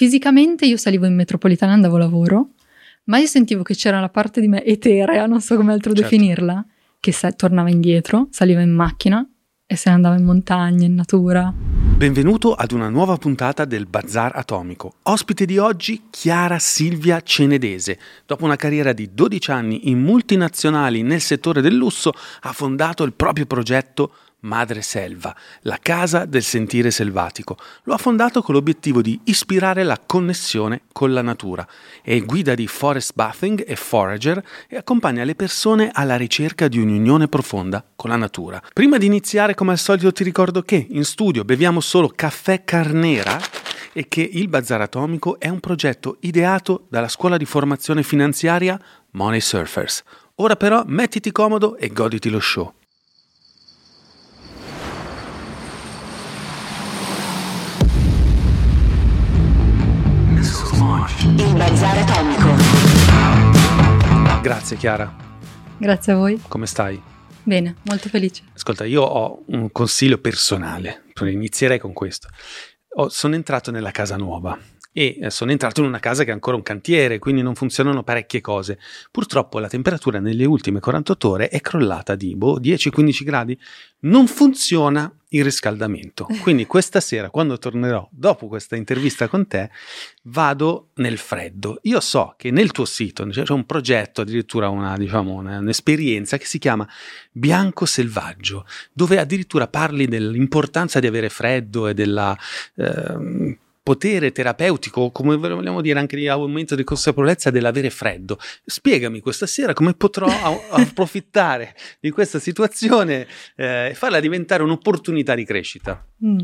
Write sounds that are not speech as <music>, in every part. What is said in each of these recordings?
fisicamente io salivo in metropolitana, andavo a lavoro, ma io sentivo che c'era la parte di me eterea, non so come altro certo. definirla, che sa- tornava indietro, saliva in macchina e se ne andava in montagna, in natura. Benvenuto ad una nuova puntata del Bazar Atomico. Ospite di oggi Chiara Silvia Cenedese. Dopo una carriera di 12 anni in multinazionali nel settore del lusso, ha fondato il proprio progetto Madre Selva, la casa del sentire selvatico. Lo ha fondato con l'obiettivo di ispirare la connessione con la natura. È guida di forest bathing e forager e accompagna le persone alla ricerca di un'unione profonda con la natura. Prima di iniziare, come al solito, ti ricordo che in studio beviamo solo caffè carnera e che il Bazar Atomico è un progetto ideato dalla scuola di formazione finanziaria Money Surfers. Ora però mettiti comodo e goditi lo show. Il Bazar Atomico. Grazie Chiara. Grazie a voi. Come stai? Bene, molto felice. Ascolta, io ho un consiglio personale, inizierei con questo. sono entrato nella casa nuova e eh, sono entrato in una casa che è ancora un cantiere, quindi non funzionano parecchie cose. Purtroppo la temperatura nelle ultime 48 ore è crollata di boh, 10-15 gradi. Non funziona il riscaldamento. Quindi questa sera, quando tornerò dopo questa intervista con te, vado nel freddo. Io so che nel tuo sito c'è un progetto, addirittura una, diciamo, una, un'esperienza che si chiama Bianco Selvaggio, dove addirittura parli dell'importanza di avere freddo e della... Eh, potere terapeutico, come vogliamo dire anche di aumento di consapevolezza dell'avere freddo. Spiegami questa sera come potrò <laughs> approfittare di questa situazione eh, e farla diventare un'opportunità di crescita. Mm.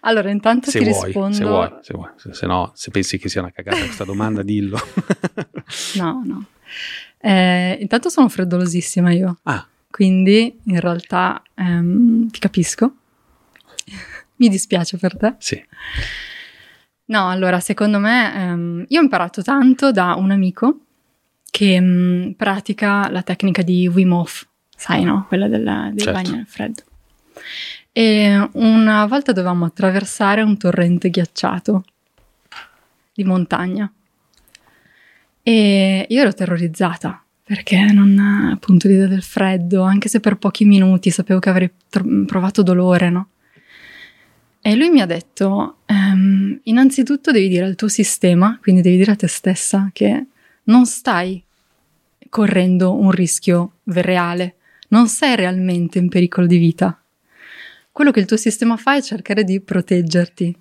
Allora, intanto se ti vuoi, rispondo. Se vuoi, se vuoi, se, se no, se pensi che sia una cagata questa domanda, dillo. <laughs> no, no. Eh, intanto sono freddolosissima io. Ah. Quindi in realtà ehm, ti capisco. <laughs> Mi dispiace per te. Sì. No, allora, secondo me, ehm, io ho imparato tanto da un amico che mh, mm, pratica la tecnica di Wim Hof, sai, no? Quella del, del certo. bagno nel freddo. E una volta dovevamo attraversare un torrente ghiacciato di montagna. E io ero terrorizzata perché non appunto l'idea del freddo, anche se per pochi minuti sapevo che avrei tro- provato dolore, no? E lui mi ha detto, um, innanzitutto devi dire al tuo sistema, quindi devi dire a te stessa che non stai correndo un rischio reale, non sei realmente in pericolo di vita. Quello che il tuo sistema fa è cercare di proteggerti,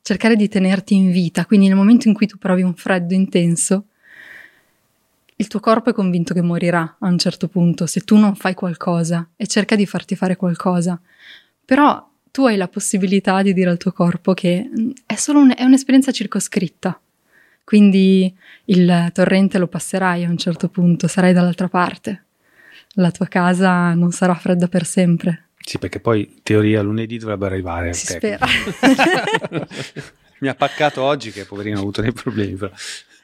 cercare di tenerti in vita, quindi nel momento in cui tu provi un freddo intenso, il tuo corpo è convinto che morirà a un certo punto se tu non fai qualcosa e cerca di farti fare qualcosa. Però tu hai la possibilità di dire al tuo corpo che mm, è solo un, è un'esperienza circoscritta. Quindi il torrente lo passerai a un certo punto, sarai dall'altra parte. La tua casa non sarà fredda per sempre. Sì, perché poi in teoria lunedì dovrebbe arrivare. Si spera. <laughs> <laughs> Mi ha paccato oggi che poverino ha avuto dei problemi. Però.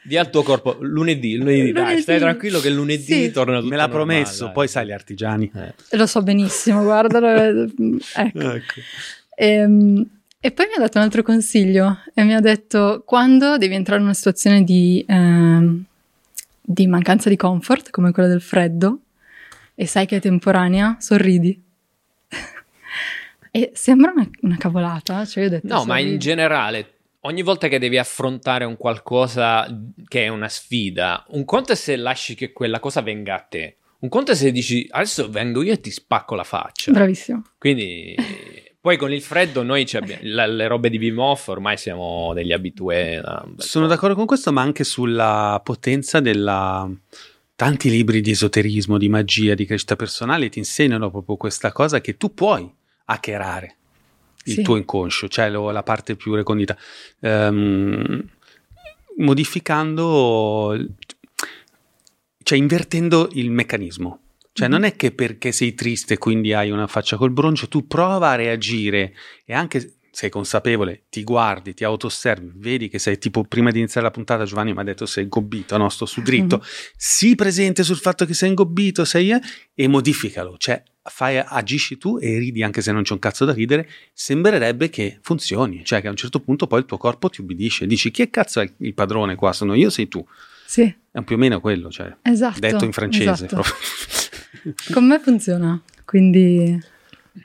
Di al tuo corpo lunedì, lunedì, dai, stai tranquillo che lunedì sì. torna tutto Me l'ha promesso, dai. poi sai gli artigiani. Eh. Lo so benissimo, guarda. <laughs> ecco. ecco. E, ehm, e, poi mi ha dato un altro consiglio e mi ha detto quando devi entrare in una situazione di, eh, di mancanza di comfort, come quella del freddo, e sai che è temporanea, sorridi. <laughs> e sembra una, una cavolata, cioè io ho detto No, sorridi. ma in generale ogni volta che devi affrontare un qualcosa che è una sfida, un conto è se lasci che quella cosa venga a te. Un conto è se dici adesso vengo io e ti spacco la faccia. Bravissimo. Quindi <laughs> poi con il freddo noi abbiamo, le robe di Wim Hof ormai siamo degli abitué. Sono d'accordo con questo, ma anche sulla potenza della tanti libri di esoterismo, di magia, di crescita personale ti insegnano proprio questa cosa che tu puoi hackerare il sì. tuo inconscio, cioè la parte più recondita, um, modificando, cioè invertendo il meccanismo. Cioè mm-hmm. non è che perché sei triste quindi hai una faccia col broncio, tu prova a reagire e anche sei consapevole, ti guardi, ti autosservi, vedi che sei tipo prima di iniziare la puntata Giovanni mi ha detto sei ingobbito, no, sto su dritto, mm-hmm. sii presente sul fatto che sei ingobbito, sei eh, e modificalo, cioè fai, agisci tu e ridi anche se non c'è un cazzo da ridere, sembrerebbe che funzioni, cioè che a un certo punto poi il tuo corpo ti ubbidisce, dici chi cazzo è il padrone qua, sono io, sei tu. Sì. È più o meno quello, cioè, esatto, detto in francese. Esatto. <laughs> Con me funziona, quindi...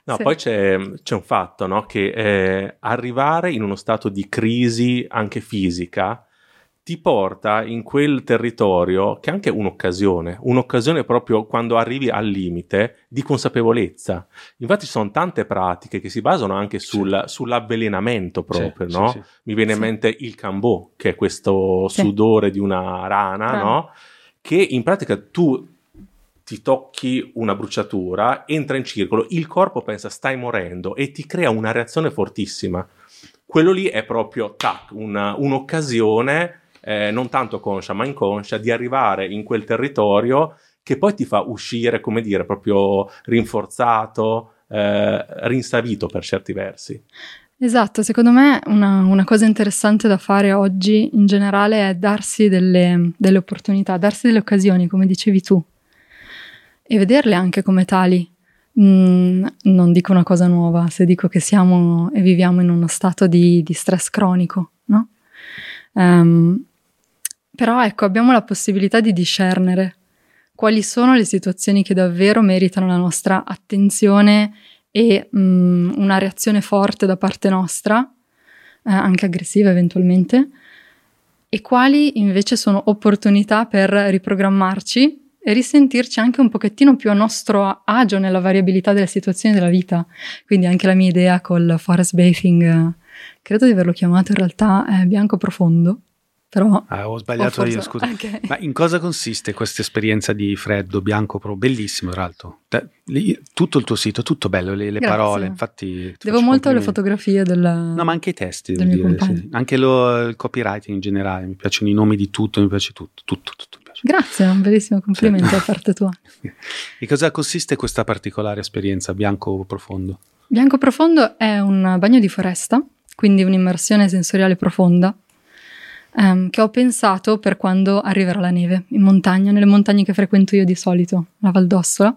No, sì. poi c'è, c'è, un fatto, no? Che eh, arrivare in uno stato di crisi anche fisica ti porta in quel territorio che è anche un'occasione, un'occasione proprio quando arrivi al limite di consapevolezza. Infatti ci sono tante pratiche che si basano anche sul, sì. sull'avvelenamento proprio, sì, no? Sì, Mi viene in mente il cambò, che è questo sudore di una rana, no? Che in pratica tu ti tocchi una bruciatura, entra in circolo, il corpo pensa stai morendo e ti crea una reazione fortissima. Quello lì è proprio tac, una, un'occasione eh, non tanto conscia ma inconscia, di arrivare in quel territorio che poi ti fa uscire, come dire, proprio rinforzato, eh, rinsavito per certi versi. Esatto, secondo me una, una, cosa interessante da fare oggi in generale è darsi delle, delle opportunità, darsi delle occasioni, come dicevi tu, e vederle anche come tali. Mm, non dico una cosa nuova se dico che siamo e viviamo in uno stato di, di stress cronico, no? Um, però ecco, abbiamo la possibilità di discernere quali sono le situazioni che davvero meritano la nostra attenzione e mm, una reazione forte da parte nostra, eh, anche aggressiva eventualmente, e quali invece sono opportunità per riprogrammarci risentirci anche un pochettino più a nostro agio nella variabilità delle situazioni della vita. Quindi anche la mia idea col forest bathing, credo di averlo chiamato in realtà bianco profondo, però ah, ho sbagliato forse... io, scusa. Okay. Ma in cosa consiste questa esperienza di freddo, bianco, pro? Bellissimo, tra l'altro. Tutto il tuo sito, tutto bello, le, le parole, infatti... Devo molto alle fotografie del No, ma anche i testi, devo dire, sì. Anche lo, il copywriting in generale, mi piacciono i nomi di tutto, mi piace tutto, tutto, tutto. Piace. Grazie, un bellissimo complimento da parte tua. <laughs> e cosa consiste questa particolare esperienza bianco profondo? Bianco profondo è un bagno di foresta, quindi un'immersione sensoriale profonda um, che ho pensato per quando arriverà la neve in montagna, nelle montagne che frequento io di solito, la Val d'Ossola.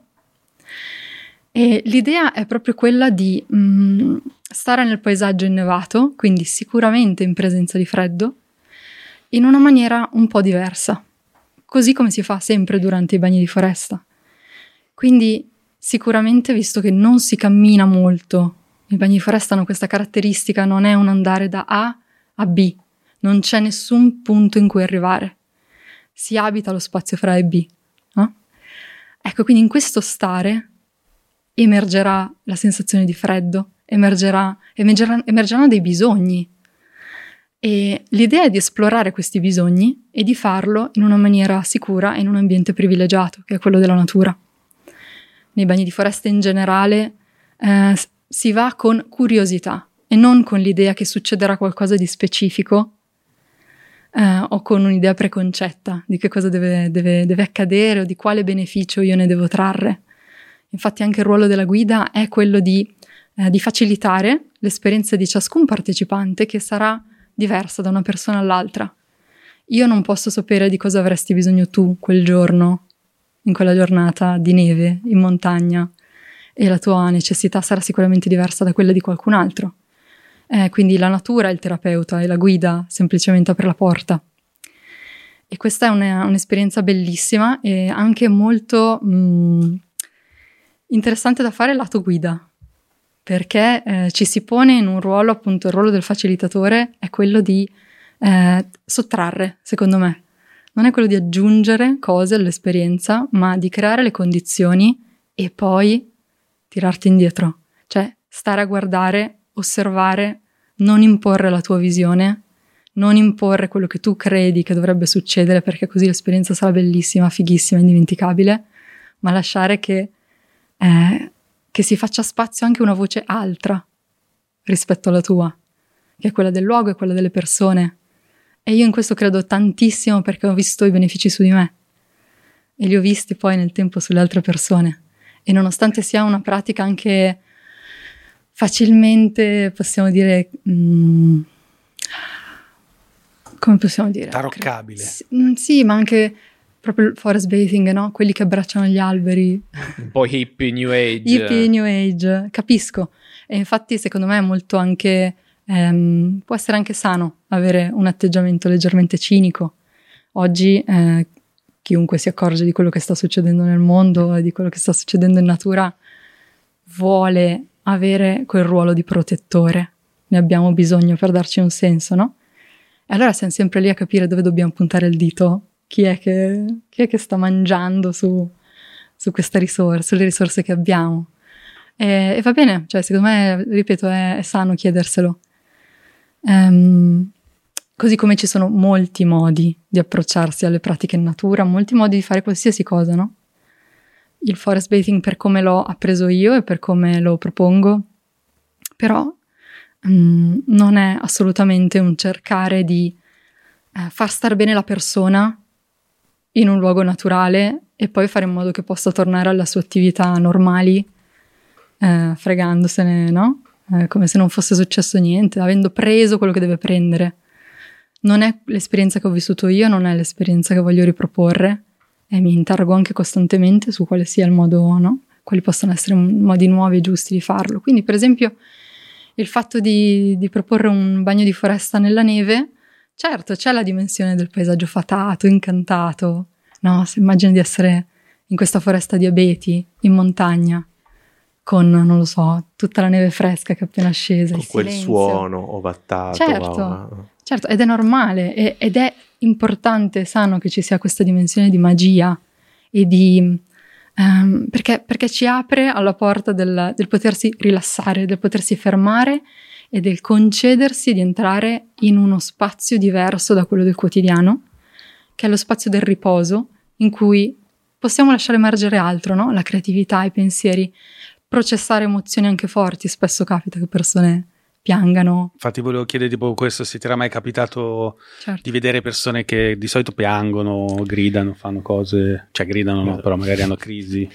E l'idea è proprio quella di um, stare nel paesaggio innevato, quindi sicuramente in presenza di freddo, in una maniera un po' diversa, così come si fa sempre durante i bagni di foresta. Quindi sicuramente, visto che non si cammina molto, i bagni di foresta hanno questa caratteristica, non è un andare da A a B, non c'è nessun punto in cui arrivare. Si abita lo spazio fra A e B. No? Ecco, quindi in questo stare emergerà la sensazione di freddo, emergerà, emergerà, emergeranno dei bisogni. E l'idea è di esplorare questi bisogni e di farlo in una maniera sicura e in un ambiente privilegiato, che è quello della natura. Nei bagni di foresta in generale eh, si va con curiosità e non con l'idea che succederà qualcosa di specifico eh, o con un'idea preconcetta di che cosa deve, deve, deve accadere o di quale beneficio io ne devo trarre. Infatti anche il ruolo della guida è quello di, eh, di facilitare l'esperienza di ciascun partecipante che sarà diversa da una persona all'altra. Io non posso sapere di cosa avresti bisogno tu quel giorno, in quella giornata di neve in montagna, e la tua necessità sarà sicuramente diversa da quella di qualcun altro. Eh, quindi la natura è il terapeuta e la guida semplicemente apre la porta. E questa è una, un'esperienza bellissima e anche molto mh, mm, interessante da fare lato guida, perché eh, ci si pone in un ruolo, appunto il ruolo del facilitatore è quello di eh, sottrarre, secondo me. Non è quello di aggiungere cose all'esperienza, ma di creare le condizioni e poi tirarti indietro. Cioè, stare a guardare osservare, non imporre la tua visione, non imporre quello che tu credi che dovrebbe succedere perché così l'esperienza sarà bellissima, fighissima, indimenticabile, ma lasciare che, eh, che si faccia spazio anche una voce altra rispetto alla tua, che è quella del luogo e quella delle persone. E io in questo credo tantissimo perché ho visto i benefici su di me e li ho visti poi nel tempo sulle altre persone. E nonostante sia una pratica anche facilmente possiamo dire... mm, come possiamo dire? Taroccabile. Sì, mm, sì, ma anche proprio il forest bathing, no? Quelli che abbracciano gli alberi, Un po' hippie, new age. hippie, new age, capisco. E infatti secondo me è molto anche, ehm, può essere anche sano avere un atteggiamento leggermente cinico. Oggi eh, chiunque si accorge di quello che sta succedendo nel mondo e di quello che sta succedendo in natura vuole avere quel ruolo di protettore. Ne abbiamo bisogno per darci un senso, no? E allora siamo sempre lì a capire dove dobbiamo puntare il dito, chi è che, chi è che sta mangiando su, su questa risorsa, sulle risorse che abbiamo. E, e va bene, cioè secondo me, ripeto, è, è sano chiederselo. Ehm, così come ci sono molti modi di approcciarsi alle pratiche in natura, molti modi di fare qualsiasi cosa, no? Il forest bathing per come l'ho appreso io e per come lo propongo, però mm, non è assolutamente un cercare di eh, far star bene la persona in un luogo naturale e poi fare in modo che possa tornare alle sue attività normali, eh, fregandosene, no? Eh, come se non fosse successo niente, avendo preso quello che deve prendere. Non è l'esperienza che ho vissuto io, non è l'esperienza che voglio riproporre e mi interrogo anche costantemente su quale sia il modo, no? Quali possono essere modi nuovi e giusti di farlo. Quindi, per esempio, il fatto di, di proporre un bagno di foresta nella neve, certo, c'è la dimensione del paesaggio fatato, incantato, no? Se immagini di essere in questa foresta di abeti, in montagna, con, non lo so, tutta la neve fresca che è appena scesa, Con quel silenzio. suono ovattato. Certo. wow. Certo, ed è normale e- ed è importante, sano che ci sia questa dimensione di magia e di... ehm, perché, perché ci apre alla porta del, del potersi rilassare, del potersi fermare e del concedersi di entrare in uno spazio diverso da quello del quotidiano, che è lo spazio del riposo, in cui possiamo lasciare emergere altro, no? La creatività, i pensieri, processare emozioni anche forti. Spesso capita che persone piangano. Infatti volevo chiedere tipo questo, se ti era mai capitato Certo. di vedere persone che di solito piangono, gridano, fanno cose, cioè gridano no, però magari hanno crisi.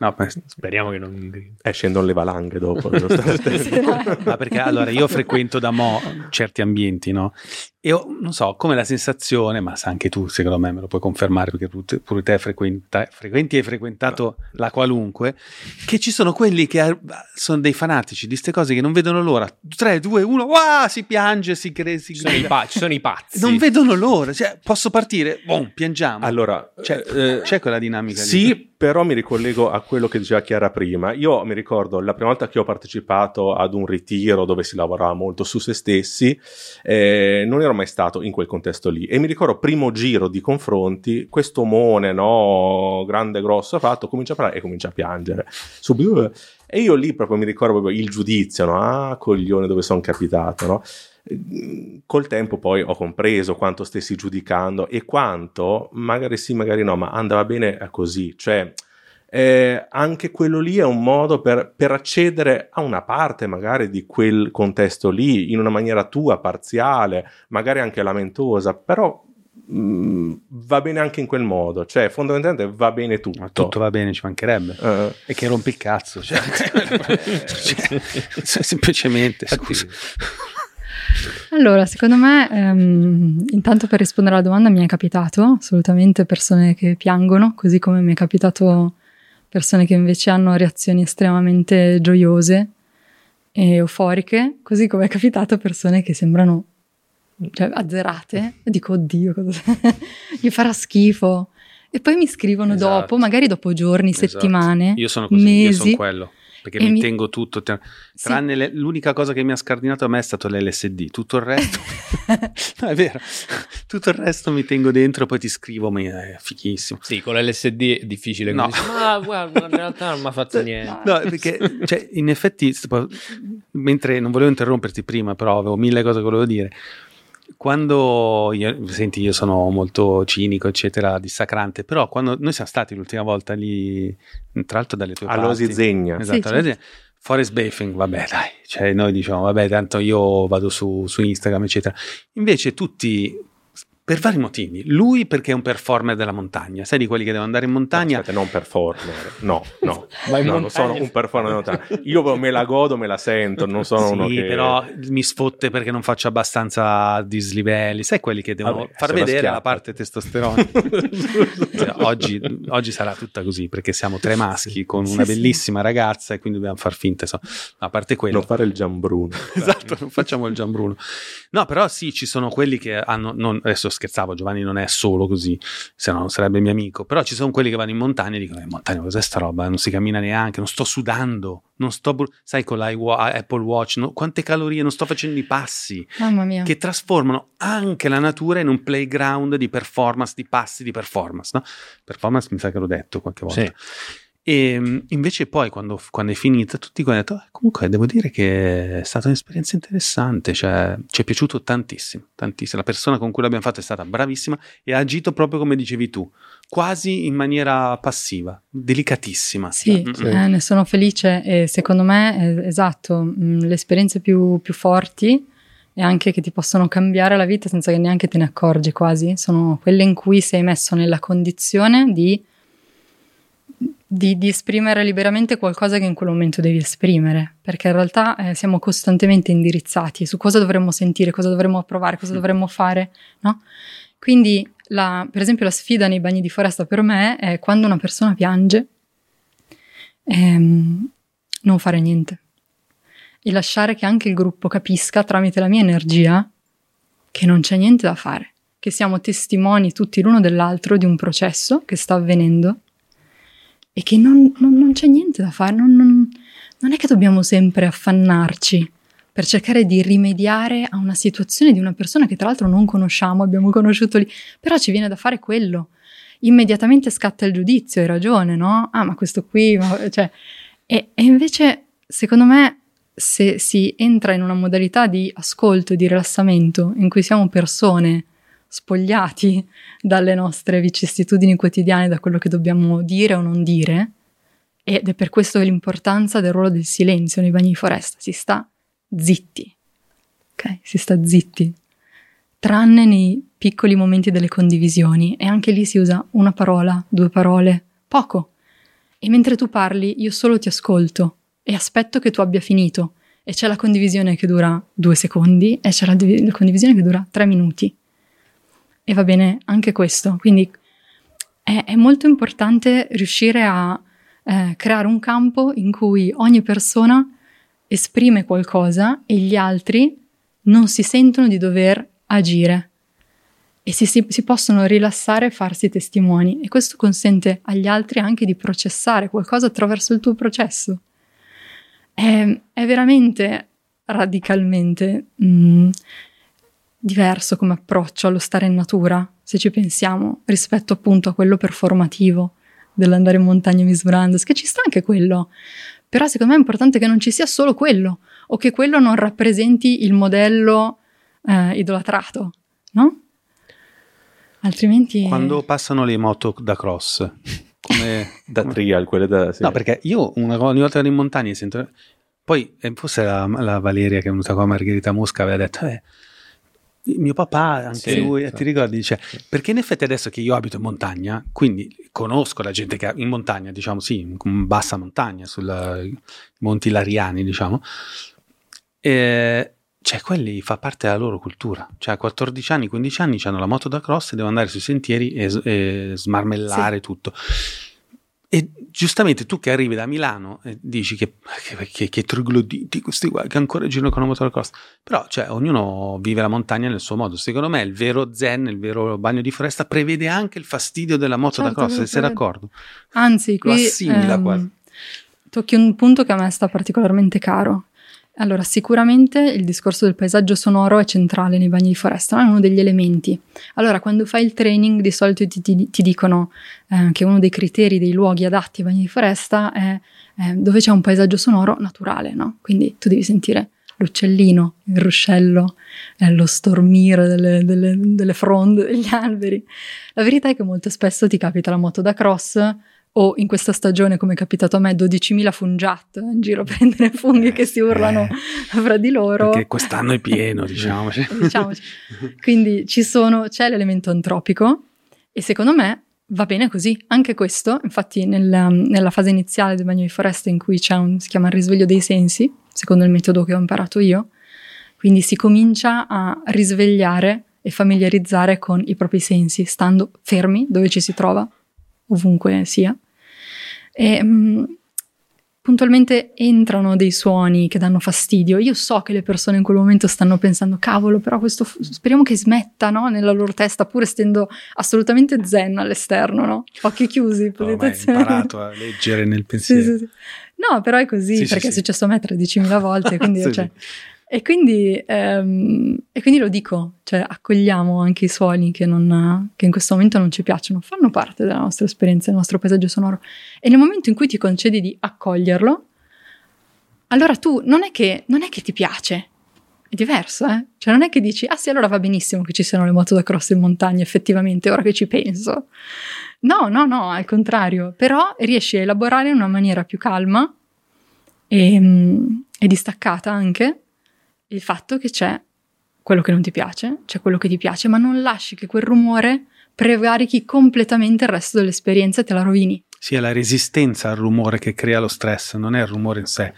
No, Speriamo che non. Eh, scendono le valanghe dopo. <laughs> ma perché allora io frequento da mo' certi ambienti, no? E ho, non so, come la sensazione, ma sa anche tu, secondo me, me lo puoi confermare perché tu- pure te frequenta- frequenti e hai frequentato la qualunque, che ci sono quelli che eh, sono dei fanatici di queste cose che non vedono l'ora. 3, 2, 1, wow, si piange, si crea, si Ci sono, i pa- ci sono i pazzi. Non vedono l'ora, cioè posso partire, boom, piangiamo. Allora, Cioè, eh, c'è quella dinamica lì. Sì, però mi ricollego a quello che diceva Chiara prima. Io mi ricordo la prima volta che ho partecipato ad un ritiro dove si lavorava molto su se stessi, eh, non ero mai stato in quel contesto lì. E mi ricordo, primo giro di confronti, questo omone, no, grande, grosso, fatto, comincia a parlare e comincia a piangere. Subito, e io lì proprio mi ricordo proprio il giudizio, no? Ah, coglione, dove sono capitato, no? Col tempo poi ho compreso quanto stessi giudicando e quanto, magari sì, magari no, ma andava bene così. Cioè, eh, anche quello lì è un modo per, per accedere a una parte magari di quel contesto lì, in una maniera tua, parziale, magari anche lamentosa, però mh, va bene anche in quel modo. Cioè, fondamentalmente va bene tutto. Ma tutto va bene, ci mancherebbe. Eh, E che rompi il cazzo, cioè, <laughs> cioè, semplicemente, scusa. <laughs> Allora, secondo me, ehm, intanto per rispondere alla domanda, mi è capitato assolutamente persone che piangono, così come mi è capitato persone che invece hanno reazioni estremamente gioiose e euforiche, così come è capitato persone che sembrano cioè, azzerate. E dico, oddio, cosa... <laughs> gli farà schifo. E poi mi scrivono Esatto. dopo, magari dopo giorni, Esatto. settimane, Io sono così, io mesi. sono quello. Perché E mi, mi- tengo tutto. te- Sì. Tranne le- l'unica cosa che mi ha scardinato a me è stato l'LSD. Tutto il resto, <laughs> <laughs> no, è vero. Tutto il resto mi tengo dentro, poi ti scrivo, ma è fichissimo. Sì, con l'LSD è difficile. No. così. Ma guarda, in realtà non mi ha fatto niente. No, perché cioè, in effetti, mentre non volevo interromperti prima, però avevo mille cose che volevo dire. Quando io, senti, io sono molto cinico, eccetera, dissacrante, però quando noi siamo stati l'ultima volta lì, tra l'altro dalle tue All'Osi parti, Zegna. Esatto, Sì, certo. Forest bathing, vabbè, dai, cioè noi diciamo, vabbè, tanto io vado su, su Instagram, eccetera. Invece tutti per vari motivi. Lui perché è un performer della montagna, sai di quelli che devono andare in montagna. Aspetta, non performer, no, no, Vai in no non sono un performer della montagna. Io me la godo, me la sento, non sono sì, uno che... però mi sfotte perché non faccio abbastanza dislivelli, sai quelli che devono Vabbè, far la vedere schiatta. la parte testosterone. <laughs> Cioè, oggi, oggi sarà tutta così perché siamo tre maschi con Sì, una sì. bellissima ragazza e quindi dobbiamo far finta. insomma. A parte quello, Non fare il giambruno. <laughs> esatto, non facciamo il giambruno. No, però sì, ci sono quelli che hanno. non- adesso scherzavo, Giovanni non è solo così, se no non sarebbe mio amico. Però ci sono quelli che vanno in montagna e dicono: In montagna cos'è sta roba? Non si cammina neanche, non sto sudando, non sto. bru- sai, con l'Apple Watch, no? quante calorie, non sto facendo i passi Mamma mia. che trasformano anche la natura in un playground di performance, di passi di performance. No? Performance mi sa che l'ho detto qualche volta. Sì. E mh, invece poi quando, quando è finita tutti hanno detto, "Eh, comunque devo dire che è stata un'esperienza interessante, cioè ci è piaciuto tantissimo, tantissimo. La persona con cui l'abbiamo fatto è stata bravissima e ha agito proprio come dicevi tu, quasi in maniera passiva, delicatissima. Sì, Mm, mm. eh, ne sono felice e secondo me, è, esatto, mh, le esperienze più, più forti e anche che ti possono cambiare la vita senza che neanche te ne accorgi quasi, sono quelle in cui sei messo nella condizione di, di, di esprimere liberamente qualcosa che in quel momento devi esprimere, perché in realtà eh, siamo costantemente indirizzati su cosa dovremmo sentire, cosa dovremmo provare, cosa Mm. dovremmo fare, no? Quindi, la- per esempio, la sfida nei bagni di foresta per me è quando una persona piange, ehm, non fare niente e lasciare che anche il gruppo capisca tramite la mia energia che non c'è niente da fare, che siamo testimoni tutti l'uno dell'altro di un processo che sta avvenendo e che non, non- non c'è niente da fare, non, non- è che dobbiamo sempre affannarci per cercare di rimediare a una situazione di una persona che tra l'altro non conosciamo, abbiamo conosciuto lì, però ci viene da fare quello. Immediatamente scatta il giudizio, hai ragione, no? Ah, ma questo qui, ma- cioè, e, e invece, secondo me, se si entra in una modalità di ascolto di rilassamento in cui siamo persone spogliati dalle nostre vicissitudini quotidiane, da quello che dobbiamo dire o non dire, ed è per questo l'importanza del ruolo del silenzio nei bagni di foresta. Si sta zitti, ok? Si sta zitti, tranne nei piccoli momenti delle condivisioni e anche lì si usa una parola, due parole, poco. E mentre tu parli io solo ti ascolto e aspetto che tu abbia finito e c'è la condivisione che dura due secondi e c'è la, divi- la condivisione che dura tre minuti. E va bene anche questo, quindi è, è molto importante riuscire a eh, creare un campo in cui ogni persona esprime qualcosa e gli altri non si sentono di dover agire. E si, si- si possono rilassare e farsi testimoni. E questo consente agli altri anche di processare qualcosa attraverso il tuo processo. È, è veramente radicalmente mm, diverso come approccio allo stare in natura, se ci pensiamo, rispetto appunto a quello performativo dell'andare in montagna misurandosi, che ci sta anche quello. Però secondo me è importante che non ci sia solo quello, o che quello non rappresenti il modello eh, idolatrato, no? Altrimenti... Quando passano le moto da cross, come... Da trial, quelle da... sì. No, perché io una, ogni volta che vado in montagna sento... Poi eh, forse la, la Valeria che è venuta qua, Margherita Mosca, aveva detto... Eh, mio papà, anche Sì, lui, sì. ti ricordi, dice, perché in effetti adesso che io abito in montagna, quindi conosco la gente che ha in montagna, diciamo sì, in bassa montagna, sui Monti Lariani, diciamo, e, cioè quelli fa parte della loro cultura, cioè a 14 anni, 15 anni hanno la moto da cross e devono andare sui sentieri e, e smarmellare tutto. E giustamente tu che arrivi da Milano e dici che, che, che, che trogloditi questi qua che ancora girano con la moto da cross, però cioè, ognuno vive la montagna nel suo modo. Secondo me il vero zen, il vero bagno di foresta prevede anche il fastidio della moto da Certo, cross, lo sei prevede. d'accordo? Anzi, Lo qui assimila ehm, quasi. tocchi un punto che a me sta particolarmente caro. Allora, sicuramente il discorso del paesaggio sonoro è centrale nei bagni di foresta, è uno degli elementi. Allora, quando fai il training, di solito ti, ti- ti dicono eh, che uno dei criteri dei luoghi adatti ai bagni di foresta è eh, dove c'è un paesaggio sonoro naturale, no? Quindi tu devi sentire l'uccellino, il ruscello, eh, lo stormire delle, delle- delle fronde, degli alberi. La verità è che molto spesso ti capita la moto da cross o in questa stagione, come è capitato a me, 12.000 fungiat in giro a prendere funghi che si urlano Eh, fra di loro. Perché quest'anno è pieno, <laughs> diciamoci. Diciamoci. <laughs> Quindi ci sono, c'è l'elemento antropico e secondo me va bene così. Anche questo, infatti nella, nella fase iniziale del bagno di foresta in cui c'è un, si chiama il risveglio dei sensi, secondo il metodo che ho imparato io, quindi si comincia a risvegliare e familiarizzare con i propri sensi, stando fermi dove ci si trova, ovunque sia. E, mm, puntualmente entrano dei suoni che danno fastidio. Io so che le persone in quel momento stanno pensando, cavolo, però questo fu- speriamo che smetta no? nella loro testa, pur essendo assolutamente zen all'esterno, no? Occhi chiusi, hai meditazione. imparato a leggere nel <laughs> Sì, pensiero. sì, sì. No, però è così, Sì, sì, perché sì. è successo a me 13.000 volte, quindi, <laughs> Sì, cioè, sì. E, quindi, ehm, e quindi lo dico, cioè accogliamo anche i suoni che, non- che in questo momento non ci piacciono, fanno parte della nostra esperienza, del nostro paesaggio sonoro. E nel momento in cui ti concedi di accoglierlo, allora tu non è che, non è che ti piace, è diverso, eh? Cioè non è che dici, ah sì, allora va benissimo che ci siano le moto da cross in montagna, effettivamente, ora che ci penso. No, no, no, al contrario, però riesci a elaborare in una maniera più calma e, mm, e distaccata anche il fatto che c'è quello che non ti piace, c'è quello che ti piace, ma non lasci che quel rumore prevarichi completamente il resto dell'esperienza e te la rovini. Sì, è la resistenza al rumore che crea lo stress, non è il rumore in sé.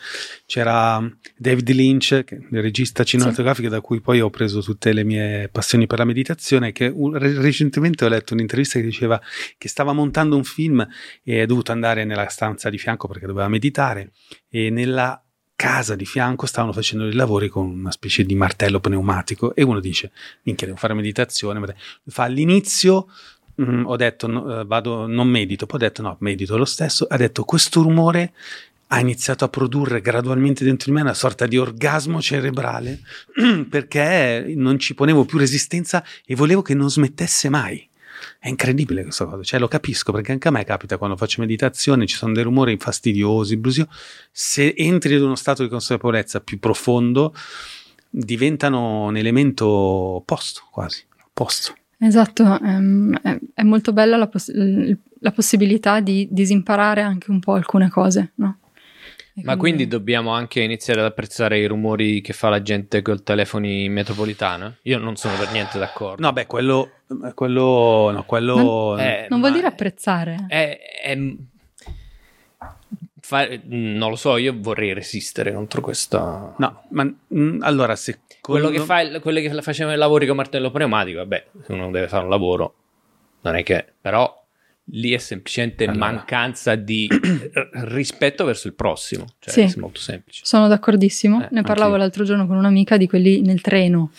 C'era David Lynch, il regista cinematografico da cui poi ho preso tutte le mie passioni per la meditazione, che un- recentemente ho letto un'intervista che diceva che stava montando un film e è dovuto andare nella stanza di fianco perché doveva meditare e nella casa di fianco stavano facendo dei lavori con una specie di martello pneumatico e uno dice, minchia devo fare meditazione, ma dai." fa all'inizio Mm, ho detto no, eh, vado, non medito, poi ho detto no, medito lo stesso, ha detto questo rumore ha iniziato a produrre gradualmente dentro di me una sorta di orgasmo cerebrale <clears throat> perché non ci ponevo più resistenza e volevo che non smettesse mai. È incredibile questa cosa, cioè lo capisco perché anche a me capita quando faccio meditazione, ci sono dei rumori fastidiosi, brusio, se entri in uno stato di consapevolezza più profondo diventano un elemento opposto quasi, opposto. Esatto, ehm, è, molto bella la, poss- la possibilità di disimparare anche un po' alcune cose, no? E Ma quindi dobbiamo anche iniziare ad apprezzare i rumori che fa la gente col telefoni in metropolitana? Io non sono per niente d'accordo. No, beh, quello, quello, no, quello, Eh, non vuol dire apprezzare. È, è- fa- non lo so, io vorrei resistere contro questa. no, ma mm, allora, se Quello che fa il- quelli che facevano i lavori con martello pneumatico, vabbè, se uno deve fare un lavoro, non è che. Però lì è semplicemente Allora. mancanza di <clears throat> rispetto verso il prossimo. Cioè, Sì. è molto semplice. Sono d'accordissimo. Eh, ne parlavo anch'io. l'altro giorno con un'amica di quelli nel treno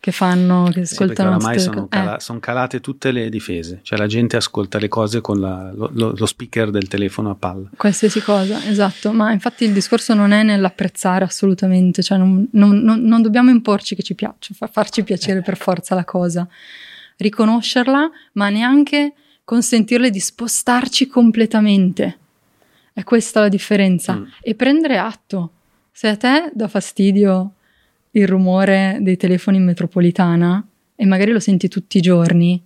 che fanno, che Sì, perché ascoltano. oramai ste sono, co- eh, cala- son calate tutte le difese, cioè la gente ascolta le cose con la- lo, lo- lo speaker del telefono a palla. qualsiasi cosa, esatto. Ma infatti il discorso non è nell'apprezzare assolutamente, cioè non, non- non- non dobbiamo imporci che ci piaccia, fa- farci piacere per forza la cosa, riconoscerla, ma neanche consentirle di spostarci completamente. È questa la differenza. Mm. E prendere atto. Se a te dà fastidio il rumore dei telefoni in metropolitana e magari lo senti tutti i giorni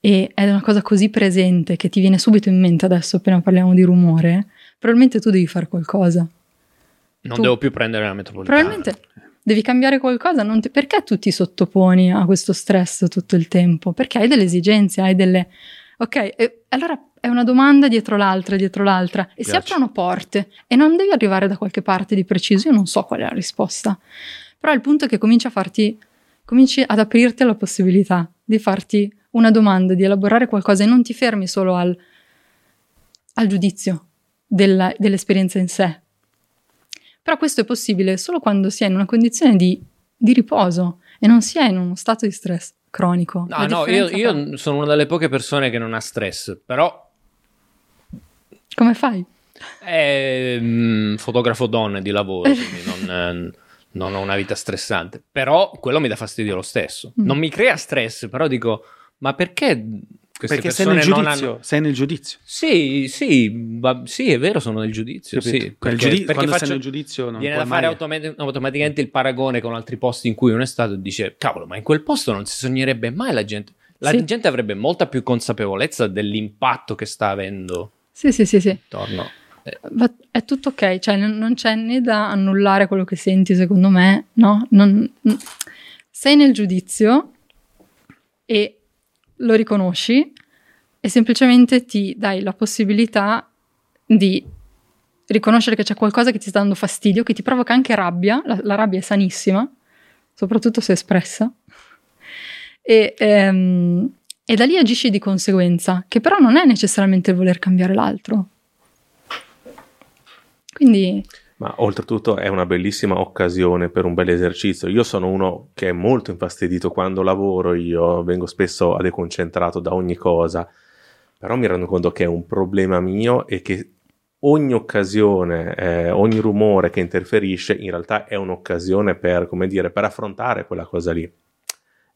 e è una cosa così presente che ti viene subito in mente adesso appena parliamo di rumore, probabilmente tu devi fare qualcosa. Non Tu- devo più prendere la metropolitana. Probabilmente devi cambiare qualcosa. non ti- perché tu ti sottoponi a questo stress tutto il tempo? Perché hai delle esigenze, hai delle... Ok, e allora è una domanda dietro l'altra, dietro l'altra, e si aprono porte e non devi arrivare da qualche parte di preciso. Io non so qual è la risposta, però il punto è che cominci a farti, cominci ad aprirti alla possibilità di farti una domanda, di elaborare qualcosa e non ti fermi solo al, al giudizio della- dell'esperienza in sé. Però questo è possibile solo quando si è in una condizione di, di riposo e non si è in uno stato di stress cronico. No, no, io, io sono una delle poche persone che non ha stress, però Come fai? è mm, fotografo donne di lavoro, <laughs> quindi non, non ho una vita stressante. Però quello mi dà fastidio lo stesso. Mm. Non mi crea stress, però dico, ma perché queste Perché sei nel non giudizio, hanno... sei nel giudizio. Sì, sì, va- sì, è vero, sono nel giudizio. Sì, Quel perché, giudi- perché quando faccio- sei nel giudizio non viene puoi da fare mai... automat- automaticamente il paragone con altri posti in cui uno è stato e dice, cavolo, ma in quel posto non si sognerebbe mai la gente. La Sì. gente avrebbe molta più consapevolezza dell'impatto che sta avendo Sì, sì, sì, sì. Torno. Va- è tutto ok, cioè non, non c'è né da annullare quello che senti, secondo me, no? Non- n- sei nel giudizio e lo riconosci e semplicemente ti dai la possibilità di riconoscere che c'è qualcosa che ti sta dando fastidio, che ti provoca anche rabbia, la, la rabbia è sanissima, soprattutto se espressa, e, ehm, e da lì agisci di conseguenza, che però non è necessariamente il voler cambiare l'altro. Quindi Ma oltretutto è una bellissima occasione per un bel esercizio. Io sono uno che è molto infastidito quando lavoro, io vengo spesso deconcentrato da ogni cosa, però mi rendo conto che è un problema mio e che ogni occasione, eh, ogni rumore che interferisce in realtà è un'occasione per, come dire, per affrontare quella cosa lì.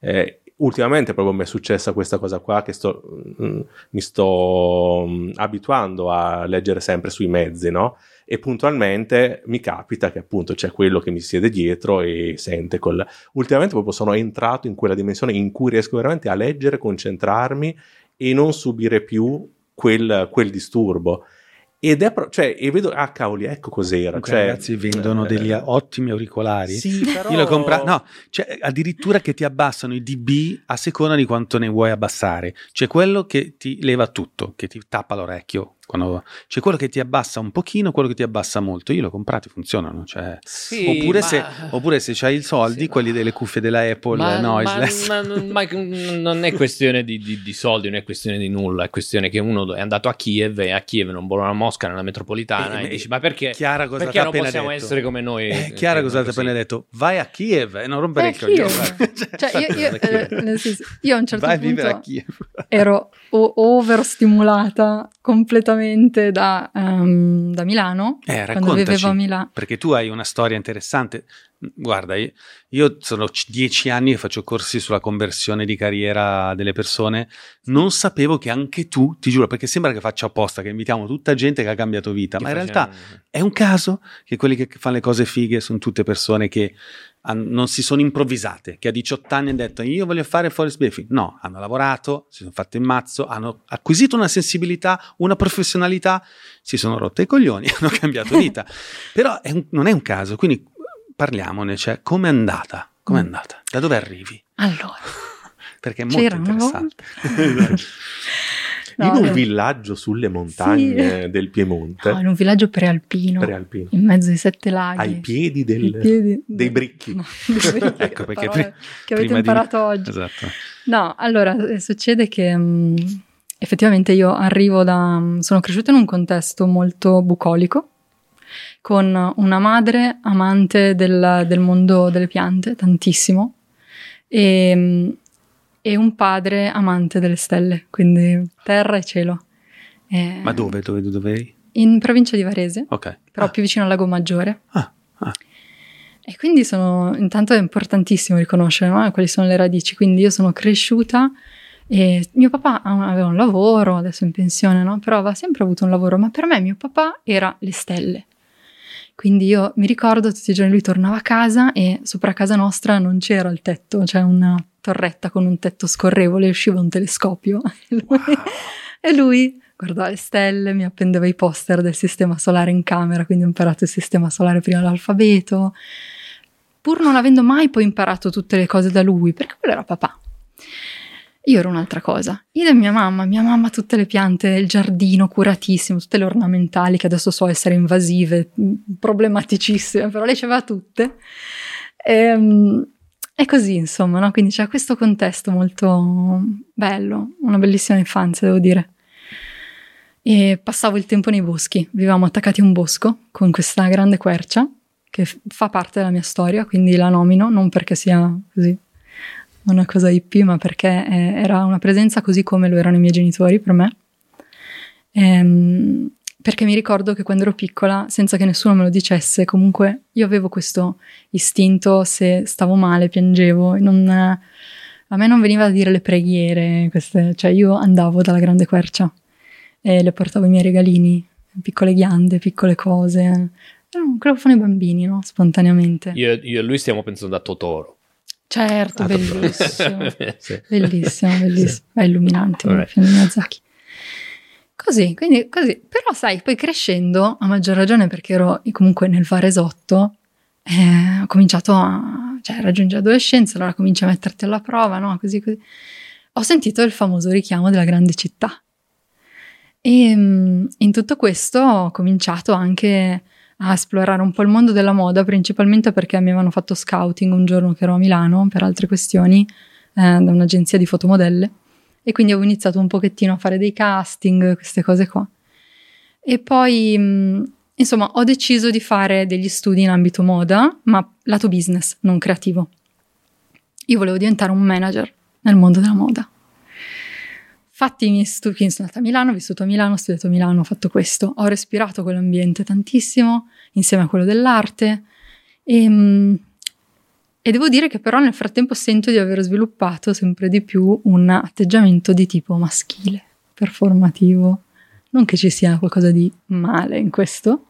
Eh, ultimamente proprio mi è successa questa cosa qua che sto, mm, mi sto mm, abituando a leggere sempre sui mezzi, no? E puntualmente mi capita che appunto c'è quello che mi siede dietro e sente quel... Ultimamente proprio sono entrato in quella dimensione in cui riesco veramente a leggere, concentrarmi e non subire più quel, quel disturbo. Ed è pro- cioè, e vedo, ah cavoli, ecco cos'era. Comunque, Cioè, ragazzi vendono eh, degli ottimi auricolari. Sì, però... Io l'ho comprato, no, cioè, addirittura che ti abbassano i dB a seconda di quanto ne vuoi abbassare. C'è quello che ti leva tutto, che ti tappa l'orecchio. Quando... C'è quello che ti abbassa un pochino, quello che ti abbassa molto. Io l'ho comprato, funzionano. Cioè... Sì, oppure, ma- se, oppure se c'hai i soldi, Sì, quelli ma- delle cuffie della Apple, Ma, ma- noiseless. ma- ma non è questione di, di- di soldi, non è questione di nulla, è questione che uno è andato a Kiev e a Kiev non vuole una mosca nella metropolitana Eh, e dici ma perché, Chiara cosa perché ti ha non appena possiamo detto? essere come noi? Eh, Chiara Eh, cosa ti ha appena detto? Vai a Kiev e non rompere Eh, il coglione. Kiev. <laughs> Cioè, io, io, a eh, nel senso, io a un certo Vai a a punto Kiev. ero o- overstimolata completamente da, ehm, da Milano, Eh, quando vivevo a raccontaci, Milano. perché tu hai una storia interessante. Guarda, io, io sono c- dieci anni che faccio corsi sulla conversione di carriera delle persone. Non sapevo che anche tu, ti giuro, perché sembra che faccia apposta, che invitiamo tutta gente che ha cambiato vita, Che ma in realtà è un caso che quelli che fanno le cose fighe sono tutte persone che non si sono improvvisate, che a 18 anni hanno detto io voglio fare Forest Bathing. No, hanno lavorato, si sono fatte in mazzo, hanno acquisito una sensibilità, una professionalità, si sono rotte i coglioni, <laughs> hanno cambiato vita. Però è un- non è un caso, quindi parliamone, cioè com'è andata? Com'è Mm. andata? Da dove arrivi? Allora, <laughs> Perché è molto interessante. <laughs> No, in un villaggio sulle montagne Sì. del Piemonte, no, in un villaggio prealpino, prealpino, in mezzo ai sette laghi. ai piedi del- piedi- dei bricchi. No, <laughs> dei bricchi, <laughs> Ecco, perché pri- che avete prima di- imparato oggi. Esatto. No, allora eh, succede che mh, effettivamente io arrivo da. mh, sono cresciuta in un contesto molto bucolico, con una madre amante del, del mondo delle piante, tantissimo, e, mh, e un padre amante delle stelle, quindi terra e cielo. E- Ma dove? Dove, dove eri? In provincia di Varese, Ok. però Ah, più vicino al Lago Maggiore. ah, ah. E quindi sono, intanto è importantissimo riconoscere no, quali sono le radici. Quindi io sono cresciuta e mio papà aveva un lavoro, adesso è in pensione, no? però aveva sempre avuto un lavoro, ma per me mio papà era le stelle. Quindi io mi ricordo tutti i giorni lui tornava a casa e sopra casa nostra non c'era il tetto, c'è una torretta con un tetto scorrevole, usciva un telescopio <laughs> e lui, e lui guardava le stelle, mi appendeva i poster del sistema solare in camera, quindi ho imparato il sistema solare prima dell'alfabeto, pur non avendo mai poi imparato tutte le cose da lui, perché quello era papà. Io ero un'altra cosa. Io e mia mamma, mia mamma tutte le piante del giardino curatissime, tutte le ornamentali che adesso so essere invasive, mh, problematicissime, però lei ce aveva tutte. Ehm, è così, insomma, no? Quindi c'è questo contesto molto bello, una bellissima infanzia, devo dire. E passavo il tempo nei boschi, vivevamo attaccati a un bosco con questa grande quercia che fa parte della mia storia, quindi la nomino, non perché sia così una cosa hippie, ma perché eh, era una presenza così come lo erano i miei genitori per me. Ehm, perché mi ricordo che quando ero piccola, senza che nessuno me lo dicesse, comunque io avevo questo istinto, se stavo male, piangevo, non, a me non veniva da dire le preghiere, queste- cioè io andavo dalla grande quercia e le portavo i miei regalini, piccole ghiande, piccole cose. Erano quello che fanno i bambini, no? Spontaneamente. Io, io e lui stiamo pensando a Totoro. Certo, Ah, <laughs> bellissimo. Sì. Bellissimo, bellissimo. È illuminante, il film di Miyazaki. Così, quindi così. Però sai, poi crescendo, a maggior ragione perché ero comunque nel Varesotto, eh, ho cominciato a... cioè raggiungere l'adolescenza, allora cominci a metterti alla prova, no? Così, così. Ho sentito il famoso richiamo della grande città. E mm, in tutto questo ho cominciato anche a esplorare un po' il mondo della moda, principalmente perché mi avevano fatto scouting un giorno che ero a Milano per altre questioni, eh, da un'agenzia di fotomodelle e quindi avevo iniziato un pochettino a fare dei casting, queste cose qua. E poi, mh, insomma, ho deciso di fare degli studi in ambito moda, ma lato business, non creativo. Io volevo diventare un manager nel mondo della moda. Fatti i miei studi, sono andata a Milano, ho vissuto a Milano, ho studiato a Milano, ho fatto questo, ho respirato quell'ambiente tantissimo, insieme a quello dell'arte, e, mh, e devo dire che però nel frattempo sento di aver sviluppato sempre di più un atteggiamento di tipo maschile, performativo. Non che ci sia qualcosa di male in questo,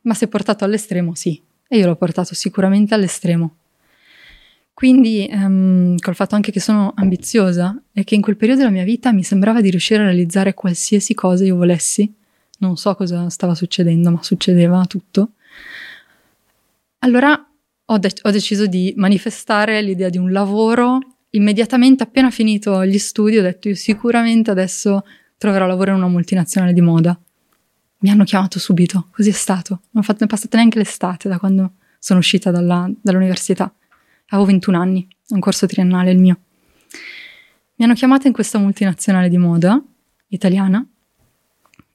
ma se portato all'estremo sì. E io l'ho portato sicuramente all'estremo. Quindi, um, col fatto anche che sono ambiziosa e che in quel periodo della mia vita mi sembrava di riuscire a realizzare qualsiasi cosa io volessi, non so cosa stava succedendo, ma succedeva tutto. Allora ho, de- ho deciso di manifestare l'idea di un lavoro. Immediatamente appena finito gli studi ho detto io sicuramente adesso troverò lavoro in una multinazionale di moda. Mi hanno chiamato subito, così è stato. Non è passata neanche l'estate da quando sono uscita dalla, dall'università. Avevo 21 anni, un corso triennale il mio. Mi hanno chiamata in questa multinazionale di moda italiana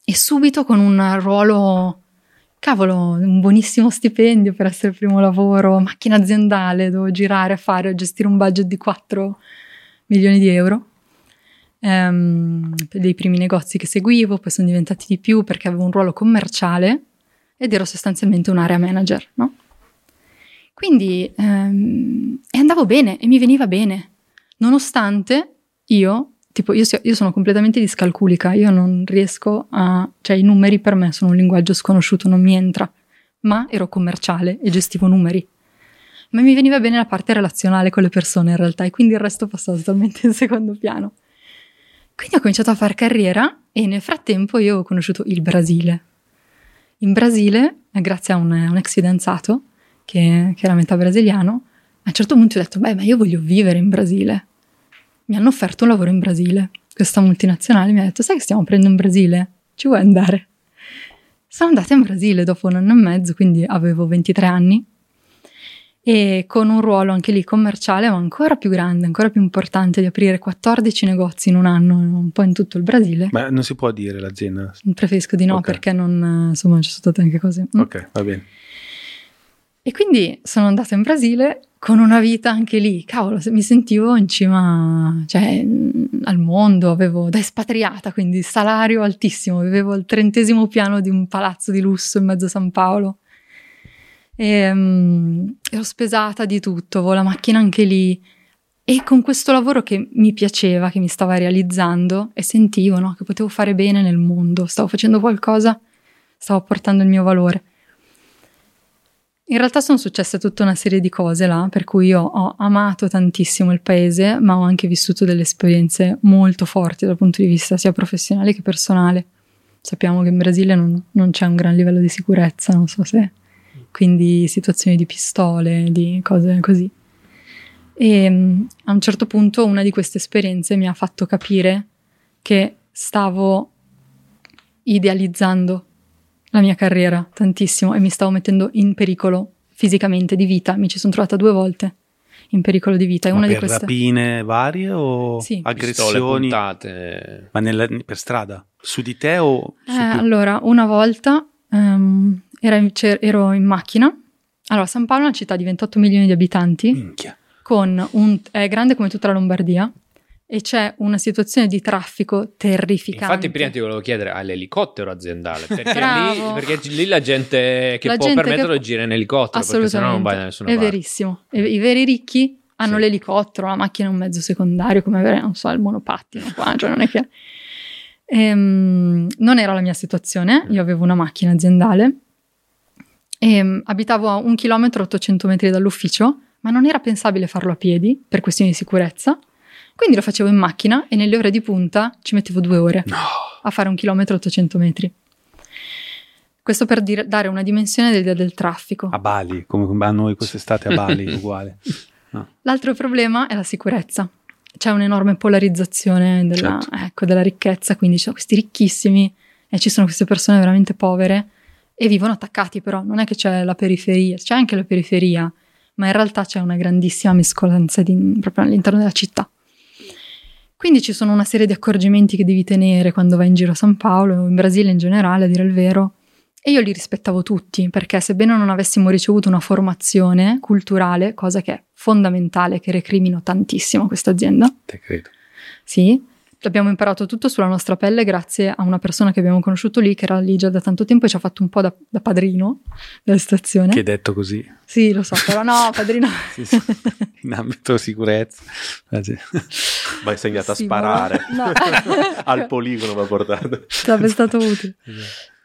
e subito con un ruolo cavolo, un buonissimo stipendio per essere il primo lavoro, macchina aziendale, devo girare, fare, gestire un budget di 4 milioni di euro. Um, dei primi negozi che seguivo, poi sono diventati di più perché avevo un ruolo commerciale ed ero sostanzialmente un'area manager, no? Quindi um, e andavo bene e mi veniva bene, nonostante io tipo io, io, sono completamente discalculica, io non riesco a, cioè i numeri per me sono un linguaggio sconosciuto, non mi entra, ma ero commerciale e gestivo numeri. Ma mi veniva bene la parte relazionale con le persone in realtà e quindi il resto passava totalmente in secondo piano. Quindi ho cominciato a fare carriera e nel frattempo io ho conosciuto il Brasile. In Brasile, grazie a un, un ex fidanzato che, che era metà brasiliano, a un certo punto ho detto, beh, ma io voglio vivere in Brasile mi hanno offerto un lavoro in Brasile. Questa multinazionale mi ha detto, sai che stiamo aprendo in Brasile? Ci vuoi andare? Sono andata in Brasile dopo un anno e mezzo, quindi avevo 23 anni, e con un ruolo anche lì commerciale, ma ancora più grande, ancora più importante, di aprire 14 negozi in un anno, un po' in tutto il Brasile. Ma non si può dire l'azienda? Preferisco di no, okay. perché non, insomma, ci sono state anche cose. Mm. Ok, va bene. E quindi sono andata in Brasile con una vita anche lì, cavolo, mi sentivo in cima cioè, al mondo, avevo da espatriata, quindi salario altissimo, vivevo al trentesimo piano di un palazzo di lusso in mezzo a San Paolo. E, um, ero spesata di tutto, avevo la macchina anche lì e con questo lavoro che mi piaceva, che mi stava realizzando e sentivo no, che potevo fare bene nel mondo, stavo facendo qualcosa, stavo portando il mio valore. In realtà sono successe tutta una serie di cose là, per cui io ho amato tantissimo il paese, ma ho anche vissuto delle esperienze molto forti dal punto di vista sia professionale che personale. Sappiamo che in Brasile non, non c'è un gran livello di sicurezza, non so se. Quindi situazioni di pistole, di cose così. E mm, a un certo punto una di queste esperienze mi ha fatto capire che stavo idealizzando la mia carriera tantissimo e mi stavo mettendo in pericolo fisicamente di vita. Mi ci sono trovata due volte in pericolo di vita. È una per di queste. rapine varie o sì. aggressioni? Ma nella, per strada? Su di te o eh, Allora, una volta um, ero in macchina. Allora, San Paolo è una città di 28 milioni di abitanti. Minchia. Con un, è grande come tutta la Lombardia e c'è una situazione di traffico terrificante. Infatti, prima ti volevo chiedere all'elicottero aziendale perché, <laughs> lì, perché lì, la gente che la può gente permetterlo che... gira in elicottero perché sennò non vai da nessuna È parte. verissimo. I veri ricchi hanno sì. l'elicottero, la macchina è un mezzo secondario, come avere, non so, il monopattino qua, cioè non è che. Ehm, non era la mia situazione, io avevo una macchina aziendale e um, abitavo a un chilometro 800 metri dall'ufficio, ma non era pensabile farlo a piedi per questioni di sicurezza. Quindi lo facevo in macchina e nelle ore di punta ci mettevo due ore. No. a fare un chilometro 800 metri. Questo per dire, dare una dimensione dell'idea del traffico. A Bali, come a noi quest'estate a Bali, <laughs> uguale. No. L'altro problema è la sicurezza. C'è un'enorme polarizzazione della, certo. ecco, della ricchezza, quindi ci sono questi ricchissimi e ci sono queste persone veramente povere e vivono attaccati però, non è che c'è la periferia, c'è anche la periferia, ma in realtà c'è una grandissima mescolanza di, proprio all'interno della città. Quindi ci sono una serie di accorgimenti che devi tenere quando vai in giro a San Paolo, in Brasile in generale, a dire il vero, e io li rispettavo tutti, perché sebbene non avessimo ricevuto una formazione culturale, cosa che è fondamentale, che recrimino tantissimo questa azienda. Te credo. Sì, Abbiamo imparato tutto sulla nostra pelle grazie a una persona che abbiamo conosciuto lì, che era lì già da tanto tempo e ci ha fatto un po' da, da padrino della situazione. Che è detto così. Sì, lo so, però no, <laughs> padrino. sì, sì. In ambito sicurezza. Va insegnato sì, a sparare. No. <laughs> Al poligono va portato. Sarebbe stato utile.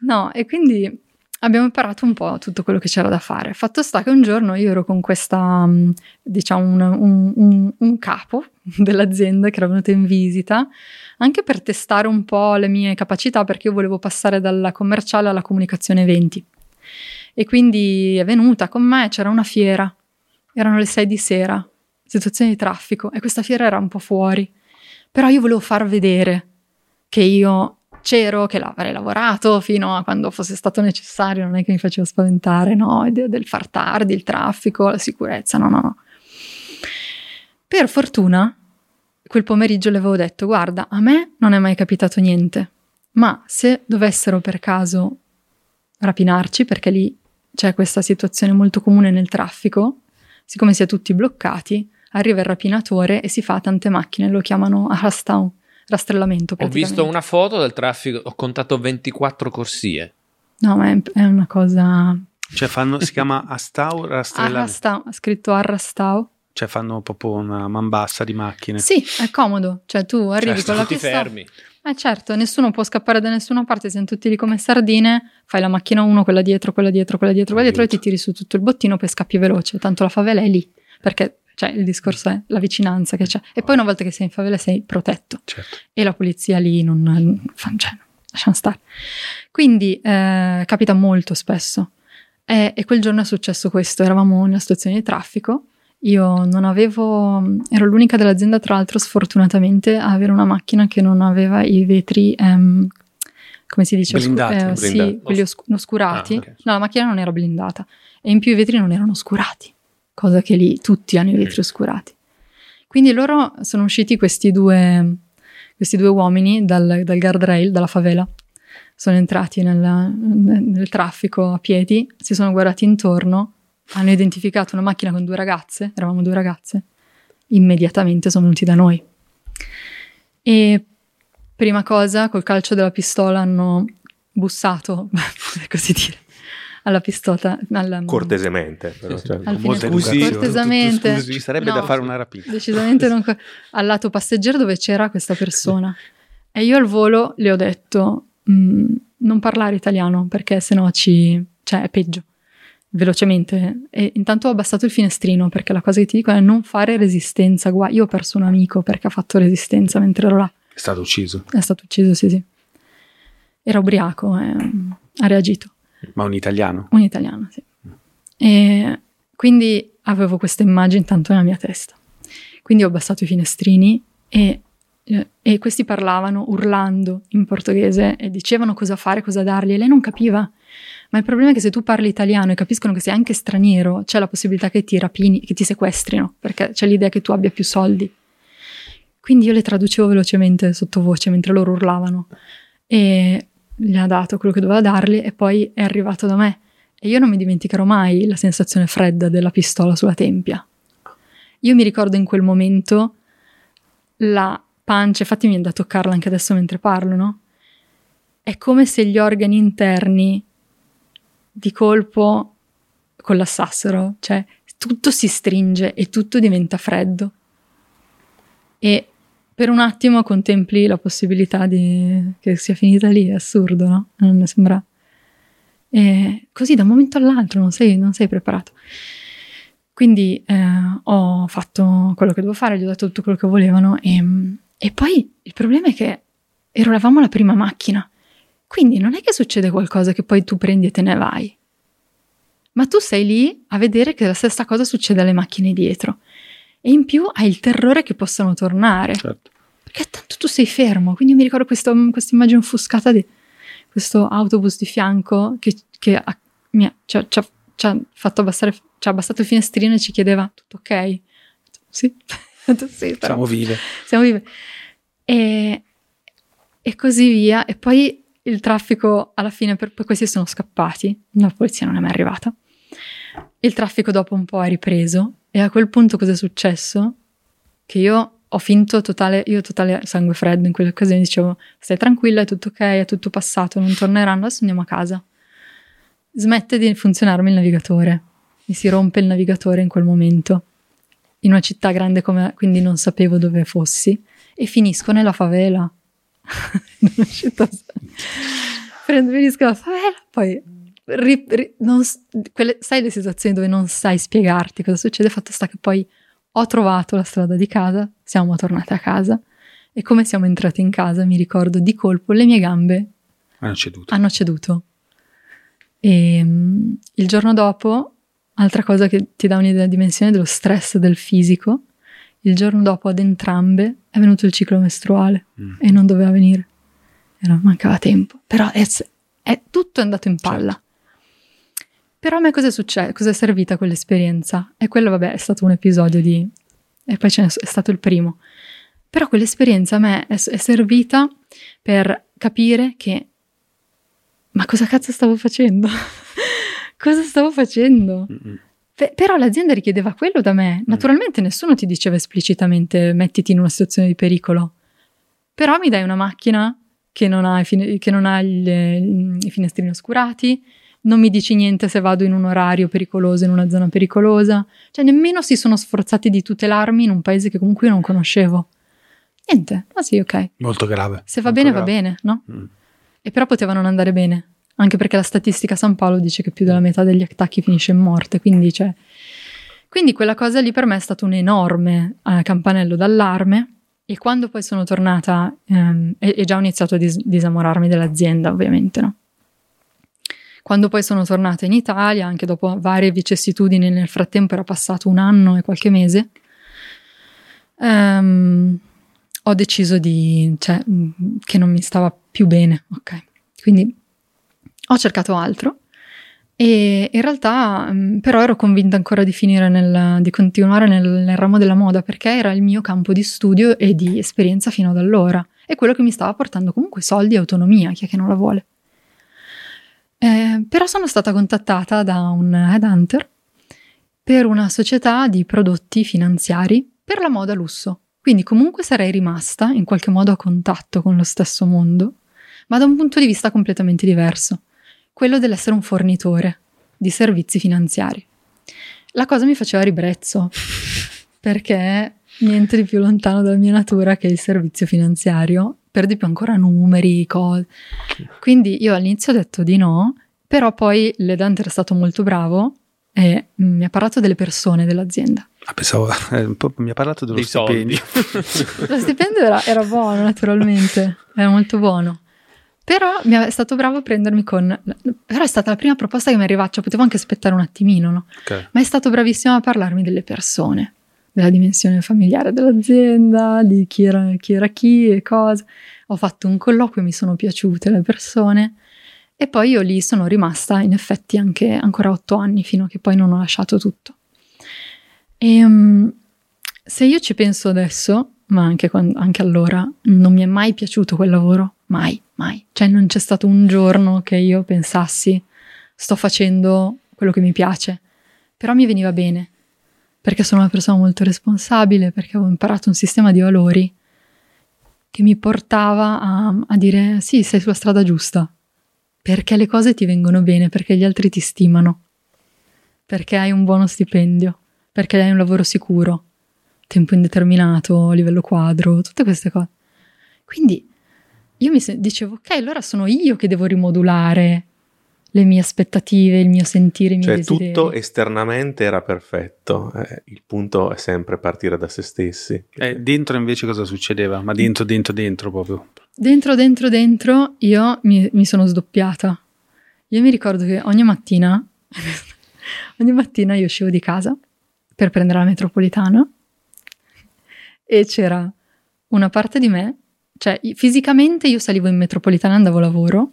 No, e quindi abbiamo imparato un po' tutto quello che c'era da fare. Fatto sta che un giorno io ero con questa, mm, diciamo, un, un, un, un capo <laughs> dell'azienda che era venuto in visita, anche per testare un po' le mie capacità, perché io volevo passare dalla commerciale alla comunicazione eventi. E quindi è venuta con me, c'era una fiera, erano le sei di sera, situazione di traffico, e questa fiera era un po' fuori. Però io volevo far vedere che io c'ero, che avrei lavorato fino a quando fosse stato necessario, non è che mi facevo spaventare, no, del far tardi, il traffico, la sicurezza, no, no, no. Per fortuna, quel pomeriggio le avevo detto, guarda, a me non è mai capitato niente, ma se dovessero per caso rapinarci, perché lì c'è questa situazione molto comune nel traffico, siccome si è tutti bloccati, arriva il rapinatore e si fa tante macchine, lo chiamano Arastown rastrellamento. Ho visto una foto del traffico, ho contato 24 corsie. No, ma è, è una cosa... Cioè fanno, si chiama <laughs> Astau rastrellamento? Arrastau, ha scritto Arrastau. Cioè fanno proprio una man bassa di macchine. Sì, è comodo. Cioè tu arrivi certo, con la tutti fermi. Eh certo, nessuno può scappare da nessuna parte, siamo tutti lì come sardine, fai la macchina uno, quella dietro, quella dietro, quella dietro, quella dietro e ti tiri su tutto il bottino, poi scappi veloce, tanto la favela è lì, perché cioè il discorso è la vicinanza che c'è. E poi una volta che sei in favela sei protetto. Certo. E la polizia lì non, non cioè, lasciamo stare. Quindi eh, capita molto spesso. E, e, quel giorno è successo questo, eravamo in una situazione di traffico. Io non avevo, ero l'unica dell'azienda, tra l'altro, sfortunatamente, a avere una macchina che non aveva i vetri, ehm, come si dice? Blindati, eh, blindati. Sì, quelli oscu- oscurati. Ah, okay. No, la macchina non era blindata. E in più i vetri non erano oscurati cosa che lì tutti hanno i vetri oscurati. Quindi loro sono usciti questi due, questi due uomini dal, dal guardrail, dalla favela, sono entrati nel, nel traffico a piedi, si sono guardati intorno, hanno identificato una macchina con due ragazze, eravamo due ragazze, immediatamente sono venuti da noi. E prima cosa, col calcio della pistola hanno bussato, per così dire, alla pistola. Alla, cortesemente, però, cioè, al fine, scusi, cortesemente. Scusi, ci sarebbe no, da fare una rapina. Decisamente non, al lato passeggero dove c'era questa persona. E io al volo le ho detto: mm, non parlare italiano perché sennò ci. cioè è peggio. Velocemente. E intanto ho abbassato il finestrino perché la cosa che ti dico è non fare resistenza. Guai, io ho perso un amico perché ha fatto resistenza mentre ero là. È stato ucciso. È stato ucciso, sì, sì. Era ubriaco e ha reagito. Ma un italiano? Un italiano, sì. E quindi avevo questa immagine tanto nella mia testa. Quindi ho abbassato i finestrini e, e questi parlavano urlando in portoghese e dicevano cosa fare, cosa dargli e lei non capiva. Ma il problema è che se tu parli italiano e capiscono che sei anche straniero, c'è la possibilità che ti rapini, che ti sequestrino, perché c'è l'idea che tu abbia più soldi. Quindi io le traducevo velocemente sottovoce mentre loro urlavano. E gli ha dato quello che doveva dargli e poi è arrivato da me. E io non mi dimenticherò mai la sensazione fredda della pistola sulla tempia. Io mi ricordo in quel momento la pancia, infatti mi viene da toccarla anche adesso mentre parlo, no? È come se gli organi interni di colpo collassassero, cioè tutto si stringe e tutto diventa freddo. E per un attimo contempli la possibilità di, che sia finita lì, è assurdo, no? Non sembra. E così da un momento all'altro non sei, non sei preparato. Quindi eh, ho fatto quello che dovevo fare, gli ho dato tutto quello che volevano e, e poi il problema è che eravamo la prima macchina. Quindi non è che succede qualcosa che poi tu prendi e te ne vai. Ma tu sei lì a vedere che la stessa cosa succede alle macchine dietro. E in più hai il terrore che possano tornare. Certo. Perché tanto tu sei fermo. Quindi mi ricordo questa immagine offuscata di questo autobus di fianco che, che ha, mi ha, ci, ha, ci, ha, ci ha fatto abbassare, ci ha abbassato il finestrino e ci chiedeva tutto ok? Sì, <laughs> sì però, Siamo vive. Siamo vive. E, e così via. E poi il traffico alla fine, per, poi questi sono scappati, la polizia non è mai arrivata. Il traffico dopo un po' è ripreso e a quel punto cosa è successo? Che io ho finto totale, io totale sangue freddo in quell'occasione, dicevo stai tranquilla, è tutto ok, è tutto passato, non torneranno, adesso andiamo a casa. Smette di funzionarmi il navigatore, mi si rompe il navigatore in quel momento, in una città grande come, quindi non sapevo dove fossi, e finisco nella favela. <laughs> in una città... Finisco nella favela, poi ri, ri, non, quelle, sai le situazioni dove non sai spiegarti cosa succede, fatto sta che poi ho trovato la strada di casa, siamo tornate a casa e come siamo entrati in casa mi ricordo di colpo le mie gambe hanno ceduto. Hanno ceduto. E um, il giorno dopo, altra cosa che ti dà un'idea della dimensione dello stress del fisico, il giorno dopo ad entrambe è venuto il ciclo mestruale mm. e non doveva venire. Era, mancava tempo. Però è, è, tutto è andato in palla. Certo. Però a me cosa è successo? Cosa è servita quell'esperienza? E quello, vabbè, è stato un episodio di... E poi ce è stato il primo. Però quell'esperienza a me è, è servita per capire che... Ma cosa cazzo stavo facendo? <laughs> cosa stavo facendo? Pe- però l'azienda richiedeva quello da me. Naturalmente nessuno ti diceva esplicitamente mettiti in una situazione di pericolo. Però mi dai una macchina che non ha, i, fine- che non ha il, i finestrini oscurati, non mi dici niente se vado in un orario pericoloso, in una zona pericolosa. Cioè, nemmeno si sono sforzati di tutelarmi in un paese che comunque io non conoscevo. Niente, ma sì, ok. Molto grave. Se va Molto bene, grave. va bene, no? Mm. E però poteva non andare bene, anche perché la statistica San Paolo dice che più della metà degli attacchi finisce in morte, quindi cioè... Quindi quella cosa lì per me è stato un enorme eh, campanello d'allarme e quando poi sono tornata, ehm, e, e già ho iniziato a dis- disamorarmi dell'azienda, ovviamente, no? Quando poi sono tornata in Italia, anche dopo varie vicissitudini, nel frattempo era passato un anno e qualche mese, ehm, ho deciso di, cioè, che non mi stava più bene, ok? Quindi ho cercato altro e in realtà però ero convinta ancora di finire nel, di continuare nel, nel ramo della moda perché era il mio campo di studio e di esperienza fino ad allora e quello che mi stava portando comunque soldi e autonomia, chi è che non la vuole. Eh, però sono stata contattata da un headhunter per una società di prodotti finanziari per la moda lusso. Quindi comunque sarei rimasta in qualche modo a contatto con lo stesso mondo, ma da un punto di vista completamente diverso, quello dell'essere un fornitore di servizi finanziari. La cosa mi faceva ribrezzo, <laughs> perché niente di più lontano dalla mia natura che il servizio finanziario, per di più ancora numeri, cose. Quindi io all'inizio ho detto di no, però poi l'edante era stato molto bravo e mi ha parlato delle persone dell'azienda. Ah, pensavo, <laughs> eh, mi ha parlato dello Dei stipendio. <laughs> Lo stipendio era, era buono, naturalmente, era molto buono. Però mi è stato bravo a prendermi con... Però è stata la prima proposta che mi è arrivata, cioè potevo anche aspettare un attimino, no? Ok. Ma è stato bravissimo a parlarmi delle persone, della dimensione familiare dell'azienda, di chi era chi, era chi e cosa. Ho fatto un colloquio, mi sono piaciute le persone e poi io lì sono rimasta in effetti anche ancora otto anni fino a che poi non ho lasciato tutto. E um, se io ci penso adesso, ma anche, quando, anche allora, non mi è mai piaciuto quel lavoro, mai, mai. Cioè non c'è stato un giorno che io pensassi sto facendo quello che mi piace, però mi veniva bene, perché sono una persona molto responsabile, perché avevo imparato un sistema di valori che mi portava a, a dire sì, sei sulla strada giusta, perché le cose ti vengono bene, perché gli altri ti stimano, perché hai un buono stipendio, perché hai un lavoro sicuro, tempo indeterminato, livello quadro, tutte queste cose. Quindi io mi dicevo, ok, allora sono io che devo rimodulare le mie aspettative, il mio sentire, i miei Cioè desideri. tutto esternamente era perfetto, eh, il punto è sempre partire da se stessi. Eh, dentro invece cosa succedeva? Ma dentro, dentro, dentro proprio. Dentro, dentro, dentro, io mi, mi sono sdoppiata. Io mi ricordo che ogni mattina, <laughs> ogni mattina io uscivo di casa per prendere la metropolitana e c'era una parte di me, cioè fisicamente io salivo in metropolitana e andavo a lavoro,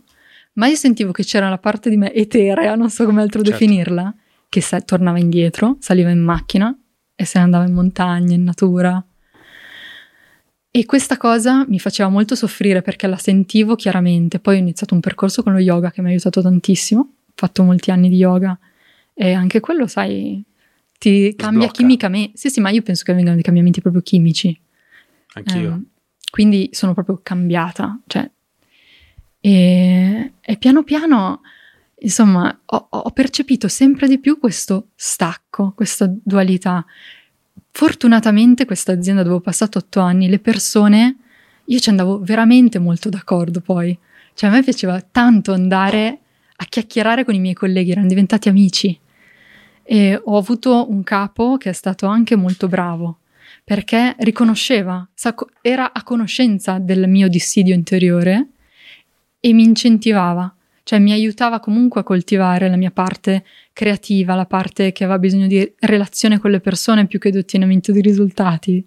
ma io sentivo che c'era la parte di me eterea, non so come altro Certo. definirla, che sa- tornava indietro, saliva in macchina e se ne andava in montagna, in natura. E questa cosa mi faceva molto soffrire perché la sentivo chiaramente. Poi ho iniziato un percorso con lo yoga che mi ha aiutato tantissimo. Ho fatto molti anni di yoga e anche quello, sai, ti cambia chimicamente. Sì, sì, ma io penso che vengano dei cambiamenti proprio chimici. Anch'io. Ehm, quindi sono proprio cambiata. Cioè, e, e piano piano, insomma, ho, ho percepito sempre di più questo stacco, questa dualità. Fortunatamente questa azienda dove ho passato otto anni, le persone, io ci andavo veramente molto d'accordo poi. Cioè a me piaceva tanto andare a chiacchierare con i miei colleghi, erano diventati amici. E ho avuto un capo che è stato anche molto bravo, perché riconosceva, era a conoscenza del mio dissidio interiore e mi incentivava, cioè mi aiutava comunque a coltivare la mia parte creativa, la parte che aveva bisogno di relazione con le persone più che di ottenimento di risultati.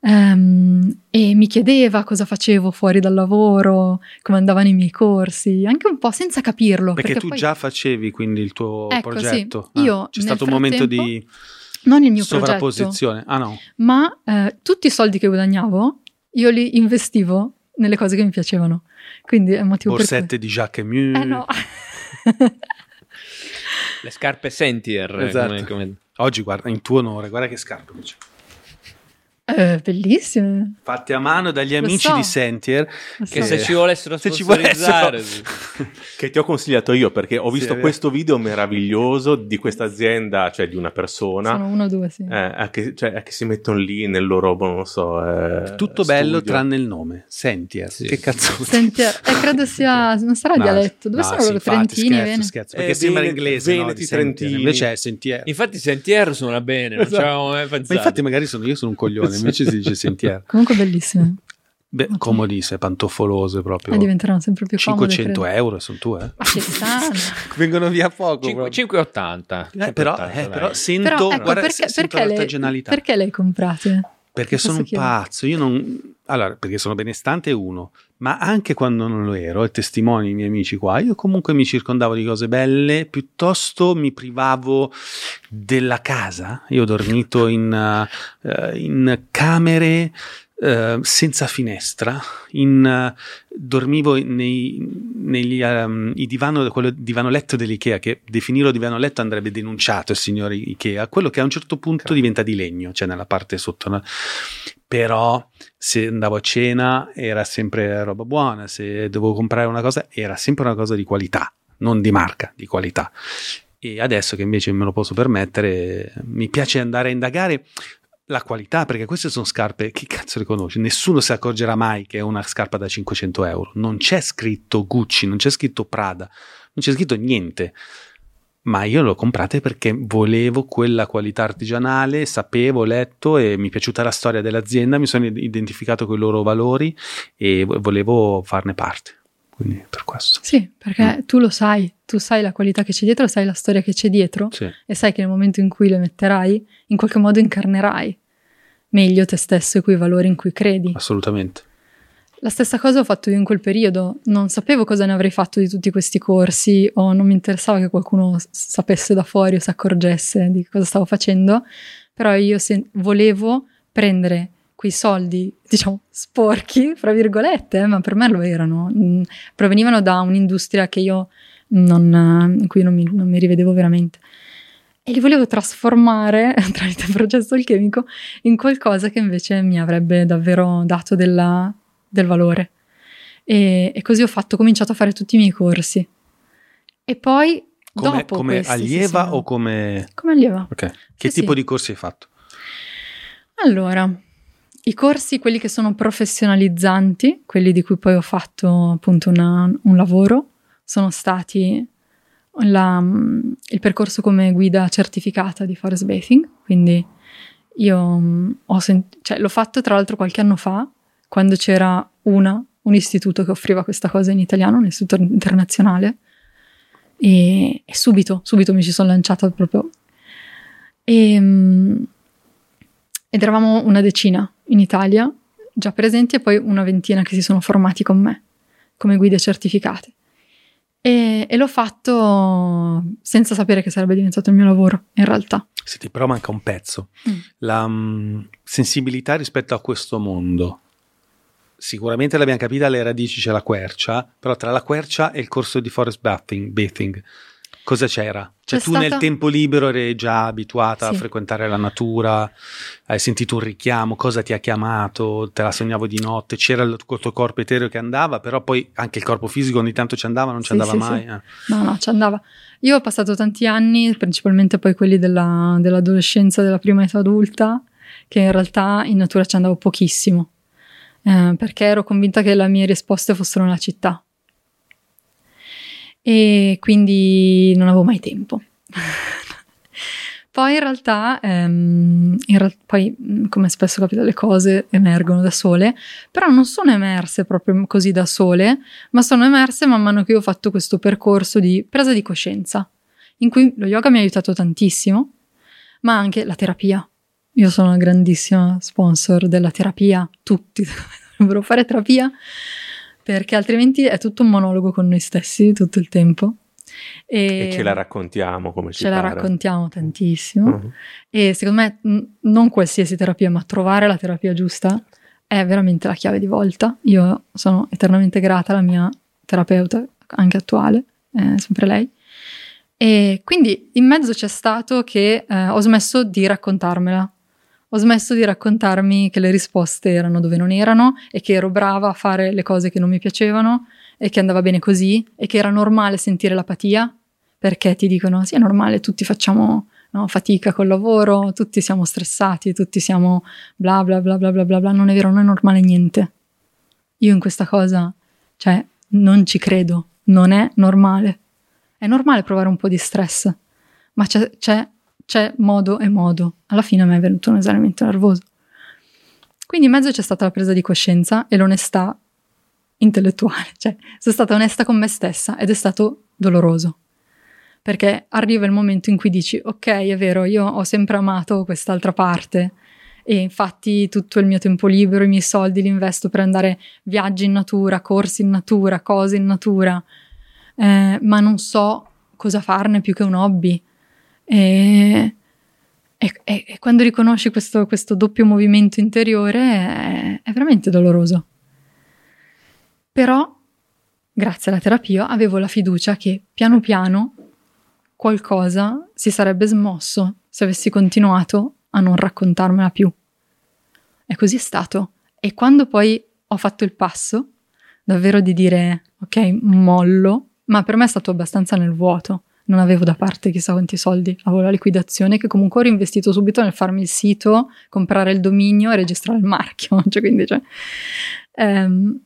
Ehm, e mi chiedeva cosa facevo fuori dal lavoro, come andavano i miei corsi, anche un po' senza capirlo. Perché, tu poi- già facevi quindi il tuo Ecco, sì. progetto. Io, Ah, c'è nel stato un momento di non il mio progetto, sovrapposizione. Ah no, ma eh, tutti i soldi che guadagnavo io li investivo nelle cose che mi piacevano. Quindi è motivo borsette di Jacques. Mu. Eh no. Le scarpe Sentier. Esatto. come- come- Oggi guarda, in tuo onore, guarda che scarpe. che c'è. Eh, bellissime. Fatte a mano dagli amici so. di Sentier. Lo Che so. se ci volessero Se ci volessero. <laughs> Che ti ho consigliato io perché ho Sì, visto vero. questo video meraviglioso di questa azienda, cioè di una persona. Sono uno o due, sì. eh, a che, cioè, a che si mettono lì nel loro, boh, non lo so. eh, Tutto bello studio. tranne il nome. Sentier. Sì. Che cazzo Senti, eh, credo sia, non sarà No, dialetto. Dove no, sono sì, loro? infatti, Trentini? Scherzo, scherzo, perché Eh, sembra Veneti- inglese, no, Veneti, di Sentier. Trentini. Invece è Sentier. Infatti Sentier suona bene, non Esatto. Ma infatti magari sono io sono un coglione, invece si dice Sentier. <laughs> Comunque bellissime. Beh, Ok. comodissime, pantofolose proprio. E diventeranno sempre più comode. 500 credo. euro sono tu, eh? Ma che stanno. <laughs> Vengono via poco. Cinque- proprio. 5,80. Eh, però, 5,80, eh, però sento, Però ecco, guarda, perché, sento perché, le, perché le hai comprate? Perché sono un pazzo, io non... Allora, perché sono benestante uno, ma anche quando non lo ero, e testimoni i miei amici qua, io comunque mi circondavo di cose belle, piuttosto mi privavo della casa. Io ho dormito in, eh, in camere eh, senza finestra, in, eh, dormivo nei, negli ehm, i divano, quello divano letto dell'Ikea, che definirlo divano letto andrebbe denunciato il signor Ikea, quello che a un certo punto Ok. diventa di legno, cioè nella parte sotto. no? Però se andavo a cena era sempre roba buona, se dovevo comprare una cosa era sempre una cosa di qualità, non di marca, di qualità. E adesso che invece me lo posso permettere, mi piace andare a indagare la qualità, perché queste sono scarpe, chi cazzo le conosce? Nessuno si accorgerà mai che è una scarpa da 500 euro. Non c'è scritto Gucci, non c'è scritto Prada, non c'è scritto niente. Ma io l'ho comprate perché volevo quella qualità artigianale, sapevo, ho letto e mi è piaciuta la storia dell'azienda, mi sono identificato con i loro valori e vo- volevo farne parte. Quindi per questo. Sì, perché tu lo sai, tu sai la qualità che c'è dietro, sai la storia che c'è dietro Sì. e sai che nel momento in cui le metterai, in qualche modo incarnerai meglio te stesso e quei valori in cui credi. Assolutamente. La stessa cosa ho fatto io in quel periodo, non sapevo cosa ne avrei fatto di tutti questi corsi o non mi interessava che qualcuno sapesse da fuori o si accorgesse di cosa stavo facendo, però io se- volevo prendere quei soldi, diciamo, sporchi, fra virgolette, eh, ma per me lo erano, mm, provenivano da un'industria che io non, eh, in cui non mi, non mi rivedevo veramente. E li volevo trasformare <laughs> tramite il processo alchemico in qualcosa che invece mi avrebbe davvero dato della- del valore. E, e così ho fatto, ho cominciato a fare tutti i miei corsi. E poi, Come, dopo come questi, sì, allieva sì, o come... come allieva. Ok. Che Sì, tipo sì. di corsi hai fatto? Allora, i corsi, quelli che sono professionalizzanti, quelli di cui poi ho fatto appunto una- un lavoro, sono stati la, il percorso come guida certificata di forest bathing, quindi io mm, sent- cioè, l'ho fatto tra l'altro qualche anno fa, quando c'era una, un istituto che offriva questa cosa in italiano, un istituto internazionale, e, e subito, subito mi ci sono lanciata proprio. E, mm, ed eravamo una decina in Italia, già presenti, e poi una ventina che si sono formati con me come guide certificate. E, e l'ho fatto senza sapere che sarebbe diventato il mio lavoro, in realtà. Senti, però manca un pezzo. Mm. La um, sensibilità rispetto a questo mondo. Sicuramente l'abbiamo capita, alle radici c'è la quercia, però tra la quercia e il corso di forest bathing, bathing cosa c'era? Cioè C'è tu stata- nel tempo libero eri già abituata a Sì. frequentare la natura, hai sentito un richiamo, cosa ti ha chiamato, te la sognavo di notte, c'era il tuo corpo etereo che andava, però poi anche il corpo fisico ogni tanto ci andava, non ci Sì, andava sì, mai. eh. No, no, ci andava. Io ho passato tanti anni, principalmente poi quelli della- dell'adolescenza, della prima età adulta, che in realtà in natura ci andavo pochissimo, eh, perché ero convinta che le mie risposte fossero nella città. E quindi non avevo mai tempo. poi in realtà, ehm, in real- poi mh, come spesso capita le cose emergono da sole, però non sono emerse proprio così da sole, ma sono emerse man mano che ho fatto questo percorso di presa di coscienza, in cui lo yoga mi ha aiutato tantissimo, ma anche la terapia. Io sono una grandissima sponsor della terapia, tutti <laughs> dovrebbero fare terapia, perché altrimenti è tutto un monologo con noi stessi tutto il tempo. E ce la raccontiamo come ci ce la pare. raccontiamo tantissimo. Mhm. E secondo me mh, non qualsiasi terapia, ma trovare la terapia giusta è veramente la chiave di volta. Io sono eternamente grata alla mia terapeuta, anche attuale, è sempre lei. E quindi in mezzo c'è stato che eh, ho smesso di raccontarmela. Ho smesso di raccontarmi che le risposte erano dove non erano e che ero brava a fare le cose che non mi piacevano e che andava bene così e che era normale sentire l'apatia perché ti dicono sì è normale, tutti facciamo no, fatica col lavoro, tutti siamo stressati, tutti siamo bla bla bla bla bla bla bla, non è vero, non è normale niente. Io in questa cosa, cioè, non ci credo, non è normale. È normale provare un po' di stress, ma c'è, c'è, c'è modo e modo. Alla fine me è venuto un esauriamento nervoso. Quindi in mezzo c'è stata la presa di coscienza e l'onestà intellettuale, cioè sono stata onesta con me stessa ed è stato doloroso perché arriva il momento in cui dici ok è vero io ho sempre amato quest'altra parte e infatti tutto il mio tempo libero i miei soldi li investo per andare viaggi in natura corsi in natura cose in natura eh, ma non so cosa farne più che un hobby e, e- e- quando riconosci questo, questo doppio movimento interiore è, è veramente doloroso però grazie alla terapia avevo la fiducia che piano piano qualcosa si sarebbe smosso se avessi continuato a non raccontarmela più. E così è stato. E quando poi ho fatto il passo, davvero di dire, ok, mollo, ma per me è stato abbastanza nel vuoto. Non avevo da parte chissà quanti soldi, avevo la liquidazione che comunque ho reinvestito subito nel farmi il sito, comprare il dominio e registrare il marchio. <laughs> Cioè, quindi, cioè, ehm,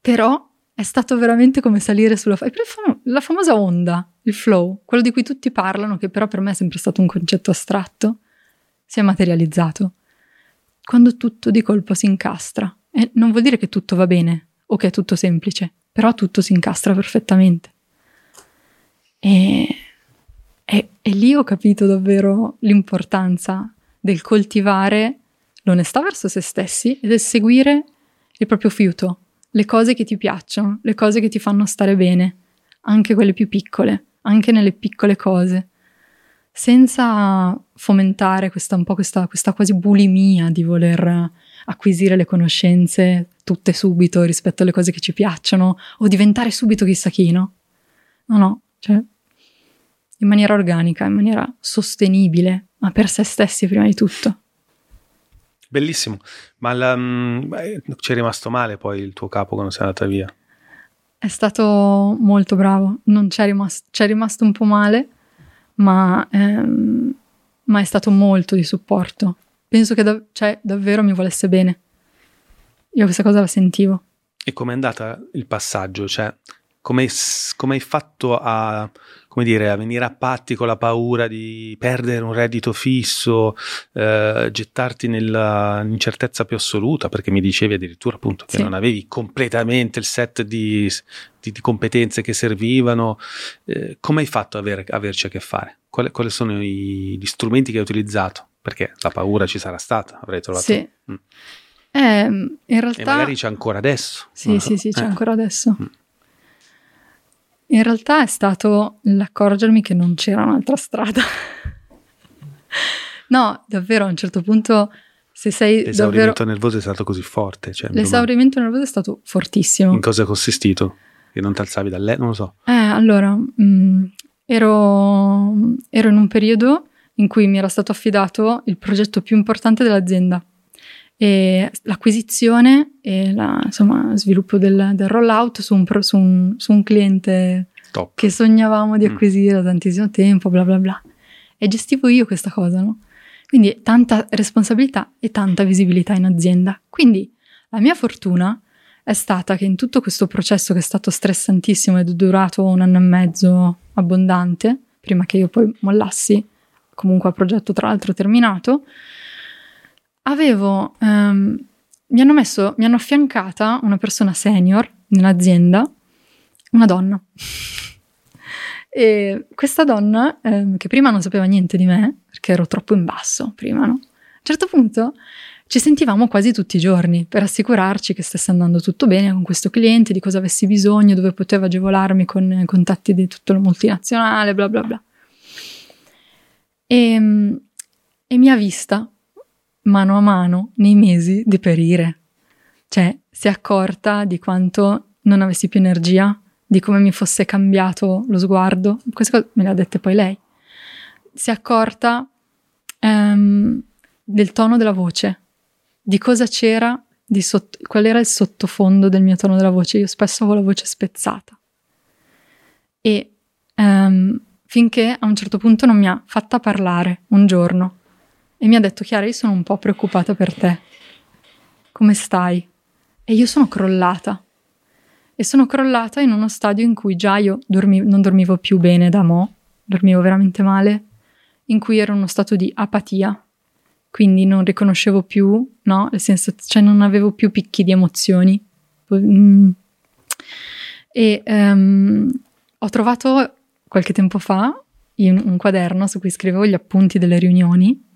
però è stato veramente come salire sulla fa- la famosa onda, il flow, quello di cui tutti parlano, che però per me è sempre stato un concetto astratto, si è materializzato. Quando tutto di colpo si incastra. E non vuol dire che tutto va bene o che è tutto semplice, però tutto si incastra perfettamente. E, e- e lì ho capito davvero l'importanza del coltivare l'onestà verso se stessi e del seguire il proprio fiuto, le cose che ti piacciono, le cose che ti fanno stare bene, anche quelle più piccole, anche nelle piccole cose, senza fomentare questa, un po' questa, questa quasi bulimia di voler acquisire le conoscenze tutte subito rispetto alle cose che ci piacciono o diventare subito chissà chi, no? No, no, cioè in maniera organica, in maniera sostenibile, ma per se stessi prima di tutto. Bellissimo, ma la- mm, beh, ci è rimasto male poi il tuo capo quando sei andata via. È stato molto bravo, non c'è rimasto, c'è rimasto un po' male, ma, ehm, ma è stato molto di supporto. Penso che da- cioè, davvero mi volesse bene. Io questa cosa la sentivo. E com'è andata il passaggio? Cioè, come, come hai fatto a, come dire, a venire a patti con la paura di perdere un reddito fisso, eh, gettarti nell'incertezza più assoluta, perché mi dicevi addirittura appunto che Sì. non avevi completamente il set di, di- di competenze che servivano. Eh, come hai fatto ad avere- averci a che fare? Quali, quali sono i- gli strumenti che hai utilizzato? Perché la paura ci sarà stata, avrei trovato. Sì. Mm. Eh, in E realtà... magari c'è ancora adesso. Sì, so. sì, sì, c'è Eh. ancora adesso. Mm. In realtà è stato l'accorgermi che non c'era un'altra strada. <laughs> no, davvero, a un certo punto, se sei davvero... L'esaurimento nervoso è stato così forte. Cioè, L'esaurimento nervoso è stato fortissimo. In cosa è consistito? Che non ti alzavi da letto? Non lo so. Eh, allora, mm, ero, ero in un periodo in cui mi era stato affidato il progetto più importante dell'azienda e l'acquisizione e la, insomma, sviluppo del, del rollout su un, pro- su un- su un cliente Top. che sognavamo di Mm. acquisire da tantissimo tempo, bla bla bla. E gestivo io questa cosa, no? Quindi tanta responsabilità e tanta visibilità in azienda. Quindi la mia fortuna è stata che in tutto questo processo che è stato stressantissimo ed è durato un anno e mezzo abbondante, prima che io poi mollassi, comunque a progetto tra l'altro terminato, avevo, ehm, mi hanno messo, mi hanno affiancata una persona senior nell'azienda, una donna. E questa donna, ehm, che prima non sapeva niente di me, perché ero troppo in basso prima, no? A un certo punto ci sentivamo quasi tutti i giorni per assicurarci che stesse andando tutto bene con questo cliente, di cosa avessi bisogno, dove potevo agevolarmi con i contatti di tutto il multinazionale, bla bla bla. E, e mi ha vista mano a mano nei mesi deperire. Cioè, si è accorta di quanto non avessi più energia, di come mi fosse cambiato lo sguardo. Queste cose me le ha dette poi lei. Si è accorta ehm, del tono della voce, di cosa c'era, di sotto- qual era il sottofondo del mio tono della voce. Io spesso avevo la voce spezzata. E ehm, finché a un certo punto non mi ha fatta parlare un giorno e mi ha detto Chiara, io sono un po' preoccupata per te. Come stai? E io sono crollata. E sono crollata in uno stadio in cui già io dormi- non dormivo più bene da mo', dormivo veramente male, in cui ero in uno stato di apatia, quindi non riconoscevo più, no, le sensazioni, cioè non avevo più picchi di emozioni. Mm. E ehm, ho trovato qualche tempo fa in un quaderno su cui scrivevo gli appunti delle riunioni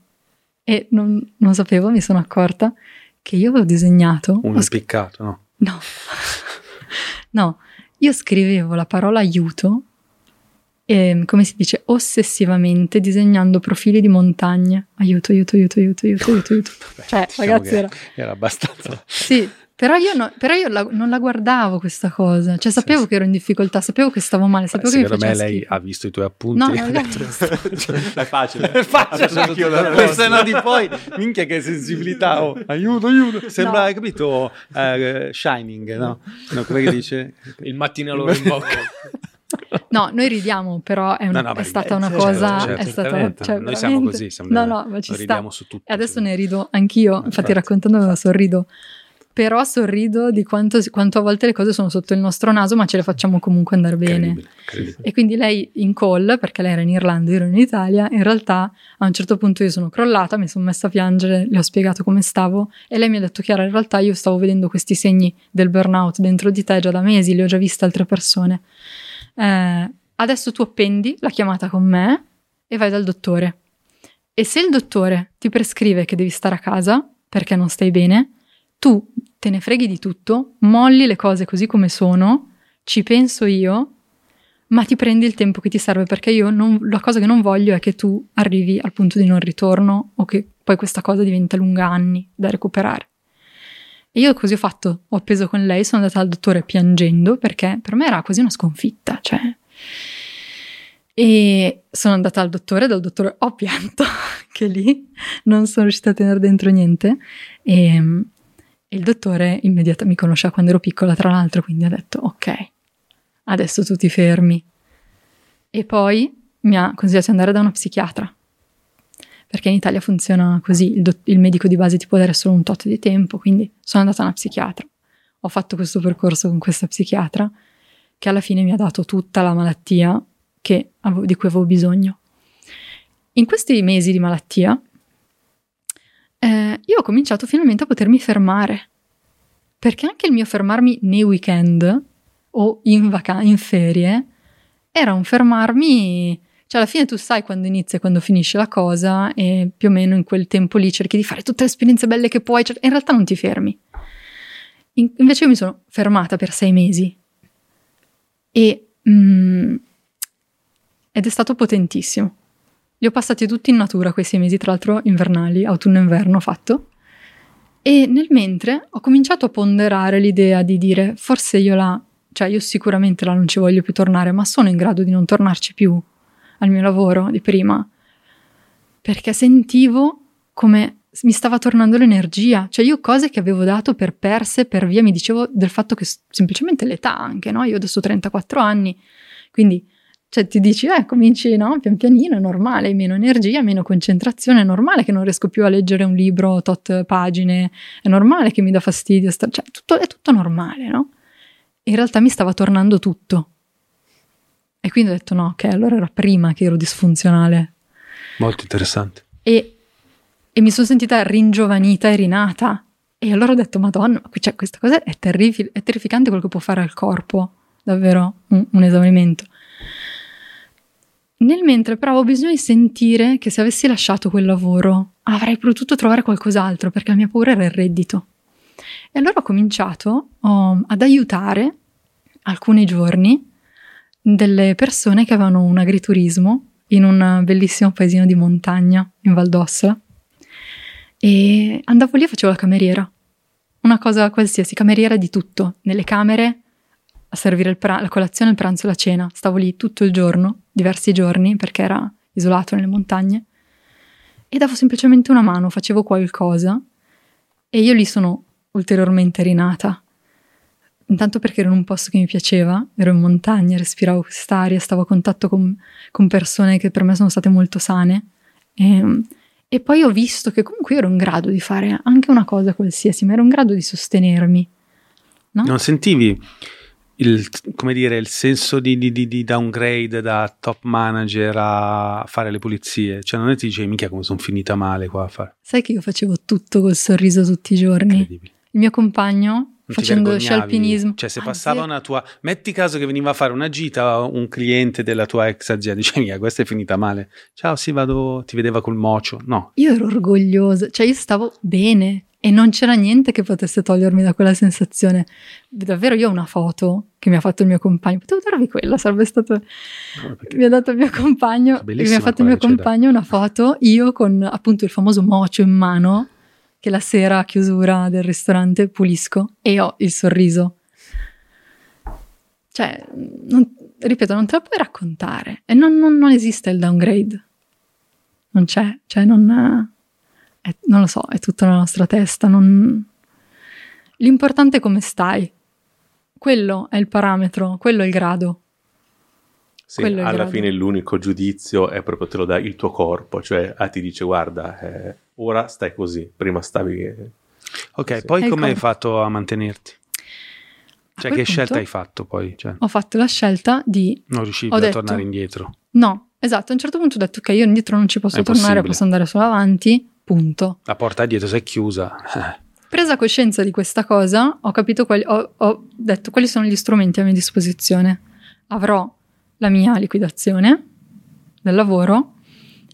e non, non sapevo, mi sono accorta che io avevo disegnato. Un impiccato, no? No, <laughs> no, io scrivevo la parola aiuto, ehm, come si dice, ossessivamente disegnando profili di montagne. Aiuto, aiuto, aiuto, aiuto, aiuto, aiuto, aiuto. Cioè, Diciamo ragazzi, era... era abbastanza. Sì, però io, no- però io la- non la guardavo questa cosa. Cioè, sapevo sì. che ero in difficoltà, sapevo che stavo male, sapevo che mi Secondo me faceva lei schifo. ha visto i tuoi appunti. No, <laughs> no, ragazzi. detto, <laughs> è facile. È facile, da questa no di poi, minchia che sensibilità, oh, aiuto, aiuto. Sembra, No. hai capito, eh, Shining, no? No, quello che dice... Il mattinello in bocca. No, noi ridiamo, però è, una- No, no, è stata una certo, cosa. certo, è stata, cioè, Noi siamo così, siamo No, no, ma ci noi sta. ridiamo su tutto. E adesso cioè. ne rido anch'io, infatti Infatti. raccontando sorrido. Però sorrido di quanto, quanto a volte le cose sono sotto il nostro naso, ma ce le facciamo comunque andare bene. Incredibile, incredibile. E quindi lei in call, perché lei era in Irlanda, io ero in Italia, in realtà a un certo punto io sono crollata, mi sono messa a piangere, le ho spiegato come stavo e lei mi ha detto Chiara, in realtà io stavo vedendo questi segni del burnout dentro di te già da mesi, li ho già viste altre persone. Eh, adesso tu appendi la chiamata con me e vai dal dottore. E se il dottore ti prescrive che devi stare a casa perché non stai bene, tu te ne freghi di tutto, molli le cose così come sono, ci penso io, ma ti prendi il tempo che ti serve perché io non- la cosa che non voglio è che tu arrivi al punto di non ritorno o che poi questa cosa diventa lunga anni da recuperare. E io così ho fatto, ho appeso con lei, sono andata dal dottore piangendo perché per me era quasi una sconfitta, cioè. E sono andata al dottore, dal dottore ho pianto, <laughs> che lì non sono riuscita a tenere dentro niente. E, e il dottore immediatamente mi conosceva quando ero piccola, tra l'altro, quindi ha detto: Ok, adesso tu ti fermi. E poi mi ha consigliato di andare da una psichiatra. Perché in Italia funziona così: il, dot- il medico di base ti può dare solo un tot di tempo. Quindi sono andata da una psichiatra. Ho fatto questo percorso con questa psichiatra che alla fine mi ha dato tutta la malattia che di cui avevo bisogno. In questi mesi di malattia, eh, io ho cominciato finalmente a potermi fermare. Perché anche il mio fermarmi nei weekend o in, vacanza, in ferie era un fermarmi. Cioè, alla fine tu sai quando inizia e quando finisce la cosa, e più o meno in quel tempo lì cerchi di fare tutte le esperienze belle che puoi, cioè, in realtà non ti fermi. In- invece io mi sono fermata per sei mesi e, mm, ed è stato potentissimo. Li ho passati tutti in natura quei sei mesi, tra l'altro invernali, autunno inverno ho fatto. E nel mentre ho cominciato a ponderare l'idea di dire forse io là, cioè io sicuramente là non ci voglio più tornare, ma sono in grado di non tornarci più al mio lavoro di prima. Perché sentivo come mi stava tornando l'energia, cioè io cose che avevo dato per perse, per via, mi dicevo del fatto che semplicemente l'età anche, no? Io adesso ho 34 anni, quindi cioè ti dici, eh, cominci, no, pian pianino, è normale, hai meno energia, meno concentrazione, è normale che non riesco più a leggere un libro tot pagine, è normale che mi dà fastidio, sta- cioè tutto, è tutto normale, no? In realtà mi stava tornando tutto. E quindi ho detto no, ok, allora era prima che ero disfunzionale. Molto interessante. E, e mi sono sentita ringiovanita e rinata. E allora ho detto, madonna, cioè, questa cosa è, terrifi- è terrificante quello che può fare al corpo, davvero, un, un esaurimento. Nel mentre però avevo bisogno di sentire che se avessi lasciato quel lavoro avrei potuto trovare qualcos'altro perché la mia paura era il reddito. E allora ho cominciato oh, ad aiutare alcuni giorni delle persone che avevano un agriturismo in un bellissimo paesino di montagna in Val d'Ossola e andavo lì e facevo la cameriera, una cosa qualsiasi, cameriera di tutto, nelle camere a servire pra- la colazione, il pranzo e la cena. Stavo lì tutto il giorno, diversi giorni, perché era isolato nelle montagne, e davo semplicemente una mano, facevo qualcosa e io lì sono ulteriormente rinata. Intanto perché ero in un posto che mi piaceva, ero in montagna, respiravo quest'aria, stavo a contatto con, con persone che per me sono state molto sane. E, e poi ho visto che comunque ero in grado di fare anche una cosa qualsiasi, ma ero in grado di sostenermi. No? Non sentivi il, come dire, il senso di, di- di- downgrade da top manager a fare le pulizie? Cioè non è che ti dicevi, mica come sono finita male qua a fare. Sai che io facevo tutto col sorriso tutti i giorni. Il mio compagno, facendo vergognavi? sci alpinismo. Cioè, se Anzi, passava una tua. Metti caso che veniva a fare una gita un cliente della tua ex azienda, dice mica, questa è finita male. Ciao, sì, vado, ti vedeva col mocio. No, Io ero orgogliosa, cioè io stavo bene e non c'era niente che potesse togliermi da quella sensazione. Davvero io ho una foto che mi ha fatto il mio compagno, potevo darvi quella, sarebbe stato... perché- Mi ha dato il mio compagno, mi ha fatto il mio compagno una foto, io con appunto il famoso mocio in mano, che la sera a chiusura del ristorante pulisco e ho il sorriso. Cioè, non- ripeto, non te la puoi raccontare e non, non- non esiste il downgrade. Non c'è, cioè non... è- non lo so, è tutto nella nostra testa. non- L'importante è come stai. Quello è il parametro, quello è il grado. Sì, alla grado. fine l'unico giudizio è proprio te lo dà il tuo corpo, cioè ah, ti dice guarda, eh, ora stai così, prima stavi... eh, Ok, Sì. poi come hai fatto a mantenerti? Cioè, che scelta hai fatto poi? Cioè, Ho fatto la scelta di non riuscivi a detto- tornare indietro. No, esatto, a un certo punto ho detto ok, io indietro non ci posso È tornare, posso andare solo avanti, punto. La porta dietro si è chiusa. Presa coscienza di questa cosa, ho capito quali, ho, ho detto quali sono gli strumenti a mia disposizione. Avrò la mia liquidazione del lavoro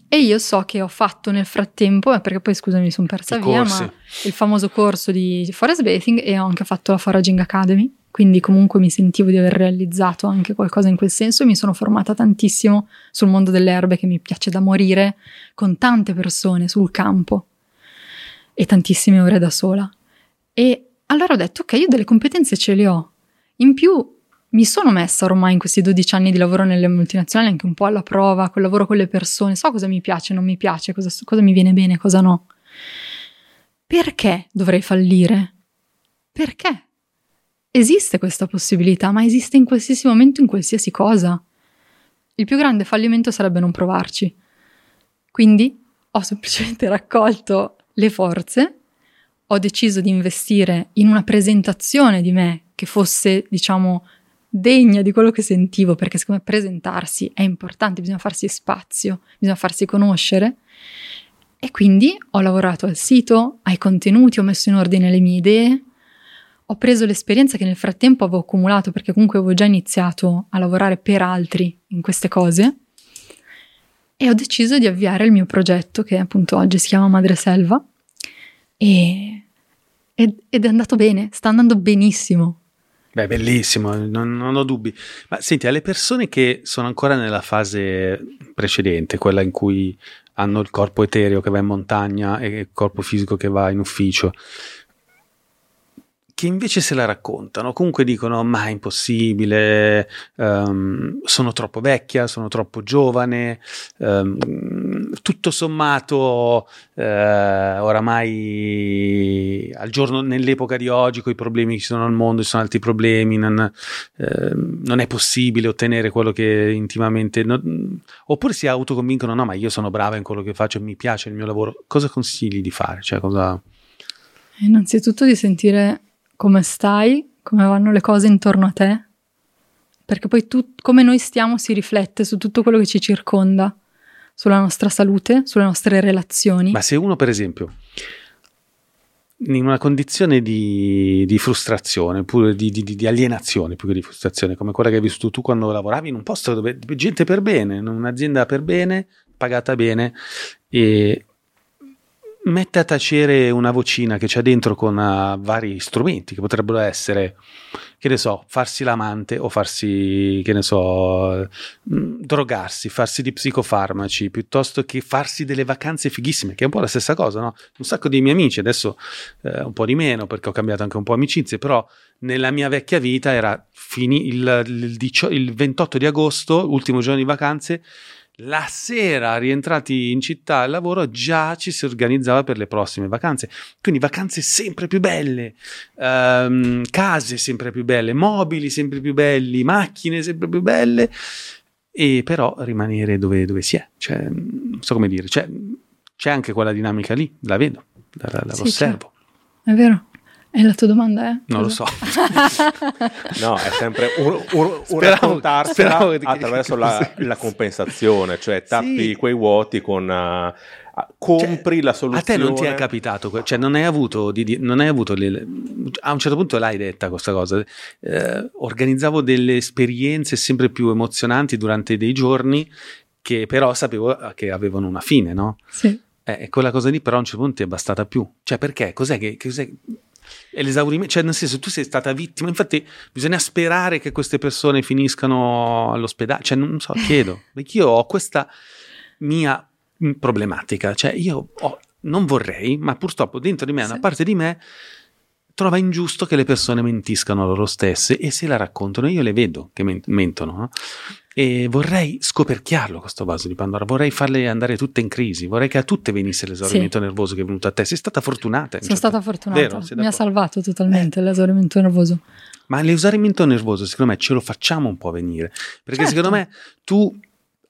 e io so che ho fatto nel frattempo, eh, perché poi scusami mi sono persa I via, corsi. ma il famoso corso di Forest Bathing e ho anche fatto la Foraging Academy, quindi comunque mi sentivo di aver realizzato anche qualcosa in quel senso e mi sono formata tantissimo sul mondo delle erbe che mi piace da morire con tante persone sul campo e tantissime ore da sola. E allora ho detto ok, io delle competenze ce le ho. In più mi sono messa ormai in questi 12 anni di lavoro nelle multinazionali anche un po' alla prova, col lavoro con le persone, so cosa mi piace, non mi piace, cosa, cosa mi viene bene, cosa no. Perché dovrei fallire? Perché? Esiste questa possibilità, ma esiste in qualsiasi momento, in qualsiasi cosa. Il più grande fallimento sarebbe non provarci. Quindi ho semplicemente <laughs> raccolto le forze, ho deciso di investire in una presentazione di me che fosse, diciamo, degna di quello che sentivo, perché secondo me presentarsi è importante, bisogna farsi spazio, bisogna farsi conoscere. E quindi ho lavorato al sito, ai contenuti, ho messo in ordine le mie idee, ho preso l'esperienza che nel frattempo avevo accumulato perché comunque avevo già iniziato a lavorare per altri in queste cose e ho deciso di avviare il mio progetto che appunto oggi si chiama Madre Selva e, ed, ed è andato bene, sta andando benissimo. Beh, bellissimo, non, non, ho dubbi. Ma senti, alle persone che sono ancora nella fase precedente, quella in cui hanno il corpo etereo che va in montagna e il corpo fisico che va in ufficio, che invece se la raccontano, comunque dicono ma è impossibile, um, sono troppo vecchia, sono troppo giovane, um, tutto sommato uh, oramai al giorno, nell'epoca di oggi con i problemi che ci sono al mondo, ci sono altri problemi, non, uh, non è possibile ottenere quello che intimamente... Non, oppure si autoconvincono no ma io sono brava in quello che faccio, mi piace il mio lavoro, cosa consigli di fare? Cioè, cosa... Innanzitutto di sentire come stai, come vanno le cose intorno a te, perché poi tu, come noi stiamo si riflette su tutto quello che ci circonda, sulla nostra salute, sulle nostre relazioni. Ma se uno, per esempio, in una condizione di, di frustrazione, oppure di, di, di, alienazione più che di frustrazione, come quella che hai vissuto tu quando lavoravi in un posto dove gente per bene, in un'azienda per bene, pagata bene, e mette a tacere una vocina che c'è dentro con uh, vari strumenti che potrebbero essere, che ne so, farsi l'amante o farsi, che ne so, mh, mm, drogarsi, farsi di psicofarmaci, piuttosto che farsi delle vacanze fighissime, che è un po' la stessa cosa, no? Un sacco di miei amici, adesso eh, un po' di meno perché ho cambiato anche un po' amicizie, però nella mia vecchia vita era fini il, il, il 28 di agosto, ultimo giorno di vacanze, la sera, rientrati in città al lavoro, già ci si organizzava per le prossime vacanze. Quindi vacanze sempre più belle, um, case sempre più belle, mobili sempre più belli, macchine sempre più belle, e però rimanere dove, dove si è. Cioè, non so come dire, cioè, c'è anche quella dinamica lì, la vedo, la, la sì, osservo. È vero. E la tua domanda è? Non lo so. <laughs> no, è sempre un, un, un raccontarsela attraverso la, la, compensazione, cioè tappi sì. quei vuoti con... Uh, compri cioè, la soluzione. A te non ti è capitato, cioè non hai avuto, di, non hai avuto le, a un certo punto l'hai detta questa cosa, eh, organizzavo delle esperienze sempre più emozionanti durante dei giorni che però sapevo che avevano una fine, no? Sì. Eh, quella cosa lì però a un certo punto è bastata più. Cioè perché? Cos'è che... Cos'è, è l'esaurimento, cioè nel senso tu sei stata vittima, infatti bisogna sperare che queste persone finiscano all'ospedale, cioè non so, chiedo, <laughs> perché io ho questa mia problematica, cioè io ho, non vorrei, ma purtroppo dentro di me, sì. una parte di me trova ingiusto che le persone mentiscano loro stesse e se la raccontano, io le vedo che mentono, no? E vorrei scoperchiarlo questo vaso di Pandora, vorrei farle andare tutte in crisi, vorrei che a tutte venisse l'esaurimento sì. nervoso che è venuto a te. Sei stata fortunata. Sono certo. stata fortunata, Vero? mi ha salvato totalmente eh. l'esaurimento nervoso. Ma l'esaurimento nervoso secondo me ce lo facciamo un po' venire, perché certo. secondo me tu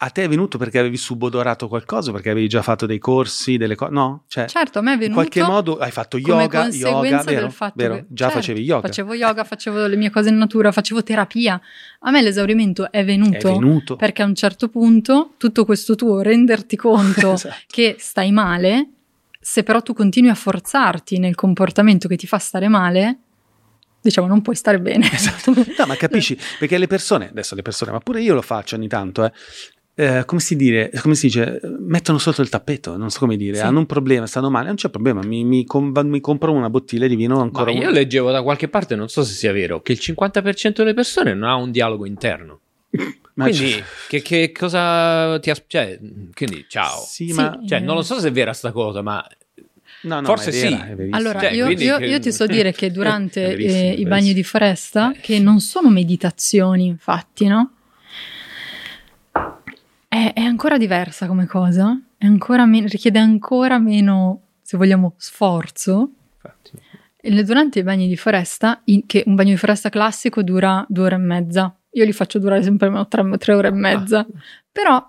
a te è venuto perché avevi subodorato qualcosa, perché avevi già fatto dei corsi, delle cose, no? Cioè, certo, a me è venuto. In qualche modo hai fatto yoga, yoga, vero? vero? Che, già certo, facevi yoga. Facevo yoga, facevo le mie cose in natura, facevo terapia. A me l'esaurimento è venuto, è venuto. perché a un certo punto tutto questo tuo renderti conto <laughs> esatto. che stai male, se però tu continui a forzarti nel comportamento che ti fa stare male, diciamo non puoi stare bene. Esatto. No, ma <laughs> capisci? Perché le persone, adesso le persone, ma pure io lo faccio ogni tanto, eh, eh, come, si dire, come si dice, mettono sotto il tappeto, non so come dire, sì. hanno un problema, stanno male, non c'è problema, mi, mi, com- mi compro una bottiglia di vino ancora. Ma io leggevo da qualche parte, non so se sia vero, che il 50% delle persone non ha un dialogo interno. <laughs> quindi che, che, cosa ti aspetta? Cioè, quindi ciao. Sì, sì, ma... Cioè, non lo so se è vera sta cosa, ma No, no, Forse vera, sì. Allora, cioè, io, io, io, ti so dire che <laughs> durante eh, i bagni di foresta, che non sono meditazioni, infatti, no? È, è ancora diversa come cosa, ancora me- richiede ancora meno, se vogliamo, sforzo. Infatti. Durante i bagni di foresta, in, che un bagno di foresta classico dura due ore e mezza, io li faccio durare sempre tre, tre ore e mezza, ah. però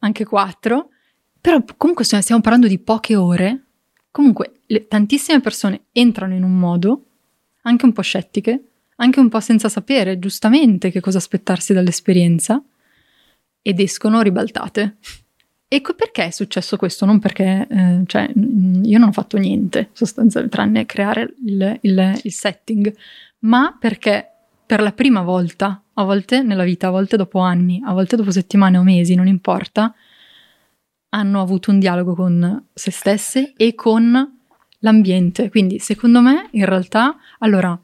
anche quattro, però comunque stiamo parlando di poche ore, comunque le, tantissime persone entrano in un modo, anche un po' scettiche, anche un po' senza sapere giustamente che cosa aspettarsi dall'esperienza, ed escono ribaltate. E perché è successo questo? Non perché, eh, cioè, io non ho fatto niente, sostanzialmente, tranne creare il, il, il setting, ma perché per la prima volta, a volte nella vita, a volte dopo anni, a volte dopo settimane o mesi, non importa, hanno avuto un dialogo con se stesse e con l'ambiente. Quindi, secondo me, in realtà, allora,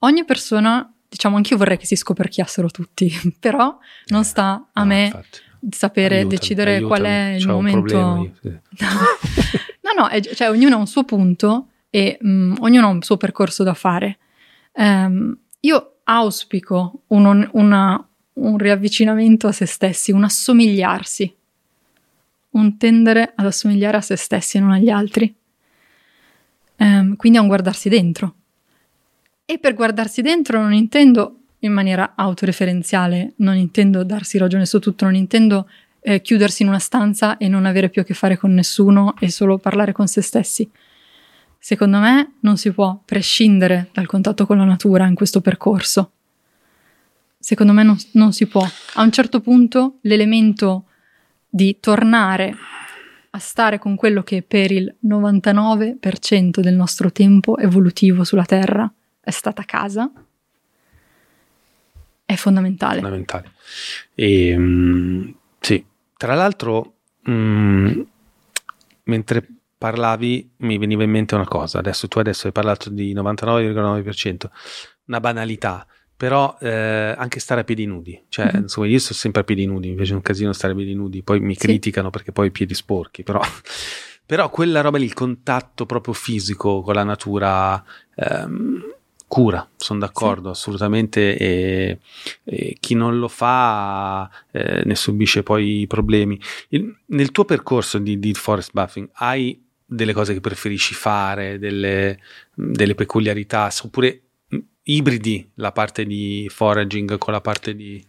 ogni persona, diciamo, anch'io vorrei che si scoperchiassero tutti, <laughs> però non sta a No, me infatti. sapere, Aiutami, decidere aiutami. qual è il un momento. <laughs> no, no, è- cioè ognuno ha un suo punto e mm, ognuno ha un suo percorso da fare. Ehm, io auspico un, una- un riavvicinamento a se stessi, un assomigliarsi, un tendere ad assomigliare a se stessi e non agli altri. Ehm, quindi a un guardarsi dentro. E per guardarsi dentro non intendo in maniera autoreferenziale, non intendo darsi ragione su tutto, non intendo eh, chiudersi in una stanza e non avere più a che fare con nessuno e solo parlare con se stessi. Secondo me non si può prescindere dal contatto con la natura in questo percorso. Secondo me non, non si può. A un certo punto l'elemento di tornare a stare con quello che per il 99% del nostro tempo evolutivo sulla Terra è stata casa. È fondamentale. fondamentale. E, mm, sì, tra l'altro, mm, mentre parlavi mi veniva in mente una cosa, adesso tu adesso hai parlato di 99,9%, una banalità, però eh, anche stare a piedi nudi, cioè Mhm. insomma io sto sempre a piedi nudi, invece è un casino stare a piedi nudi, poi mi Sì. criticano perché poi ho i piedi sporchi, però, però quella roba lì, il contatto proprio fisico con la natura... ehm, cura, sono d'accordo assolutamente e, e chi non lo fa eh, ne subisce poi i problemi. Il- nel tuo percorso di, di forest buffing hai delle cose che preferisci fare, delle, delle peculiarità, oppure mh, ibridi la parte di foraging con la parte di...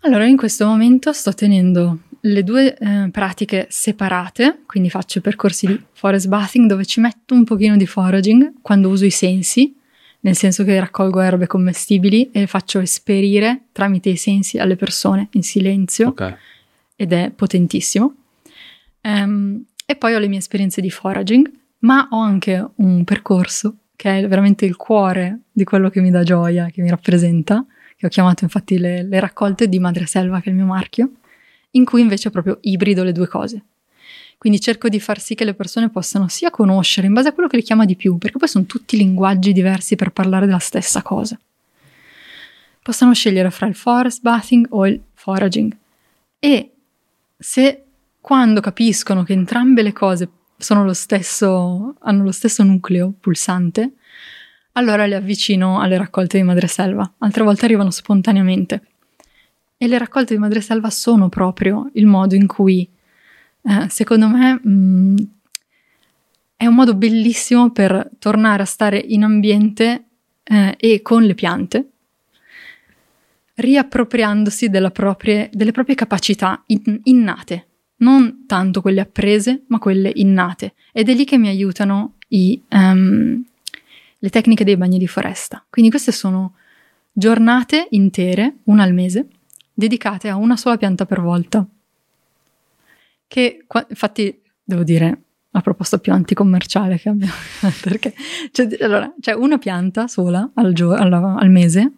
Allora, in questo momento sto tenendo le due eh, pratiche separate, quindi faccio percorsi di forest bathing dove ci metto un pochino di foraging quando uso i sensi, nel senso che raccolgo erbe commestibili e le faccio esperire tramite i sensi alle persone in silenzio Ok, ed è potentissimo. Ehm, e poi ho le mie esperienze di foraging, ma ho anche un percorso che è veramente il cuore di quello che mi dà gioia, che mi rappresenta, che ho chiamato infatti le, le raccolte di Madreselva, che è il mio marchio, in cui invece proprio ibrido le due cose. Quindi cerco di far sì che le persone possano sia conoscere in base a quello che li chiama di più, perché poi sono tutti linguaggi diversi per parlare della stessa cosa. Possano scegliere fra il forest bathing o il foraging. E se quando capiscono che entrambe le cose lo stesso, hanno lo stesso nucleo pulsante, allora le avvicino alle raccolte di madreselva. Altre volte arrivano spontaneamente. E le raccolte di madreselva sono proprio il modo in cui, eh, secondo me, mh, è un modo bellissimo per tornare a stare in ambiente eh, e con le piante, riappropriandosi proprie- delle proprie capacità in- innate, non tanto quelle apprese, ma quelle innate. Ed è lì che mi aiutano i, ehm, le tecniche dei bagni di foresta. Quindi queste sono giornate intere, una al mese, dedicate a una sola pianta per volta. Che qua- infatti devo dire la proposta più anticommerciale che abbiamo, <laughs> perché c'è, allora, c'è una pianta sola al, gio- alla- al mese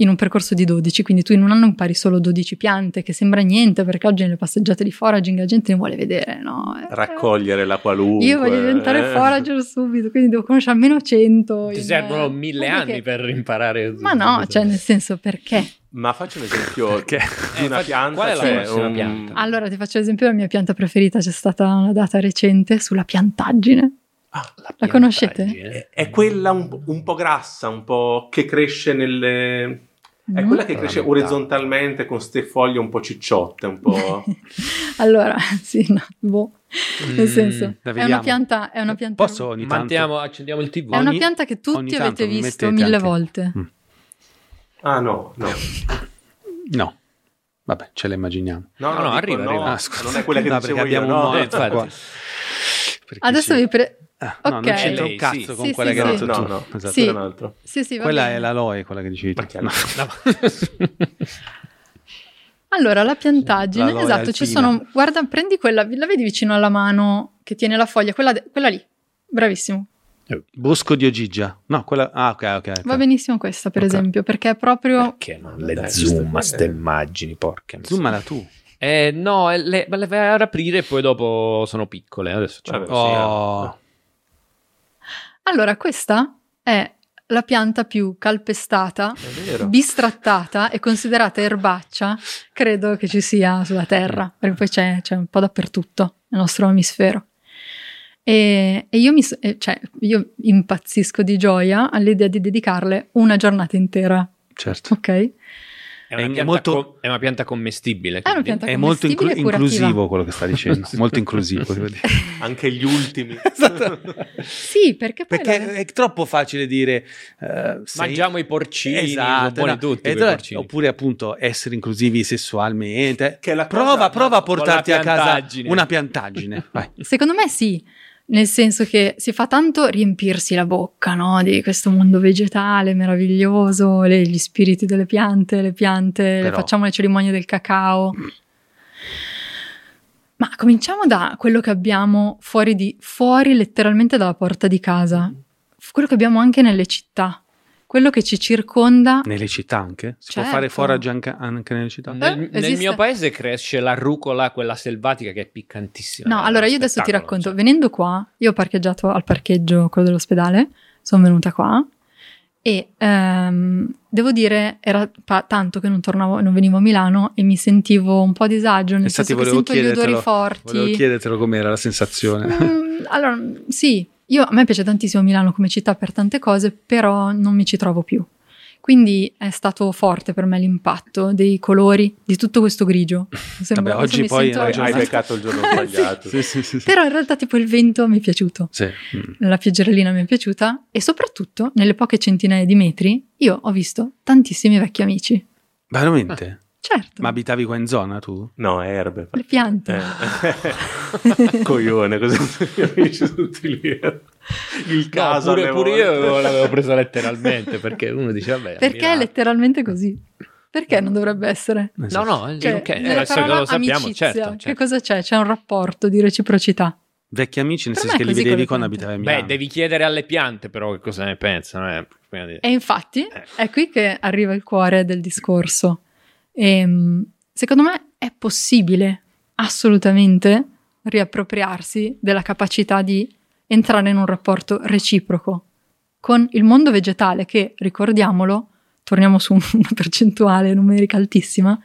in un percorso di 12, quindi tu in un anno impari solo 12 piante, che sembra niente perché oggi nelle passeggiate di foraging la gente ne vuole vedere, no? Eh, Raccogliere la qualunque. Io voglio diventare eh. forager subito, quindi devo conoscere almeno 100. Ti in- servono mille ma anni perché- per imparare. Ma no, cioè nel senso perché? Ma faccio un esempio <laughs> Perché? di una pianta. qual è la cioè prossima un- pianta? Allora ti faccio l'esempio della mia pianta preferita, c'è stata una data recente sulla piantaggine. Ah, La conoscete? è, è quella un, un po' grassa, un po' che cresce nelle. È quella che cresce orizzontalmente con ste foglie un po' cicciotte, un po'. <laughs> allora, <laughs> sì, no, boh. Nel Mm, senso, la è una pianta, è una pianta Posso ogni tanto? Mantiamo, accendiamo il TV. È una pianta che tutti avete visto mille anche- volte. Mm. Ah, no, no. No, vabbè, ce la immaginiamo. No, No, no, dico arriva, no, arriva. Ah, scusa. non è quella che No, dicevo perché io. abbiamo no. un qua. Perché Adesso ci- vi, pre- Ah, no, Ok. non c'entra un cazzo sì. con Sì, quella sì, che sì. no, no, Esatto. Sì. un altro. Sì, sì, Quella bene. è l'aloe, quella che dicevi tu. No. <laughs> Allora, la piantaggine, L'aloe esatto, ci alpina. sono, guarda, prendi quella, la vedi vicino alla mano che tiene la foglia, quella, de- quella lì, bravissimo. Bosco di Ogigia. No, quella... Ah, ok, ok. ok. Va benissimo questa, per Ok. esempio, perché è proprio... Perché non le Dai, zoom a giusto. ste immagini, porca miseria. Zoomala tu. Eh, no, eh, le, le vai a aprire e poi dopo sono piccole. Adesso c'è Vabbè, sì, Oh. Allora, questa è la pianta più calpestata, bistrattata e considerata erbaccia, credo che ci sia sulla Terra, perché poi c'è, c'è un po' dappertutto nel nostro emisfero. E, e io, mi, eh, cioè, io impazzisco di gioia all'idea di dedicarle una giornata intera, Certo. ok? È una, È pianta molto- co- è una pianta commestibile. È una pianta È molto inclu- inclusivo quello che sta dicendo. <laughs> molto inclusivo. <laughs> Anche gli ultimi. <laughs> Sì, perché poi Perché la- è troppo facile dire... sei- Mangiamo i porcini, Esatto, buoni no. tutti E allora- porcini. oppure appunto essere inclusivi sessualmente. Che la prova, cosa- prova a portarti a casa una piantaggine. Vai. Secondo me sì, nel senso che si fa tanto riempirsi la bocca, no? Di questo mondo vegetale meraviglioso, le- gli spiriti delle piante, le piante, Però- facciamo le cerimonie del cacao. Ma cominciamo da quello che abbiamo fuori, di, fuori letteralmente dalla porta di casa, quello che abbiamo anche nelle città, quello che ci circonda. Nelle città anche? Si Certo. può fare forage anche, anche nelle città? Nel, Eh, nel esiste. mio paese cresce la rucola, quella selvatica che è piccantissima. No, allora io adesso ti racconto, cioè. venendo qua, io ho parcheggiato al parcheggio, quello dell'ospedale, sono venuta qua e ehm, devo dire, era pa- tanto che non tornavo, non venivo a Milano e mi sentivo un po' a disagio, nel Infatti senso che sento gli odori forti. Volevo chiedertelo com'era la sensazione. Mm, allora, sì, io, a me piace tantissimo Milano come città per tante cose, però non mi ci trovo più. Quindi è stato forte per me l'impatto dei colori, di tutto questo grigio. <laughs> Sembra- Vabbè, oggi poi sento- hai Hai beccato il giorno sbagliato. <laughs> sì, sì, sì. sì. Però in realtà tipo il vento mi è piaciuto. Sì. Mm. La pioggerellina mi è piaciuta e soprattutto nelle poche centinaia di metri io ho visto tantissimi vecchi amici. Veramente? Certo, Ma abitavi qua in zona tu? No, erbe. le piante. Eh. <laughs> Coglione, così gli amici tutti lì. Il No, caso pure, alle pure volte. io l'avevo presa letteralmente perché uno dice vabbè. Perché è letteralmente così. Perché non dovrebbe essere? No, no, Cioè, ok, nella adesso che parola lo sappiamo, amicizia, certo, Che certo. cosa c'è? C'è un rapporto di reciprocità. Vecchi amici, nel Per senso che li vedevi quando abitavi a Milano. Beh, devi chiedere alle piante però che cosa ne pensano. eh, E infatti Eh. è qui che arriva il cuore del discorso. Ehm, secondo me è possibile assolutamente riappropriarsi della capacità di entrare in un rapporto reciproco con il mondo vegetale che, ricordiamolo, torniamo su <laughs> una percentuale numerica altissima,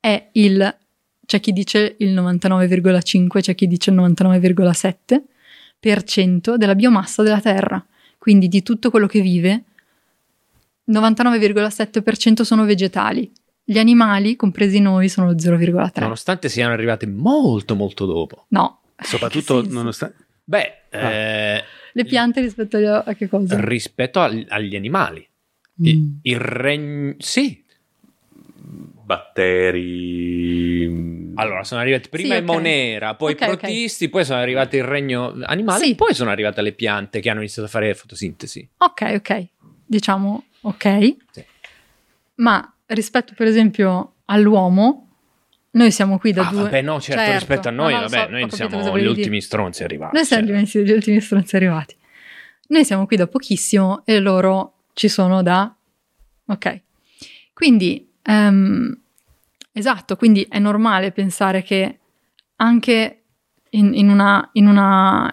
è il, c'è chi dice il 99,5, c'è chi dice il 99,7% della biomassa della Terra. Quindi di tutto quello che vive, 99,7% sono vegetali. Gli animali, compresi noi, sono lo 0,3. Nonostante siano arrivate molto molto dopo. No. Soprattutto <laughs> nonostante... Beh, Ah. eh, Le piante rispetto agli- a che cosa? rispetto al- agli animali. I- Mm. Il regno... Sì. Batteri. Allora, sono arrivati prima Sì, i ok. monera, poi Ok, i protisti, poi sono arrivati il regno animale, Sì. poi sono arrivate le piante che hanno iniziato a fare fotosintesi. Ok, ok. Diciamo ok. Sì. Ma rispetto per esempio all'uomo, noi siamo qui da Ah, due... vabbè, no, certo, rispetto a noi, no, no, vabbè, so, noi siamo gli ultimi dire. stronzi arrivati. Noi siamo cioè. gli ultimi- stronzi arrivati. Noi siamo qui da pochissimo e loro ci sono da... Ok. Quindi, ehm, esatto, quindi è normale pensare che anche in, in una, in, una,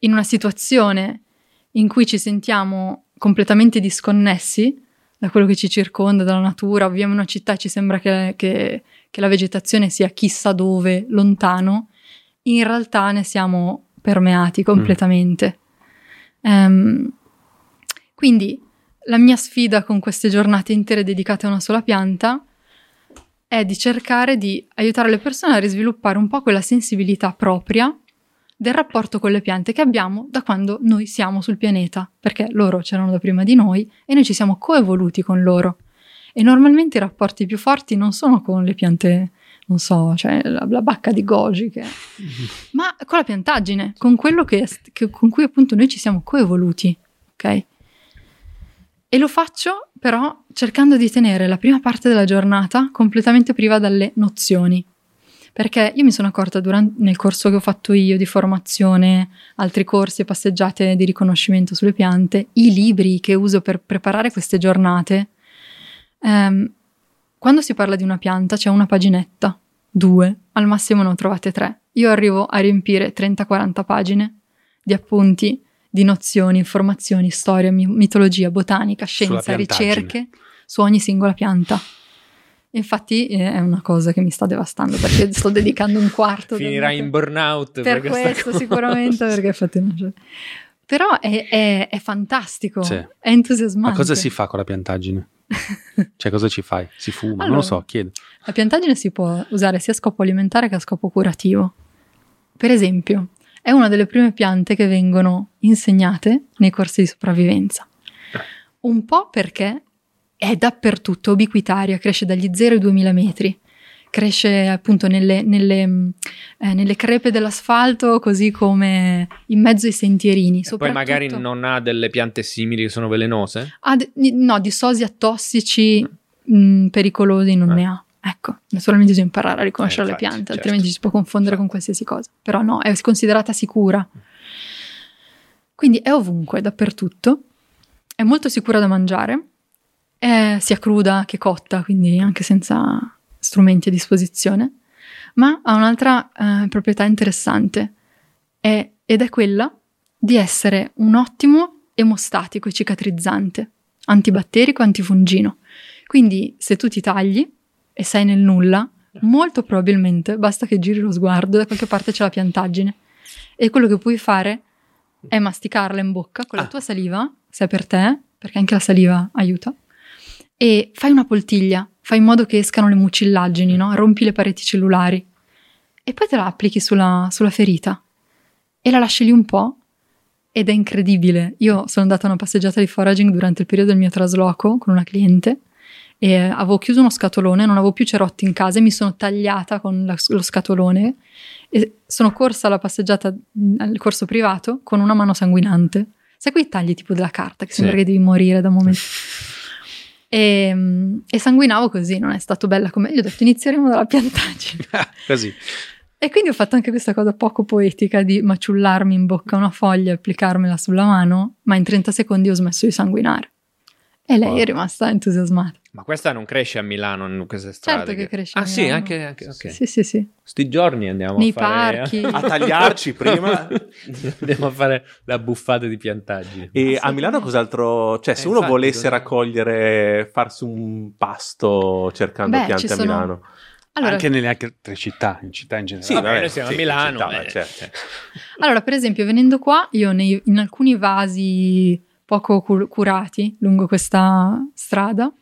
in una situazione in cui ci sentiamo completamente disconnessi da quello che ci circonda, dalla natura, viviamo in una città ci sembra che, che- che la vegetazione sia chissà dove, lontano, in realtà ne siamo permeati completamente. Ehm, quindi la mia sfida con queste giornate intere dedicate a una sola pianta è di cercare di aiutare le persone a risviluppare un po' quella sensibilità propria del rapporto con le piante che abbiamo da quando noi siamo sul pianeta, perché loro c'erano da prima di noi e noi ci siamo coevoluti con loro. E normalmente i rapporti più forti non sono con le piante non so, cioè la, la bacca di Goji, che... <laughs> ma con la piantaggine, con quello che, che- con cui appunto noi ci siamo coevoluti, ok? E lo faccio però cercando di tenere la prima parte della giornata completamente priva dalle nozioni. Perché io mi sono accorta durante, nel corso che ho fatto io di formazione, altri corsi e passeggiate di riconoscimento sulle piante, i libri che uso per preparare queste giornate, ehm, quando si parla di una pianta c'è una paginetta, due, al massimo ne trovate tre. Io arrivo a riempire 30-40 pagine di appunti, di nozioni, informazioni, storia, mi- mitologia, botanica, scienza, ricerche su ogni singola pianta. Infatti eh, è una cosa che mi sta devastando perché sto dedicando un quarto Finirà in burnout per questa questo cosa. sicuramente perché infatti non c'è. Però è, è- è fantastico, Sì. è entusiasmante. Ma cosa si fa con la piantaggine? <laughs> cioè, cosa ci fai? Si fuma? non Allora. lo so, chiedo. La piantaggine si può usare sia a scopo alimentare che a scopo curativo. Per esempio, è una delle prime piante che vengono insegnate nei corsi di sopravvivenza. Un po' perché è dappertutto, ubiquitaria, cresce dagli 0 ai 2000 metri. Cresce appunto nelle, nelle, mh, eh, nelle crepe dell'asfalto, così come in mezzo ai sentierini. Poi magari non ha delle piante simili che sono velenose? Di- no, di sosia tossici mh, pericolosi non Eh. ne ha. Ecco, naturalmente bisogna imparare a riconoscere Eh, le infatti, piante, certo. altrimenti si può confondere con qualsiasi cosa. Però no, è considerata sicura. Quindi è ovunque, dappertutto. È molto sicura da mangiare, è sia cruda che cotta, quindi anche senza strumenti a disposizione. Ma ha un'altra eh, proprietà interessante è- ed è quella di essere un ottimo emostatico e cicatrizzante, antibatterico e antifungino. Quindi se tu ti tagli e sei nel nulla, molto probabilmente basta che giri lo sguardo, da qualche parte c'è la piantaggine. E quello che puoi fare è masticarla in bocca con la Ah. tua saliva, se è per te, perché anche la saliva aiuta, e fai una poltiglia, fai in modo che escano le mucillaggini, no? rompi le pareti cellulari e poi te la applichi sulla, sulla ferita e la lasci lì un po' ed è incredibile. Io sono andata a una passeggiata di foraging durante il periodo del mio trasloco con una cliente e avevo chiuso uno scatolone, non avevo più cerotti in casa e mi sono tagliata con la- lo scatolone e sono corsa alla passeggiata al corso privato con una mano sanguinante. Sai quei tagli tipo della carta che Sì. sembra che devi morire da un momento. <laughs> E, mh, e sanguinavo così, non è stato bella come... Gli ho detto inizieremo dalla piantaggine. <laughs> Così. E quindi ho fatto anche questa cosa poco poetica di maciullarmi in bocca una foglia e applicarmela sulla mano, ma in 30 secondi ho smesso di sanguinare. E lei Wow. è rimasta entusiasmata. Ma questa non cresce a Milano in queste strade? Certo che cresce a Ah sì, Milano. anche, anche ok. Sì, sì, sì. Sti giorni andiamo Nei a fare... parchi. A tagliarci prima. <laughs> andiamo a fare la buffata di piantaggini. E a Milano cos'altro? Cioè, se Eh, uno infatti, volesse cosa- raccogliere, farsi un pasto cercando Beh, piante a sono- Milano. Allora, Anche nelle altre città, in città in generale. Sì, Vabbè, vabbè, noi siamo sì, a Milano. città, eh, certo. <laughs> allora, per esempio, venendo qua, io nei- in alcuni vasi poco cur- curati lungo questa strada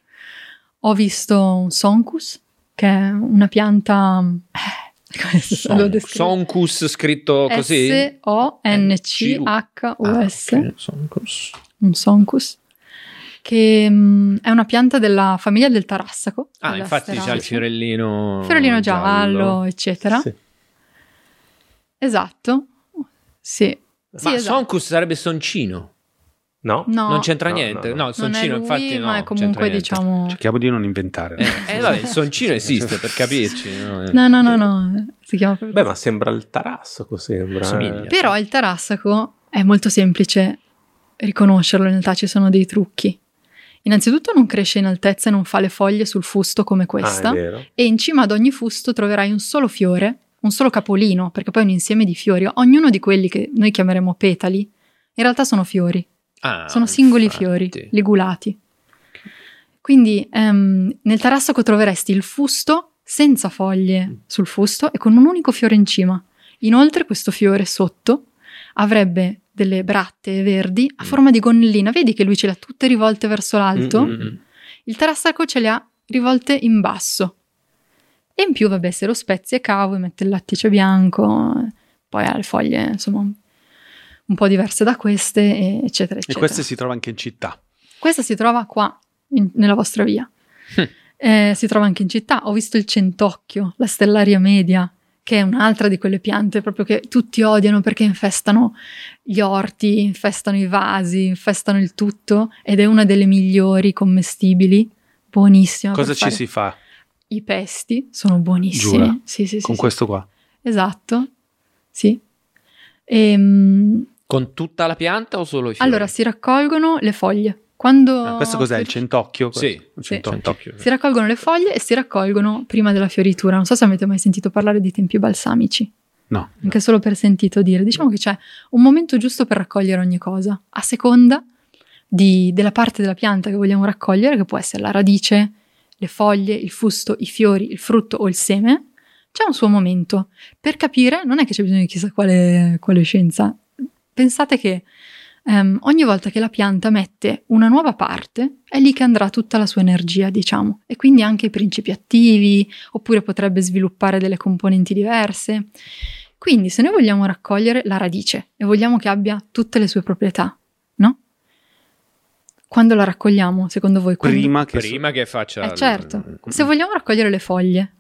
ho visto un soncus, che è una pianta... Son-? Soncus scritto così? S-O-N-C-H-U-S. Ah, ok, Soncus. un soncus, che mm, è una pianta della famiglia del tarassaco. Ah, infatti c'ha il fiorellino Fiorellino giallo, eccetera. Sì. Esatto. Sì. Sì, Ma esatto. Soncus sarebbe soncino. No? No, non c'entra No, niente. no, No, no. il non è soncino lui, infatti no. ma comunque diciamo... Cerchiamo di non inventare. Eh, eh, vabbè, il soncino esiste per capirci. no? Eh. No, no, no, no, si chiama proprio Beh, ma sembra il tarassaco, sembra. Somiglia. Però il tarassaco è molto semplice riconoscerlo, in realtà ci sono dei trucchi. Innanzitutto non cresce in altezza e non fa le foglie sul fusto come questa Ah, è vero. e in cima ad ogni fusto troverai un solo fiore, un solo capolino, perché poi è un insieme di fiori. Ognuno di quelli che noi chiameremo petali, in realtà sono fiori, Ah, sono singoli infatti. fiori, ligulati. Quindi ehm, nel tarassaco troveresti il fusto senza foglie sul fusto e con un unico fiore in cima. Inoltre questo fiore sotto avrebbe delle brattee verdi a forma di gonnellina. Vedi che lui ce le ha tutte rivolte verso l'alto? Mm, mm, mm. Il tarassaco ce le ha rivolte in basso. E in più, vabbè, se lo spezzi e cavo e mette il lattice bianco, poi ha le foglie, insomma, un po' diverse da queste, e- eccetera, E eccetera. queste si trova anche in città. Questa si trova qua, in- nella vostra via. Hm. Eh, si trova anche in città. Ho visto il centocchio, la stellaria media, che è un'altra di quelle piante proprio che tutti odiano perché infestano gli orti, infestano i vasi, infestano il tutto ed è una delle migliori commestibili, buonissima. Cosa ci fare- si fa I pesti sono buonissimi. Giura? Sì, sì, sì. con sì. questo qua? Esatto, sì. Ehm, Con tutta la pianta o solo i fiori? allora si raccolgono le foglie. Quando Ah, questo cos'è? Il centocchio? Sì, Il. Centocchio. Si raccolgono le foglie e si raccolgono prima della fioritura. Non so se avete mai sentito parlare di tempi balsamici, No. anche solo per sentito dire. Diciamo che c'è un momento giusto per raccogliere ogni cosa, a seconda di- della parte della pianta che vogliamo raccogliere, che può essere la radice, le foglie, il fusto, i fiori, il frutto o il seme. C'è un suo momento. Per capire, non è che c'è bisogno di chissà quale, quale scienza. Pensate che ehm, ogni volta che la pianta mette una nuova parte, è lì che andrà tutta la sua energia, diciamo, e quindi anche i principi attivi, oppure potrebbe sviluppare delle componenti diverse. Quindi, se noi vogliamo raccogliere la radice e vogliamo che abbia tutte le sue proprietà, no? Quando la raccogliamo, secondo voi? Quando- Prima che Prima che faccia... Eh, certo. Se vogliamo raccogliere le foglie,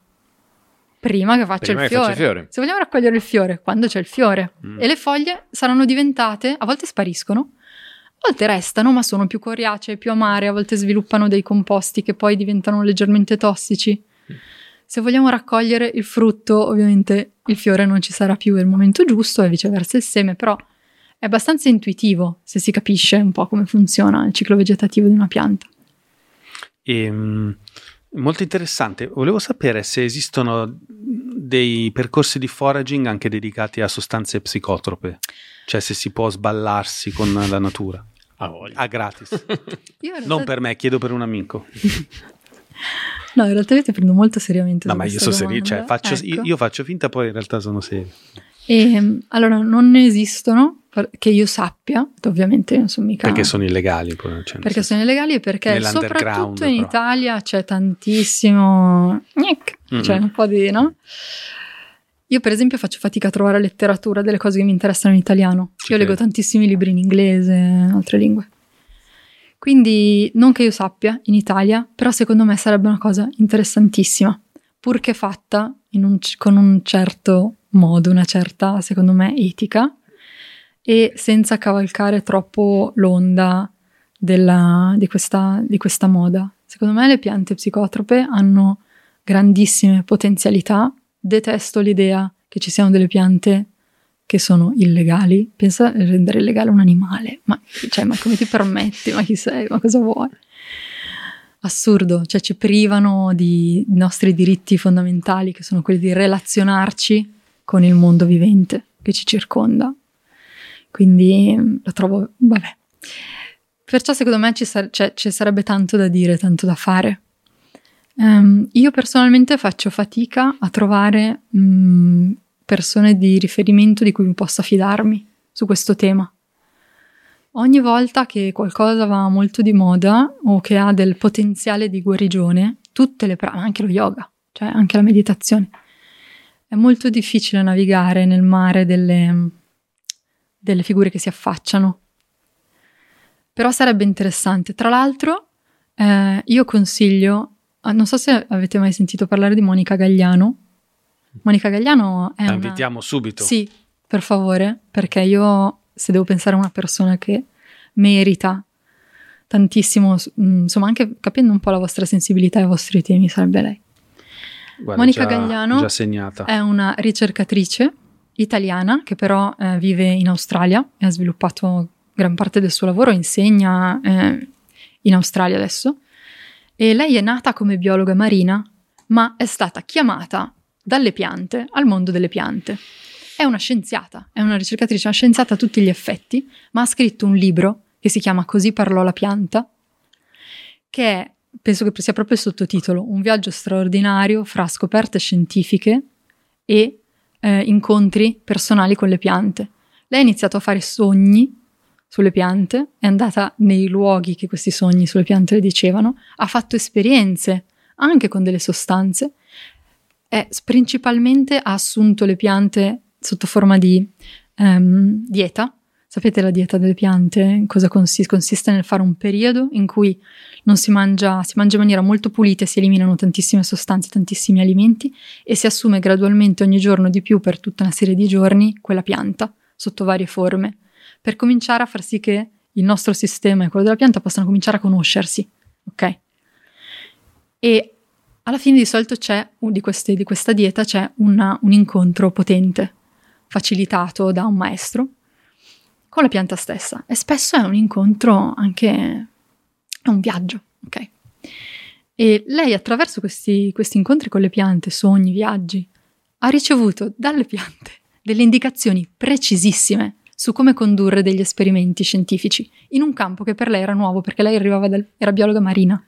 prima che faccia Prima il che fiore. il fiore. Se vogliamo raccogliere il fiore, quando c'è il fiore. Mm. E le foglie saranno diventate, a volte spariscono, a volte restano, ma sono più coriacee, più amare, a volte sviluppano dei composti che poi diventano leggermente tossici. Se vogliamo raccogliere il frutto, ovviamente il fiore non ci sarà più, è il momento giusto e viceversa il seme, però è abbastanza intuitivo se si capisce un po' come funziona il ciclo vegetativo di una pianta. Ehm, molto interessante. Volevo sapere se esistono dei percorsi di foraging anche dedicati a sostanze psicotrope, cioè se si può sballarsi con la natura. Ah, voglia. A gratis. <laughs> Non per me, chiedo per un amico. No, in realtà io ti prendo molto seriamente. No, ma io sono serio, cioè faccio, Ecco. io, io faccio finta, poi in realtà sono serio. E, allora, non ne esistono, che io sappia, ovviamente non sono mica... Perché sono illegali. poi, cioè, perché sono illegali e perché soprattutto in però. Italia c'è tantissimo... Mm-mm. Cioè un po' di... no? Io per esempio faccio fatica a trovare letteratura delle cose che mi interessano in italiano. Ci io leggo credo. tantissimi libri in inglese, in altre lingue. Quindi non che io sappia in Italia, però secondo me sarebbe una cosa interessantissima, purché fatta un con un certo modo, una certa, secondo me, etica e senza cavalcare troppo l'onda della- di, questa, di questa moda. Secondo me le piante psicotrope hanno grandissime potenzialità. Detesto l'idea che ci siano delle piante che sono illegali. Pensa a rendere illegale un animale. Ma, cioè, ma come ti permetti? Ma chi sei? Ma cosa vuoi? Assurdo, cioè ci privano di i nostri diritti fondamentali che sono quelli di relazionarci con il mondo vivente che ci circonda. Quindi mm, lo trovo, vabbè. Perciò secondo me ci, sar- cioè, ci sarebbe tanto da dire, tanto da fare. Ehm, io personalmente faccio fatica a trovare mm, persone di riferimento di cui mi possa fidarmi su questo tema. Ogni volta che qualcosa va molto di moda o che ha del potenziale di guarigione, tutte le pratiche, anche lo yoga, cioè anche la meditazione, è molto difficile navigare nel mare delle, delle figure che si affacciano. Però sarebbe interessante. Tra l'altro, eh, io consiglio, ah, non so se avete mai sentito parlare di Monica Gagliano. Monica Gagliano è La una... invitiamo subito. Sì, per favore, perché io se devo pensare a una persona che merita tantissimo, mm, insomma anche capendo un po' la vostra sensibilità e i vostri temi, sarebbe lei. Guarda, Monica già- Gagliano Già. È una ricercatrice italiana che però eh, vive in Australia e ha sviluppato gran parte del suo lavoro, insegna eh, in Australia adesso. E lei è nata come biologa marina, ma è stata chiamata dalle piante al mondo delle piante. È una scienziata, è una ricercatrice, una scienziata a tutti gli effetti, ma ha scritto un libro che si chiama Così parlò la pianta, che è, penso che sia proprio il sottotitolo, un viaggio straordinario fra scoperte scientifiche e eh, incontri personali con le piante. Lei ha iniziato a fare sogni sulle piante, è andata nei luoghi che questi sogni sulle piante le dicevano, ha fatto esperienze anche con delle sostanze, e principalmente ha assunto le piante sotto forma di ehm, dieta, Sapete la dieta delle piante? Cosa consiste? Consiste nel fare un periodo in cui non si mangia, si mangia in maniera molto pulita e si eliminano tantissime sostanze, tantissimi alimenti e si assume gradualmente ogni giorno di più per tutta una serie di giorni quella pianta sotto varie forme per cominciare a far sì che il nostro sistema e quello della pianta possano cominciare a conoscersi, ok? E alla fine di solito c'è, di, queste, di questa dieta, c'è una, un incontro potente, facilitato da un maestro, con la pianta stessa. E spesso è un incontro anche, è un viaggio, ok? E lei attraverso questi, questi incontri con le piante, sogni, viaggi, ha ricevuto dalle piante <laughs> delle indicazioni precisissime su come condurre degli esperimenti scientifici in un campo che per lei era nuovo perché lei arrivava dal, era biologa marina.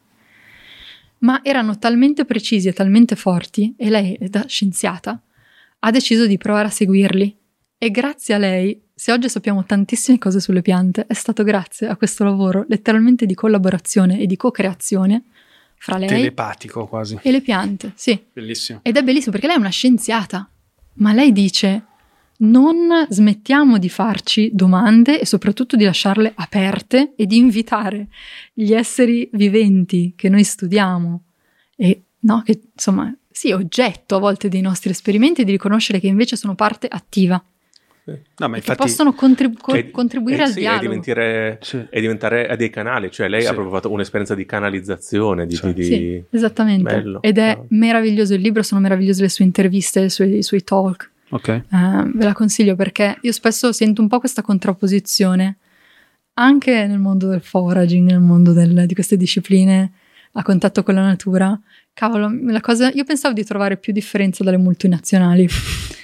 Ma erano talmente precisi e talmente forti e lei, da scienziata, ha deciso di provare a seguirli. E grazie a lei, se oggi sappiamo tantissime cose sulle piante, è stato grazie a questo lavoro letteralmente di collaborazione e di co-creazione fra lei Telepatico quasi. e le piante. Sì, Bellissimo. ed è bellissimo perché lei è una scienziata, ma lei dice non smettiamo di farci domande e soprattutto di lasciarle aperte e di invitare gli esseri viventi che noi studiamo e no, che insomma sì, oggetto a volte dei nostri esperimenti, di riconoscere che invece sono parte attiva No, ma e che infatti possono contrib- co- Che- contribuire eh al sì, e dialogo. diventare, Sì. e diventare a dei canali, cioè lei Sì. ha proprio fatto un'esperienza di canalizzazione, di, Sì. di- Sì, esattamente. Bello. Ed è Bravo. meraviglioso il libro, sono meravigliose le sue interviste, i suoi, i suoi talk. Ok. Eh, ve la consiglio perché io spesso sento un po' questa contrapposizione anche nel mondo del foraging, nel mondo del- di queste discipline a contatto con la natura. Cavolo, la cosa, io pensavo di trovare più differenza dalle multinazionali. <laughs>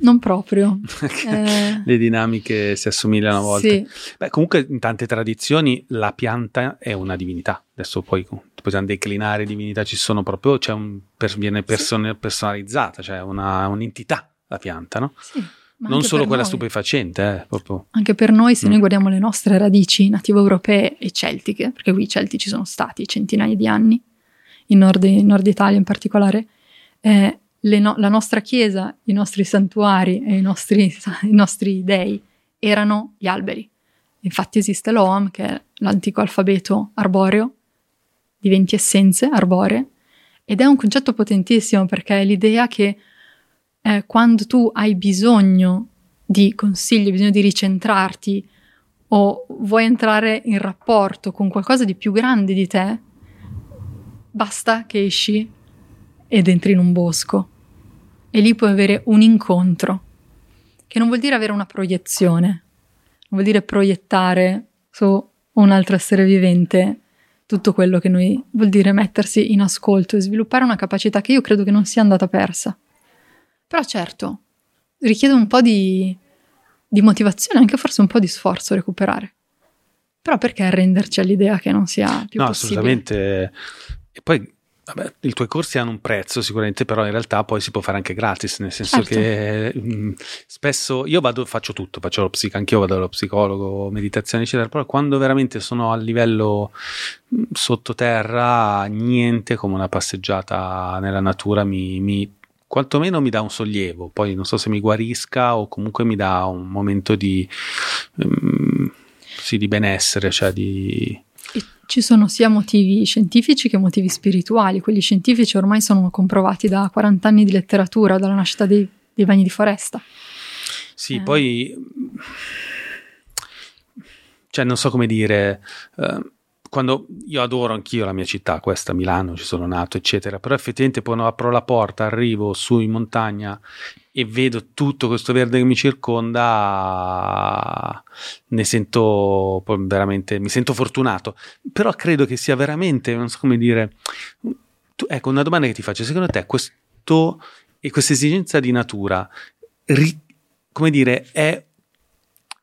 non proprio. <laughs> Eh, Le dinamiche si assomigliano a volte. sì, Beh, comunque in tante tradizioni la pianta è una divinità. Adesso poi possiamo declinare divinità, ci sono proprio, c'è un, per- viene person- personalizzata, cioè una, un'entità la pianta, no? sì, non solo quella noi. stupefacente, eh, proprio. Anche per noi, se Mm. noi guardiamo le nostre radici nativo-europee e celtiche, perché qui i celtici sono stati centinaia di anni, in nord, in nord Italia in particolare, eh, no- la nostra chiesa, i nostri santuari e i nostri, <laughs> i nostri dei erano gli alberi. Infatti esiste l'Oam, che è l'antico alfabeto arboreo, di 20 essenze arboree, ed è un concetto potentissimo perché è l'idea che eh, quando tu hai bisogno di consigli, bisogno di ricentrarti o vuoi entrare in rapporto con qualcosa di più grande di te, basta che esci ed entri in un bosco e lì puoi avere un incontro, che non vuol dire avere una proiezione, non vuol dire proiettare su un altro essere vivente tutto quello che noi vuol dire mettersi in ascolto e sviluppare una capacità che io credo che non sia andata persa. Però certo, richiede un po' di, di motivazione, anche forse un po' di sforzo recuperare. Però perché arrenderci all'idea che non sia più no, possibile? assolutamente. E poi, vabbè, i tuoi corsi hanno un prezzo sicuramente, però in realtà poi si può fare anche gratis, nel senso Certo. che mh, spesso io vado, faccio tutto, faccio lo psico, anch'io vado dallo psicologo, meditazione, eccetera, però quando veramente sono a livello mh, sottoterra, niente come una passeggiata nella natura mi, mi quantomeno mi dà un sollievo, poi non so se mi guarisca o comunque mi dà un momento di, ehm, sì, di benessere, cioè di... Ci sono sia motivi scientifici che motivi spirituali. Quelli scientifici ormai sono comprovati da 40 anni di letteratura, dalla nascita dei, dei bagni di foresta. Sì, Eh. poi... Cioè, non so come dire... eh, quando io adoro anch'io la mia città, questa Milano, ci sono nato, eccetera, però effettivamente quando apro la porta, arrivo su in montagna e vedo tutto questo verde che mi circonda, ne sento veramente, mi sento fortunato. Però credo che sia veramente, non so come dire, tu- ecco, una domanda che ti faccio, secondo te questo e questa esigenza di natura, ri- come dire, è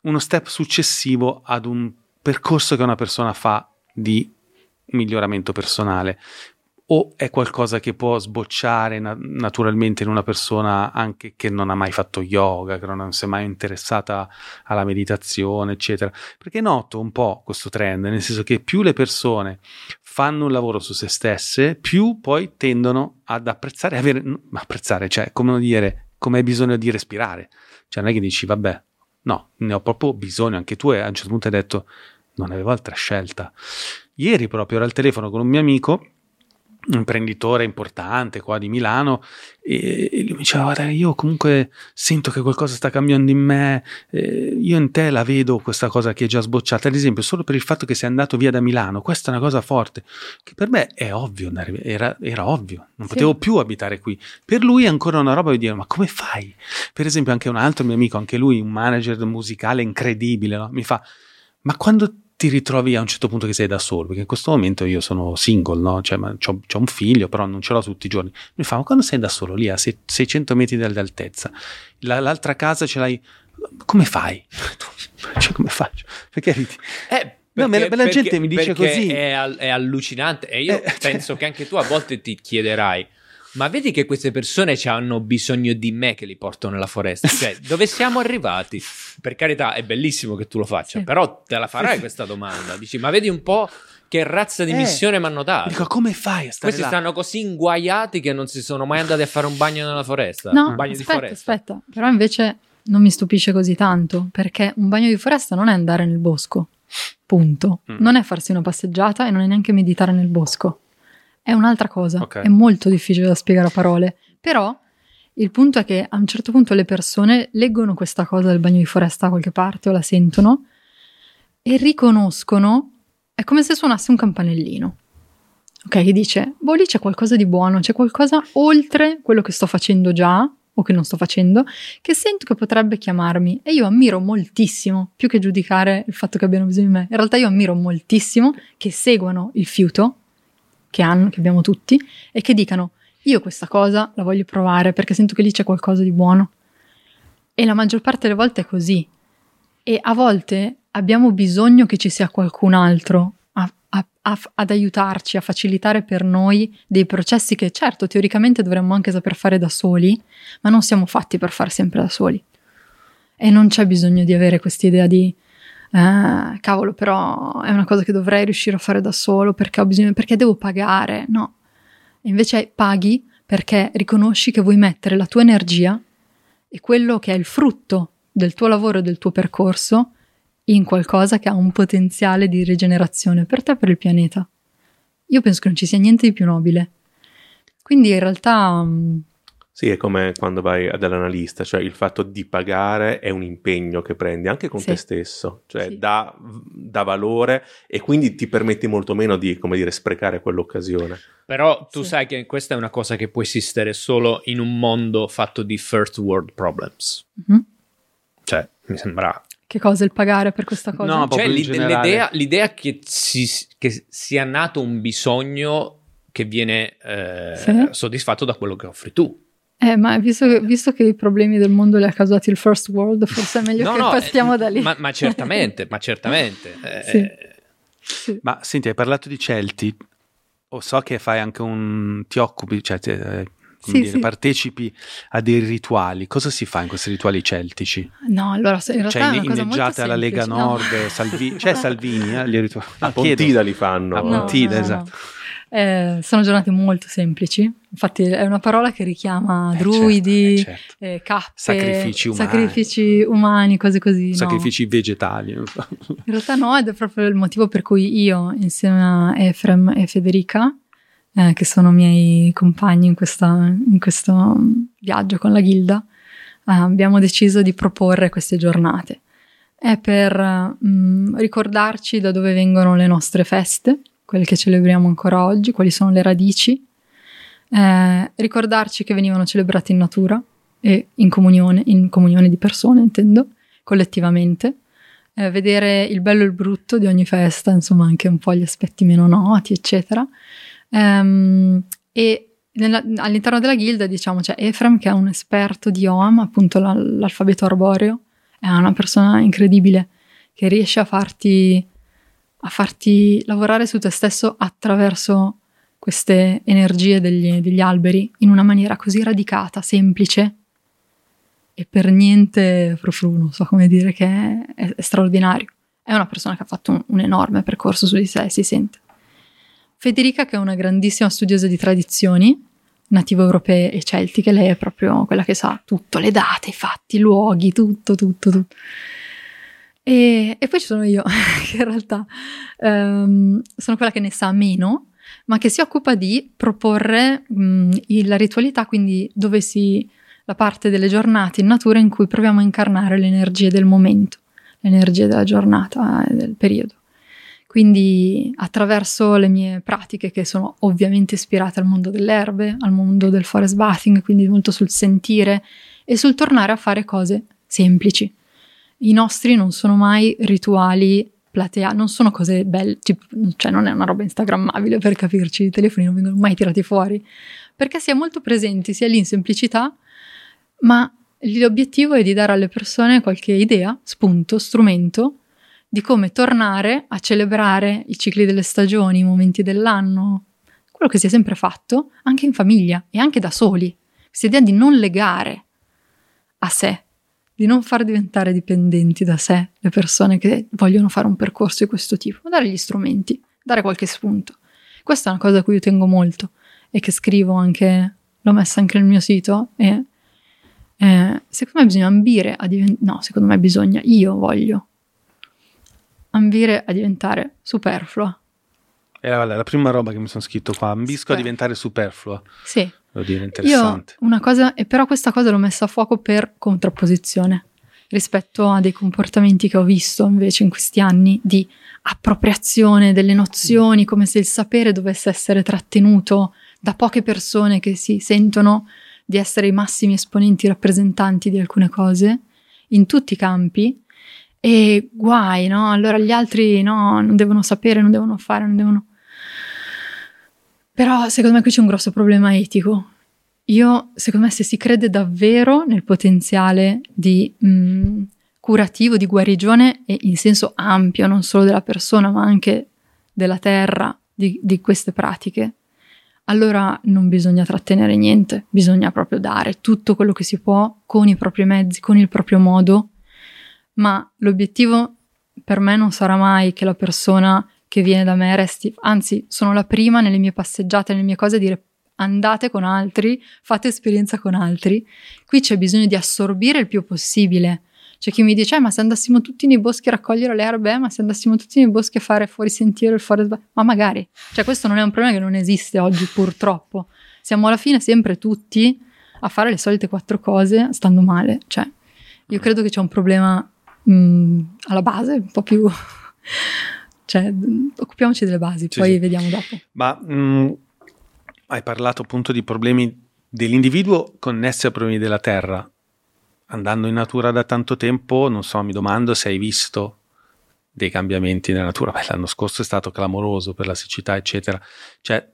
uno step successivo ad un percorso che una persona fa di miglioramento personale o è qualcosa che può sbocciare na- naturalmente in una persona anche che non ha mai fatto yoga, che non si è mai interessata alla meditazione, eccetera. Perché noto un po' questo trend, nel senso che più le persone fanno un lavoro su se stesse, più poi tendono ad apprezzare, avere, apprezzare, cioè come dire, come hai bisogno di respirare. Cioè non è che dici, vabbè, No, ne ho proprio bisogno. Anche tu a un certo punto hai detto non avevo altra scelta. Ieri proprio ero al telefono con un mio amico un imprenditore importante qua di Milano e, e lui mi diceva guarda io comunque sento che qualcosa sta cambiando in me eh, io in te la vedo questa cosa che è già sbocciata ad esempio solo per il fatto che sei andato via da Milano questa è una cosa forte che per me è ovvio era, era ovvio non sì. potevo più abitare qui per lui è ancora una roba di dire ma come fai per esempio anche un altro mio amico anche lui un manager musicale incredibile no? mi fa ma quando ti ritrovi a un certo punto che sei da solo, perché in questo momento io sono single, no? Cioè, ho un figlio, però non ce l'ho tutti i giorni. Mi fa, ma quando sei da solo lì a 600 metri d'altezza, la, l'altra casa ce l'hai, come fai? <laughs> cioè, come faccio? Perché ridi? Eh, perché, no, me, me la gente mi dice così. È, è, allucinante e io eh, penso cioè... che anche tu a volte ti chiederai ma vedi che queste persone hanno bisogno di me che li porto nella foresta? <laughs> Cioè, dove siamo arrivati? Per carità, è bellissimo che tu lo faccia, sì. però te la farai questa domanda. Dici, ma vedi un po' che razza di eh, missione mi hanno dato. Dico, come fai a stare Questi là? stanno così inguaiati che non si sono mai andati a fare un bagno nella foresta. No, un bagno aspetta, di foresta. aspetta. Però invece non mi stupisce così tanto, perché un bagno di foresta non è andare nel bosco. Punto. Mm. Non è farsi una passeggiata e non è neanche meditare nel bosco è un'altra cosa, okay. è molto difficile da spiegare a parole, però il punto è che a un certo punto le persone leggono questa cosa del bagno di foresta da qualche parte o la sentono e riconoscono, è come se suonasse un campanellino. Ok, che dice, boh lì c'è qualcosa di buono, c'è qualcosa oltre quello che sto facendo già o che non sto facendo, che sento che potrebbe chiamarmi e io ammiro moltissimo, più che giudicare il fatto che abbiano bisogno di me, in realtà io ammiro moltissimo che seguano il fiuto che hanno, che abbiamo tutti, e che dicano io questa cosa la voglio provare perché sento che lì c'è qualcosa di buono. E la maggior parte delle volte è così. E a volte abbiamo bisogno che ci sia qualcun altro a, a, a, ad aiutarci, a facilitare per noi dei processi che certo teoricamente dovremmo anche saper fare da soli, ma non siamo fatti per fare sempre da soli. E non c'è bisogno di avere questa idea di eh, cavolo, però è una cosa che dovrei riuscire a fare da solo perché ho bisogno, perché devo pagare. No, invece paghi perché riconosci che vuoi mettere la tua energia e quello che è il frutto del tuo lavoro e del tuo percorso in qualcosa che ha un potenziale di rigenerazione per te e per il pianeta. Io penso che non ci sia niente di più nobile. Quindi in realtà mm, sì, è come quando vai dall'analista, cioè il fatto di pagare è un impegno che prendi anche con sì. te stesso, cioè sì. dà, dà, valore e quindi ti permetti molto meno di, come dire, sprecare quell'occasione. Però tu sì. sai che questa è una cosa che può esistere solo in un mondo fatto di first world problems. Mm-hmm. Cioè, mi sembra... Che cosa il pagare per questa cosa? No, cioè l'idea, l'idea che, si, che sia nato un bisogno che viene eh, soddisfatto da quello che offri tu. Eh, ma visto che, visto che, i problemi del mondo li ha causati il first world, forse è meglio no, che no, passiamo eh, da lì. Ma, ma certamente, ma certamente. Eh, <laughs> sì. Sì. Ma senti, hai parlato di Celti, o so che fai anche un... ti occupi, cioè eh, sì, dire, sì. partecipi a dei rituali. Cosa si fa in questi rituali celtici? No, allora in realtà cioè, è una cosa inneggiate alla Lega Nord, no. Salvi- c'è <laughs> Salvini, eh, gli rituali. A Pontida li fanno. A Pontida, no, esatto. Eh, sono giornate molto semplici, infatti è una parola che richiama eh, druidi, certo, certo. Eh, cappe, sacrifici umani. sacrifici umani, cose così. Sacrifici no. vegetali. In realtà no, ed è proprio il motivo per cui io, insieme a Efrem e Federica, eh, che sono miei compagni in, questa, in questo viaggio con la Gilda, eh, abbiamo deciso di proporre queste giornate. È per mh, mm, ricordarci da dove vengono le nostre feste, quelle che celebriamo ancora oggi, quali sono le radici, eh, ricordarci che venivano celebrate in natura e in comunione, in comunione di persone, intendo, collettivamente, eh, vedere il bello e il brutto di ogni festa, insomma anche un po' gli aspetti meno noti, eccetera. Um, e nella, all'interno della gilda, diciamo, c'è Efrem che è un esperto di OAM, appunto la, l'alfabeto arboreo, è una persona incredibile che riesce a farti a farti lavorare su te stesso attraverso queste energie degli, degli alberi in una maniera così radicata, semplice e per niente frufru, non so come dire, che è, è, straordinario. È una persona che ha fatto un, un, enorme percorso su di sé, si sente. Federica, che è una grandissima studiosa di tradizioni, native europee e celtiche, lei è proprio quella che sa tutto, le date, i fatti, i luoghi, tutto, tutto, tutto. E, e poi ci sono io, <laughs> che in realtà um, sono quella che ne sa meno, ma che si occupa di proporre mh, la ritualità, quindi dove si la parte delle giornate in natura in cui proviamo a incarnare le energie del momento, le energie della giornata e del periodo. Quindi attraverso le mie pratiche che sono ovviamente ispirate al mondo delle erbe, al mondo del forest bathing, quindi molto sul sentire e sul tornare a fare cose semplici. I nostri non sono mai rituali platea, non sono cose belle, tipo, cioè non è una roba instagrammabile per capirci, i telefoni non vengono mai tirati fuori, perché si è molto presenti sia lì in semplicità, ma l'obiettivo è di dare alle persone qualche idea, spunto, strumento di come tornare a celebrare i cicli delle stagioni, i momenti dell'anno, quello che si è sempre fatto, anche in famiglia e anche da soli. Questa idea di non legare a sé, di non far diventare dipendenti da sé le persone che vogliono fare un percorso di questo tipo, ma dare gli strumenti, dare qualche spunto. Questa è una cosa a cui io tengo molto e che scrivo anche, l'ho messa anche nel mio sito e eh, secondo me bisogna ambire a diventare, no, secondo me bisogna, io voglio ambire a diventare superflua. È la, la prima roba che mi sono scritto qua, ambisco Super. a diventare superflua. Sì. Devo dire, interessante. Io una cosa, e però questa cosa l'ho messa a fuoco per contrapposizione rispetto a dei comportamenti che ho visto invece in questi anni di appropriazione delle nozioni, come se il sapere dovesse essere trattenuto da poche persone che si sentono di essere i massimi esponenti rappresentanti di alcune cose in tutti i campi e guai, no? Allora gli altri no, non devono sapere, non devono fare, non devono... Però secondo me qui c'è un grosso problema etico. Io, secondo me, se si crede davvero nel potenziale di mh, mm, curativo, di guarigione, e in senso ampio, non solo della persona, ma anche della terra, di, di queste pratiche, allora non bisogna trattenere niente, bisogna proprio dare tutto quello che si può con i propri mezzi, con il proprio modo ma l'obiettivo per me non sarà mai che la persona che viene da me resti, anzi sono la prima nelle mie passeggiate, nelle mie cose a dire andate con altri, fate esperienza con altri. Qui c'è bisogno di assorbire il più possibile. C'è chi mi dice, eh, ma se andassimo tutti nei boschi a raccogliere le erbe, eh, ma se andassimo tutti nei boschi a fare fuori sentiero il forest, ma magari. Cioè questo non è un problema che non esiste oggi purtroppo. Siamo alla fine sempre tutti a fare le solite quattro cose stando male. Cioè, io credo che c'è un problema mh, mm, alla base, un po' più... cioè, occupiamoci delle basi, sì, poi sì. vediamo dopo. Ma mh, mm, hai parlato appunto di problemi dell'individuo connessi ai problemi della Terra. Andando in natura da tanto tempo, non so, mi domando se hai visto dei cambiamenti nella natura. Beh, l'anno scorso è stato clamoroso per la siccità, eccetera. Cioè,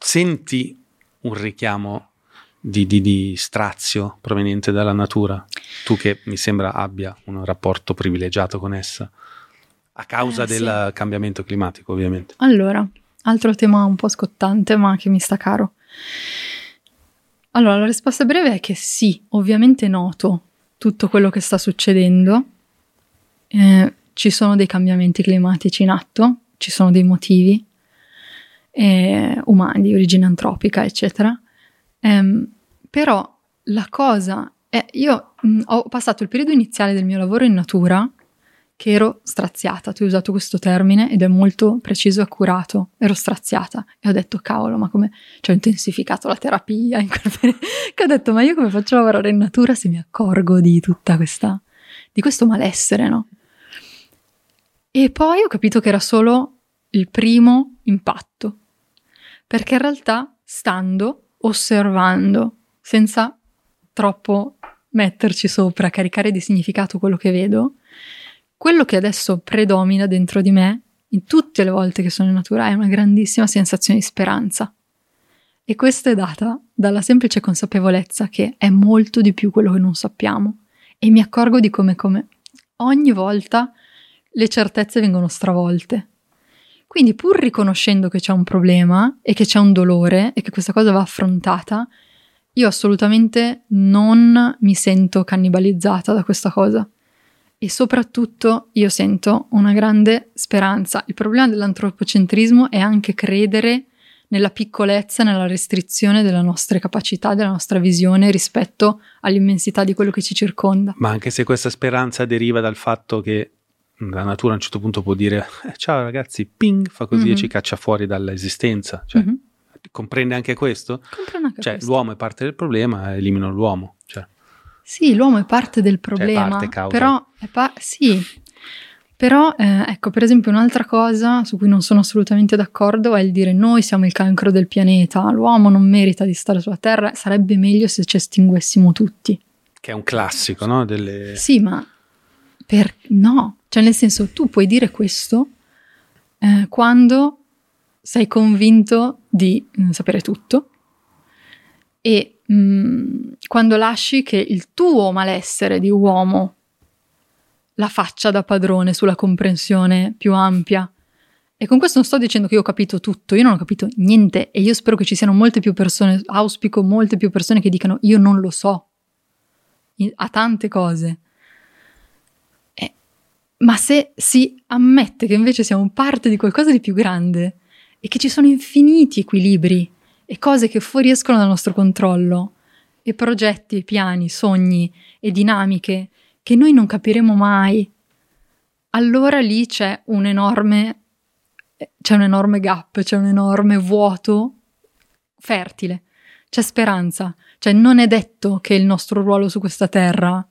senti un richiamo di, di, di, strazio proveniente dalla natura, tu che mi sembra abbia un rapporto privilegiato con essa, a causa eh, del sì. cambiamento climatico ovviamente. Allora, altro tema un po' scottante ma che mi sta caro. Allora, la risposta breve è che sì, ovviamente noto tutto quello che sta succedendo, eh, ci sono dei cambiamenti climatici in atto, ci sono dei motivi eh, umani di origine antropica, eccetera Um, però la cosa è, io mh, ho passato il periodo iniziale del mio lavoro in natura che ero straziata, tu hai usato questo termine ed è molto preciso e accurato, ero straziata e ho detto cavolo ma come, cioè ho intensificato la terapia <laughs> in quel che ho detto ma io come faccio a lavorare in natura se mi accorgo di tutta questa, di questo malessere, no? E poi ho capito che era solo il primo impatto, perché in realtà stando osservando, senza troppo metterci sopra, caricare di significato quello che vedo, quello che adesso predomina dentro di me, in tutte le volte che sono in natura, è una grandissima sensazione di speranza. E questa è data dalla semplice consapevolezza che è molto di più quello che non sappiamo. E mi accorgo di come, come ogni volta le certezze vengono stravolte. Quindi pur riconoscendo che c'è un problema e che c'è un dolore e che questa cosa va affrontata, io assolutamente non mi sento cannibalizzata da questa cosa. E soprattutto io sento una grande speranza. Il problema dell'antropocentrismo è anche credere nella piccolezza, nella restrizione delle nostre capacità, della nostra visione rispetto all'immensità di quello che ci circonda. Ma anche se questa speranza deriva dal fatto che la natura a un certo punto può dire eh, ciao ragazzi, ping, fa così mm-hmm. e ci caccia fuori dall'esistenza. Cioè, mm-hmm. Comprende anche questo? Comprende anche cioè, questo. l'uomo è parte del problema, elimino l'uomo. Cioè. Sì, l'uomo è parte del problema, cioè, parte, causa. però è pa- sì, però, eh, ecco, per esempio, un'altra cosa su cui non sono assolutamente d'accordo è il dire noi siamo il cancro del pianeta, l'uomo non merita di stare sulla Terra, sarebbe meglio se ci estinguessimo tutti. Che è un classico, no? Delle... Sì, ma per... no, cioè nel senso tu puoi dire questo eh, quando sei convinto di mm, sapere tutto e mh, mm, quando lasci che il tuo malessere di uomo la faccia da padrone sulla comprensione più ampia. E con questo non sto dicendo che io ho capito tutto, io non ho capito niente e io spero che ci siano molte più persone, auspico molte più persone che dicano io non lo so a tante cose. Eh, ma se si ammette che invece siamo parte di qualcosa di più grande e che ci sono infiniti equilibri e cose che fuoriescono dal nostro controllo, e progetti, piani, sogni e dinamiche che noi non capiremo mai, allora lì c'è un enorme, c'è un enorme gap, c'è un enorme vuoto fertile, c'è speranza, cioè non è detto che il nostro ruolo su questa terra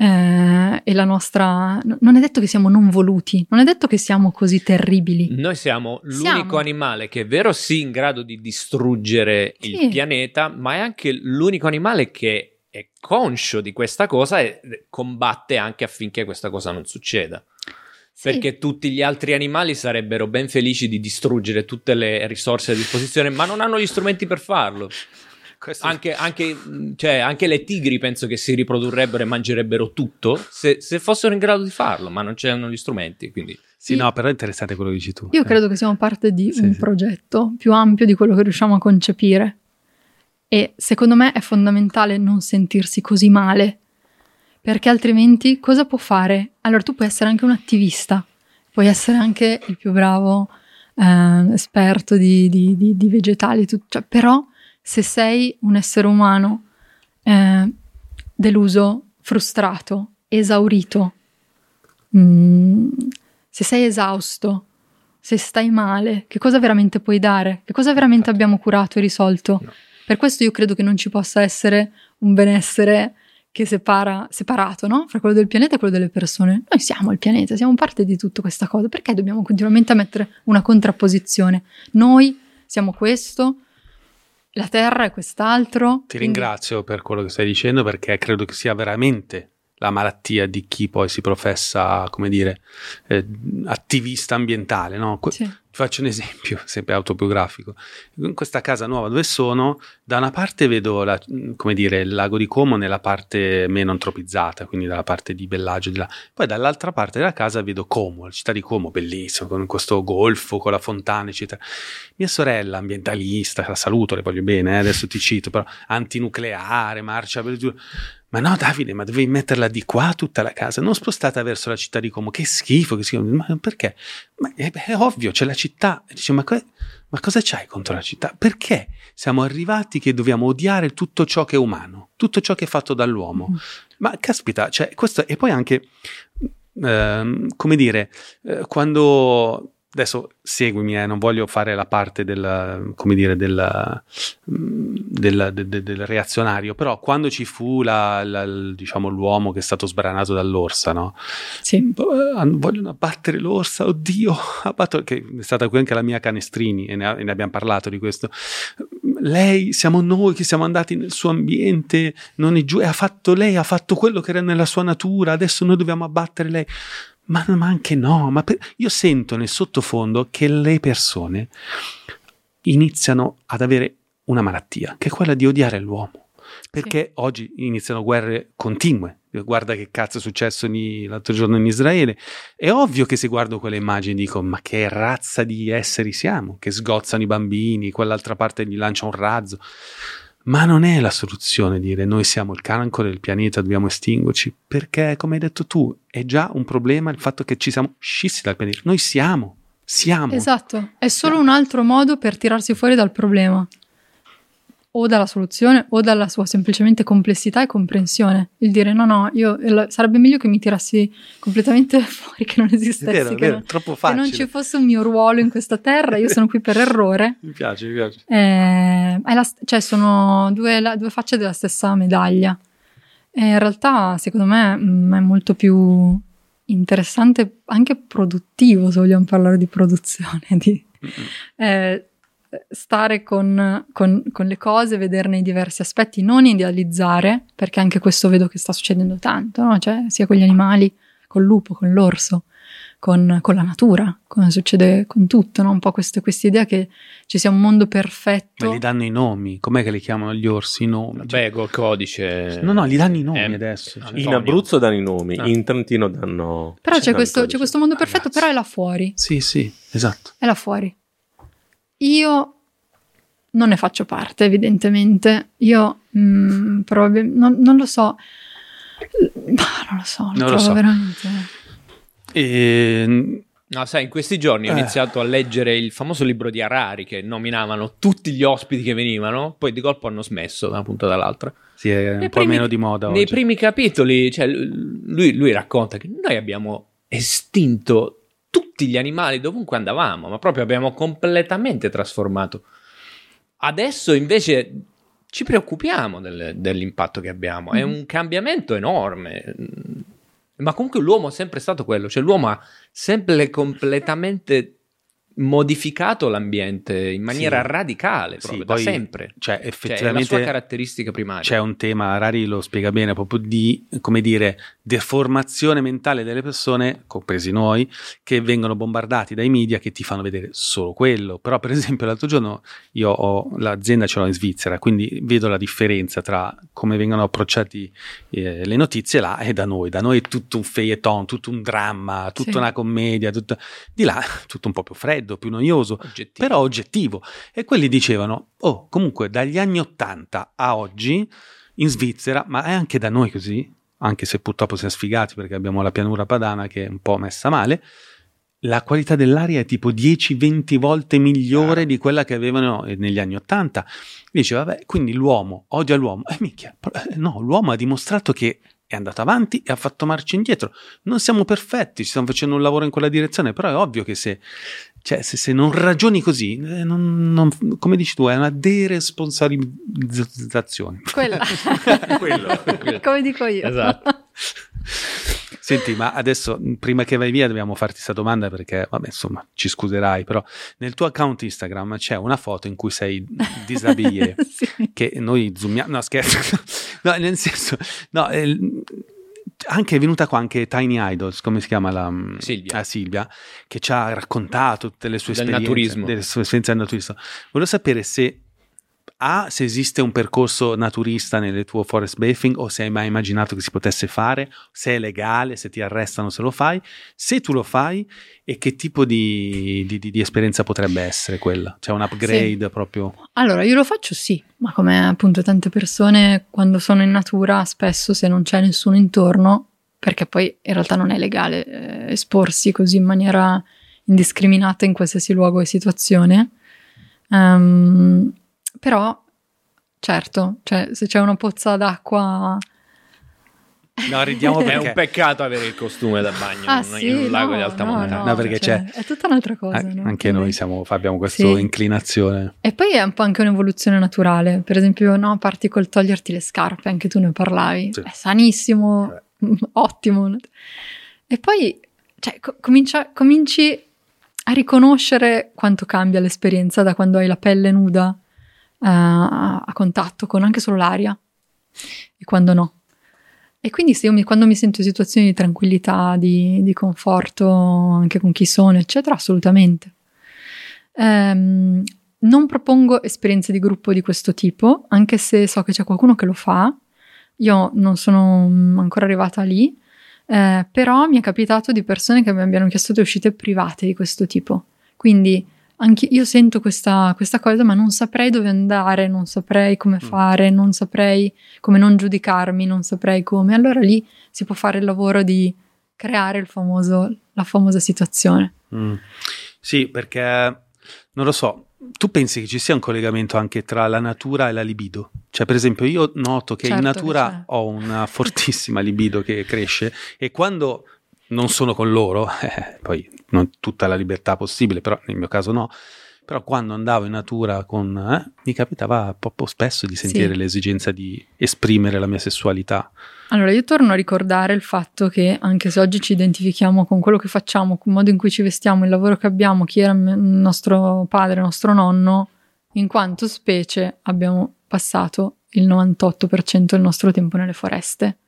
eh, e la nostra... Non è detto che siamo non voluti, non è detto che siamo così terribili. Noi siamo l'unico siamo. animale che è vero sì in grado di distruggere sì. il pianeta, ma è anche l'unico animale che è conscio di questa cosa e combatte anche affinché questa cosa non succeda. Sì. Perché tutti gli altri animali sarebbero ben felici di distruggere tutte le risorse a disposizione, ma non hanno gli strumenti per farlo. Anche, anche, cioè, anche, le tigri penso che si riprodurrebbero e mangerebbero tutto se, se fossero in grado di farlo, ma non c'erano gli strumenti. Quindi. Sì, no, però è interessante quello che dici tu. Io eh. credo che siamo parte di sì, un sì. progetto più ampio di quello che riusciamo a concepire. E secondo me è fondamentale non sentirsi così male, perché altrimenti cosa può fare? Allora tu puoi essere anche un attivista, puoi essere anche il più bravo eh, esperto di, di, di, di vegetali, tutto, cioè, però se sei un essere umano eh, deluso, frustrato, esaurito, mh, mm, se sei esausto, se stai male, che cosa veramente puoi dare? Che cosa veramente abbiamo curato e risolto? No. Per questo io credo che non ci possa essere un benessere che separa, separato, no? Fra quello del pianeta e quello delle persone. Noi siamo il pianeta, siamo parte di tutta questa cosa. Perché dobbiamo continuamente mettere una contrapposizione? Noi siamo questo, la Terra è quest'altro. Ti ringrazio per quello che stai dicendo perché credo che sia veramente la malattia di chi poi si professa, come dire, eh, attivista ambientale. No? Que- sì. Faccio un esempio, <laughs> sempre autobiografico. In questa casa nuova dove sono, da una parte vedo la, come dire, il lago di Como nella parte meno antropizzata, quindi dalla parte di Bellagio di là. Poi dall'altra parte della casa vedo Como, la città di Como, bellissima, con questo golfo, con la fontana, eccetera. Mia sorella, ambientalista, la saluto, le voglio bene, eh, adesso ti cito, però antinucleare, marcia per giù ma no, Davide, ma dovevi metterla di qua tutta la casa, non spostata verso la città di Como. Che schifo, che schifo. Ma perché? Ma è, è ovvio, c'è la città. Dice, ma, ma, cosa c'hai contro la città? Perché siamo arrivati che dobbiamo odiare tutto ciò che è umano, tutto ciò che è fatto dall'uomo? Mm. Ma caspita, cioè, questo, e poi anche, eh, come dire, eh, quando adesso seguimi, eh, non voglio fare la parte del, come dire, del, del, del, del reazionario, però quando ci fu la, la, diciamo, l'uomo che è stato sbranato dall'orsa, no? Sì. Vogliono abbattere l'orsa, oddio, <laughs> abbatto, che è stata qui anche la mia Canestrini e ne, ne abbiamo parlato di questo. Lei, siamo noi che siamo andati nel suo ambiente, non è giù, e ha fatto lei, ha fatto quello che era nella sua natura, adesso noi dobbiamo abbattere lei. Ma, ma anche no, ma per, io sento nel sottofondo che le persone iniziano ad avere una malattia, che è quella di odiare l'uomo. Perché sì. oggi iniziano guerre continue. Guarda che cazzo è successo l'altro giorno in Israele. È ovvio che se guardo quelle immagini dico: Ma che razza di esseri siamo? Che sgozzano i bambini, quell'altra parte gli lancia un razzo. Ma non è la soluzione dire noi siamo il cancro del pianeta, dobbiamo estinguerci, perché come hai detto tu, è già un problema il fatto che ci siamo scissi dal pianeta. Noi siamo, siamo. Esatto, è solo un altro modo per tirarsi fuori dal problema o dalla soluzione o dalla sua semplicemente complessità e comprensione. Il dire no, no, io sarebbe meglio che mi tirassi completamente <laughs> fuori, che non esistessi, vero, che, vero, non, troppo che facile. non ci fosse un mio ruolo in questa terra, io sono qui per <laughs> errore. Mi piace, mi piace. Eh, è la cioè sono due, la- due facce della stessa medaglia. E in realtà, secondo me, mh, è molto più interessante, anche produttivo, se vogliamo parlare di produzione, <laughs> di eh, stare con, con- con le cose, vederne i diversi aspetti, non idealizzare, perché anche questo vedo che sta succedendo tanto, no? Cioè, sia con gli animali, col lupo, con l'orso, con, con la natura, come succede con tutto, no? Un po' questa idea che ci sia un mondo perfetto. Ma gli danno i nomi. Com'è che li chiamano gli orsi? I nomi. Cioè- Beh, col codice. no, no, gli danno i nomi Eh, adesso. Antonio. In Abruzzo danno i nomi, Ah. in Trentino danno... Però c'è il questo, c'è questo mondo perfetto, Ragazzi. però è là fuori. Sì, sì, esatto. È là fuori. Io non ne faccio parte, evidentemente. Io mm, probabil- non, non lo so. Ah, Non lo so, lo Non lo trovo so. veramente. E, No, sai, in questi giorni ho Eh. iniziato a leggere il famoso libro di Harari che nominavano tutti gli ospiti che venivano, poi di colpo hanno smesso da una puntata all'altra. sì, è un Nei po' primi- meno di moda Nei oggi. primi capitoli, cioè, lui, lui racconta che noi abbiamo estinto tutti gli animali dovunque andavamo, ma proprio abbiamo completamente trasformato. Adesso invece ci preoccupiamo del- dell'impatto che abbiamo, è Mhm. un cambiamento enorme. Ma comunque l'uomo è sempre stato quello, cioè l'uomo ha sempre completamente modificato l'ambiente in maniera Sì. radicale, Sì, proprio, poi, da sempre. Cioè, Cioè, è la effettivamente sua caratteristica primaria. c'è un tema, Rari lo spiega bene, proprio di, come dire, deformazione mentale delle persone, compresi noi, che vengono bombardati dai media che ti fanno vedere solo quello. Però, per esempio, l'altro giorno io ho l'azienda ce l'ho in Svizzera, quindi vedo la differenza tra come vengono approcciati eh, le notizie là e da noi. Da noi è tutto un feuilleton, tutto un dramma, tutta Sì. una commedia, tutto... di là tutto un po' più freddo, più noioso Oggettivo. però oggettivo. E quelli dicevano, oh, comunque dagli anni 80 a oggi in Svizzera, ma è anche da noi così, anche se purtroppo siamo sfigati perché abbiamo la pianura padana che è un po' messa male, la qualità dell'aria è tipo 10-20 volte migliore di quella che avevano negli anni 80. Dice, vabbè, quindi l'uomo odia l'uomo. E minchia, eh, no, l'uomo ha dimostrato che è andato avanti e ha fatto marcia indietro. Non siamo perfetti, stiamo facendo un lavoro in quella direzione, però è ovvio che se, cioè, se, se non ragioni così, eh, non- non- come dici tu, è una deresponsabilizzazione. Quella. <laughs> Quello. Come dico io. Esatto. <laughs> Senti, ma adesso prima che vai via dobbiamo farti questa domanda perché, vabbè, insomma, ci scuserai, però nel tuo account Instagram c'è una foto in cui sei disabile. <laughs> Sì. che noi zoomiamo, no scherzo, no, nel senso, no, eh, anche è venuta qua anche Tiny Idols, come si chiama la Silvia. ah, Silvia, che ci ha raccontato tutte le sue Del esperienze, naturismo. delle sue esperienze del naturismo. Volevo sapere se A, se esiste un percorso naturista nelle tue forest bathing o se hai mai immaginato che si potesse fare, se è legale, se ti arrestano se lo fai, se tu lo fai e che tipo di, di- di- di esperienza potrebbe essere quella? C'è un upgrade proprio... Allora, io lo faccio sì, ma come appunto tante persone quando sono in natura, spesso se non c'è nessuno intorno, perché poi in realtà non è legale eh, esporsi così in maniera indiscriminata in qualsiasi luogo e situazione. Ehm, però, certo, cioè, se c'è una pozza d'acqua... No, ridiamo <laughs> È perché... un peccato avere il costume da bagno Ah, in sì, in un lago no, di alta no, montagna. No, perché cioè, c'è- È tutta un'altra cosa. Eh, no? Anche noi siamo, abbiamo questa Sì. inclinazione. E poi è un po' anche un'evoluzione naturale. Per esempio, no, parti col toglierti le scarpe, anche tu ne parlavi. Sì. È sanissimo, <laughs> ottimo. E poi cioè, co- comincia- cominci a riconoscere quanto cambia l'esperienza da quando hai la pelle nuda a, a contatto con anche solo l'aria e quando no. E quindi se io mi- quando mi sento in situazioni di tranquillità, di, di conforto anche con chi sono, eccetera, assolutamente. Ehm, non propongo esperienze di gruppo di questo tipo, anche se so che c'è qualcuno che lo fa. Io non sono mm, ancora arrivata lì, eh, però mi è capitato di persone che mi abbiano chiesto di uscite private di questo tipo. Quindi anche io sento questa, questa cosa, ma non saprei dove andare, non saprei come fare, non saprei come non giudicarmi, non saprei come. Allora lì si può fare il lavoro di creare il famoso, la famosa situazione. Mm. Sì, perché non lo so, tu pensi che ci sia un collegamento anche tra la natura e la libido? Cioè, per esempio, io noto che Certo in che natura c'è. ho una fortissima libido che cresce e quando non sono con loro, <laughs> eh, poi non tutta la libertà possibile, però nel mio caso no, però quando andavo in natura con, eh, mi capitava proprio spesso di sentire Sì. l'esigenza di esprimere la mia sessualità. Allora, io torno a ricordare il fatto che anche se oggi ci identifichiamo con quello che facciamo, con il modo in cui ci vestiamo, il lavoro che abbiamo, chi era il nostro padre, il nostro nonno, in quanto specie abbiamo passato il 98% del nostro tempo nelle foreste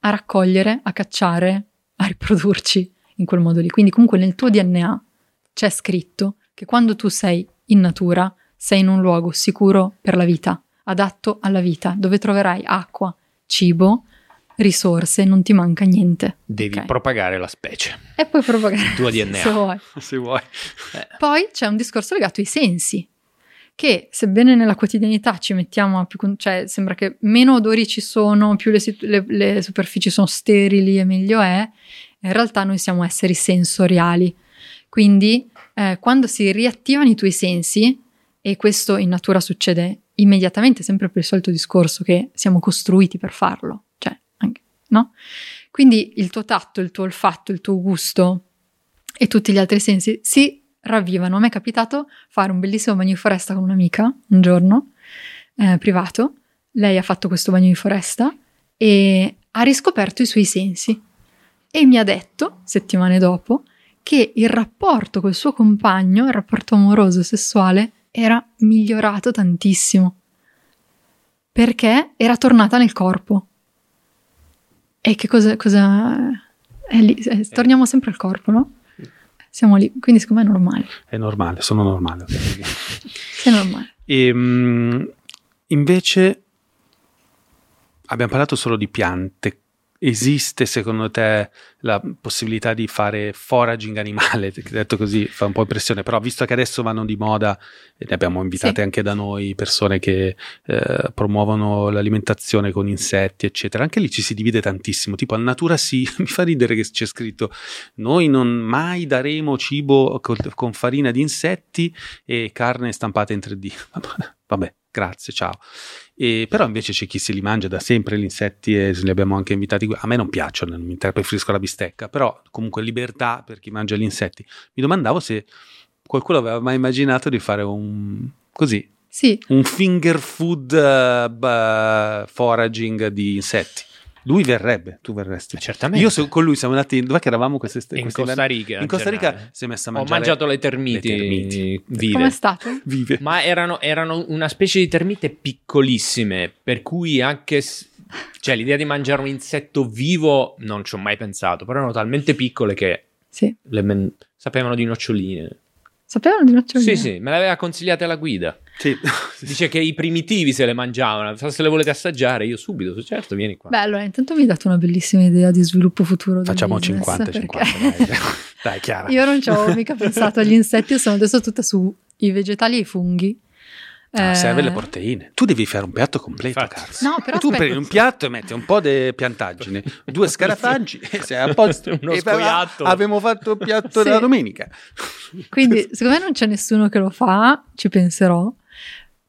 a raccogliere, a cacciare, a riprodurci in quel modo lì. Quindi comunque nel tuo DNA c'è scritto che quando tu sei in natura sei in un luogo sicuro per la vita, adatto alla vita, dove troverai acqua, cibo, risorse, non ti manca niente. Devi Ok. propagare la specie. E poi propagare Il tuo DNA. <laughs> se vuoi. Se vuoi. Eh, Poi c'è un discorso legato ai sensi, che sebbene nella quotidianità ci mettiamo più, cioè sembra che meno odori ci sono, più le, le- le superfici sono sterili e meglio è, in realtà noi siamo esseri sensoriali. Quindi eh, quando si riattivano i tuoi sensi, e questo in natura succede immediatamente, sempre per il solito discorso che siamo costruiti per farlo, cioè anche, no? Quindi il tuo tatto, il tuo olfatto, il tuo gusto e tutti gli altri sensi si ravvivano. A me è capitato fare un bellissimo bagno di foresta con un'amica un giorno, eh, privato. Lei ha fatto questo bagno di foresta e ha riscoperto i suoi sensi e mi ha detto, settimane dopo, che il rapporto col suo compagno, il rapporto amoroso sessuale, era migliorato tantissimo perché era tornata nel corpo. E che cosa... cosa è lì, eh, torniamo sempre al corpo, no? Siamo lì, quindi secondo me è normale. È normale, sono normale. È normale. E, mm, invece abbiamo parlato solo di piante. Esiste secondo te la possibilità di fare foraging animale? <laughs> Detto così fa un po' impressione, però visto che adesso vanno di moda, e ne abbiamo invitate Sì. anche da noi persone che eh, promuovono l'alimentazione con insetti, eccetera, anche lì ci si divide tantissimo. Tipo al Natura sì, <laughs> mi fa ridere che c'è scritto noi non mai daremo cibo col- con farina di insetti e carne stampata in 3D. <laughs> Vabbè, grazie, ciao. E, però invece c'è chi se li mangia da sempre gli insetti e li abbiamo anche invitati qui. A me non piacciono, non mi inter- preferisco la bistecca, però comunque libertà per chi mangia gli insetti. Mi domandavo se qualcuno aveva mai immaginato di fare un così, Sì, un finger food b- foraging di insetti. Lui verrebbe, tu verresti. certamente. Io so- con lui siamo andati, dov'è che eravamo quest'estate? in? Costa Rica. In Costa Rica generale. si è messa a Ho mangiare mangiato le termiti, le termiti. vive. com'è stato? vive. Ma erano, erano una specie di termite piccolissime, per cui anche... Cioè, l'idea di mangiare un insetto vivo non ci ho mai pensato, però erano talmente piccole che Sì. le men- sapevano di noccioline. Sapevano di noccioline? Sì, sì, me l'aveva consigliata la guida. Sì. <laughs> Dice che i primitivi se le mangiavano, se le volete assaggiare, io subito, certo, vieni qua. Beh, allora, intanto mi hai dato una bellissima idea di sviluppo futuro Facciamo business, 50 perché 50. <laughs> Dai, <laughs> dai Chiara. Io non ci avevo mica pensato agli insetti, io sono adesso tutta sui vegetali e i funghi. Ah, Eh, serve le proteine. Tu devi fare un piatto completo. No, però tu aspetta. prendi un piatto e metti un po' di piantaggine, due scarafaggi e sei a posto. Uno E scoiattolo. Abbiamo fatto il piatto Sì. della domenica. Quindi, secondo me non c'è nessuno che lo fa, ci penserò.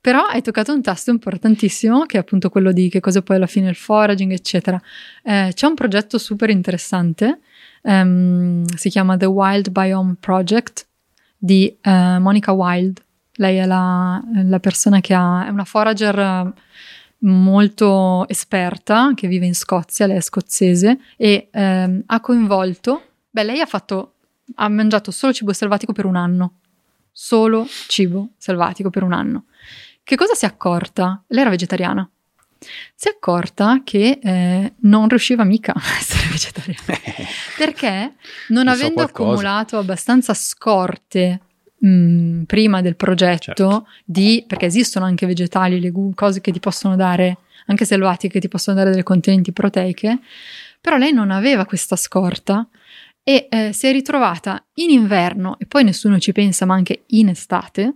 Però hai toccato un tasto importantissimo, che è appunto quello di che cosa poi alla fine il foraging, eccetera. Eh, c'è un progetto super interessante, ehm, si chiama The Wild Biome Project di eh, Monica Wild. Lei è la, la persona che ha, è una forager molto esperta, che vive in Scozia, lei è scozzese, e ehm, ha coinvolto, beh, lei ha fatto, ha mangiato solo cibo selvatico per un anno, solo cibo selvatico per un anno. Che cosa si è accorta? Lei era vegetariana. Si è accorta che eh, non riusciva mica a <laughs> essere vegetariana <laughs> perché non so avendo qualcosa. accumulato abbastanza scorte mh, prima del progetto Certo. di perché esistono anche vegetali, legumi, cose che ti possono dare anche selvatiche che ti possono dare delle contenenti proteiche, però lei non aveva questa scorta e eh, si è ritrovata in inverno e poi nessuno ci pensa, ma anche in estate,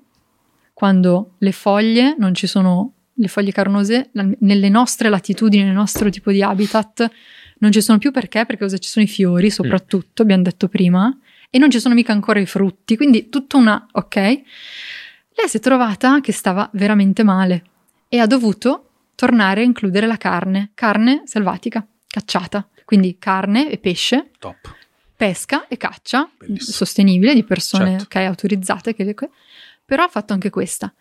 quando le foglie non ci sono le foglie carnose nelle nostre latitudini, nel nostro tipo di habitat non ci sono più perché? Perché cosa ci sono i fiori soprattutto, abbiamo detto prima, e non ci sono mica ancora i frutti, quindi tutta una... ok? Lei si è trovata che stava veramente male e ha dovuto tornare a includere la carne, carne selvatica, cacciata, quindi carne e pesce, Top. pesca e caccia Bellissimo. sostenibile di persone Certo. ok, autorizzate, che- però ha fatto anche questa.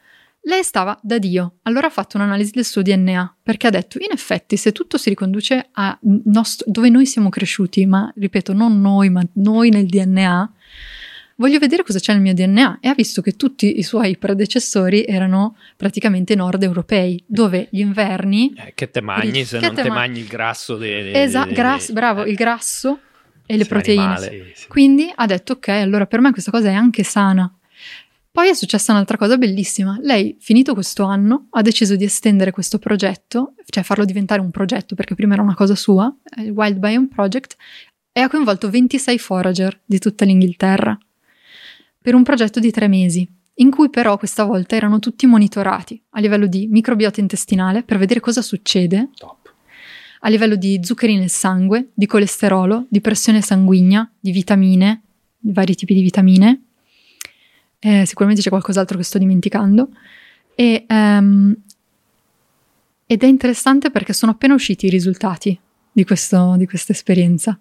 Lei stava da Dio, allora ha fatto un'analisi del suo DNA, perché ha detto, in effetti, se tutto si riconduce a nostro- dove noi siamo cresciuti, ma ripeto, non noi, ma noi nel DNA, voglio vedere cosa c'è nel mio DNA e ha visto che tutti i suoi predecessori erano praticamente nord europei, dove gli inverni Eh, che te mangi se Che non te te ma- mangi il grasso Esatto, grasso, bravo, eh, il grasso e le proteine. animale. Sì, sì. Quindi ha detto, ok, allora per me questa cosa è anche sana. Poi è successa un'altra cosa bellissima. Lei, finito questo anno, ha deciso di estendere questo progetto, cioè farlo diventare un progetto, perché prima era una cosa sua, eh, il Wild Biome Project, e ha coinvolto 26 forager di tutta l'Inghilterra per un progetto di tre mesi, in cui però questa volta erano tutti monitorati a livello di microbiota intestinale per vedere cosa succede Top. a livello di zuccheri nel sangue, di colesterolo, di pressione sanguigna, di vitamine, di vari tipi di vitamine. Eh, sicuramente c'è qualcos'altro che sto dimenticando. E, ehm, ed è interessante perché sono appena usciti i risultati di, questo- di questa esperienza.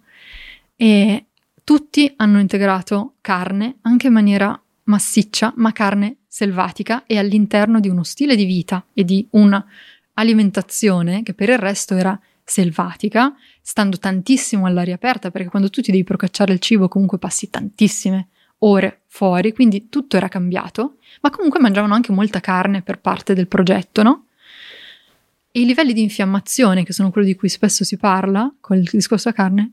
E tutti hanno integrato carne, anche in maniera massiccia, ma carne selvatica e all'interno di uno stile di vita e di un'alimentazione che per il resto era selvatica, stando tantissimo all'aria aperta, perché quando tu ti devi procacciare il cibo comunque passi tantissime ore fuori, quindi tutto era cambiato, ma comunque mangiavano anche molta carne per parte del progetto, no? E i livelli di infiammazione, che sono quello di cui spesso si parla con il discorso della carne,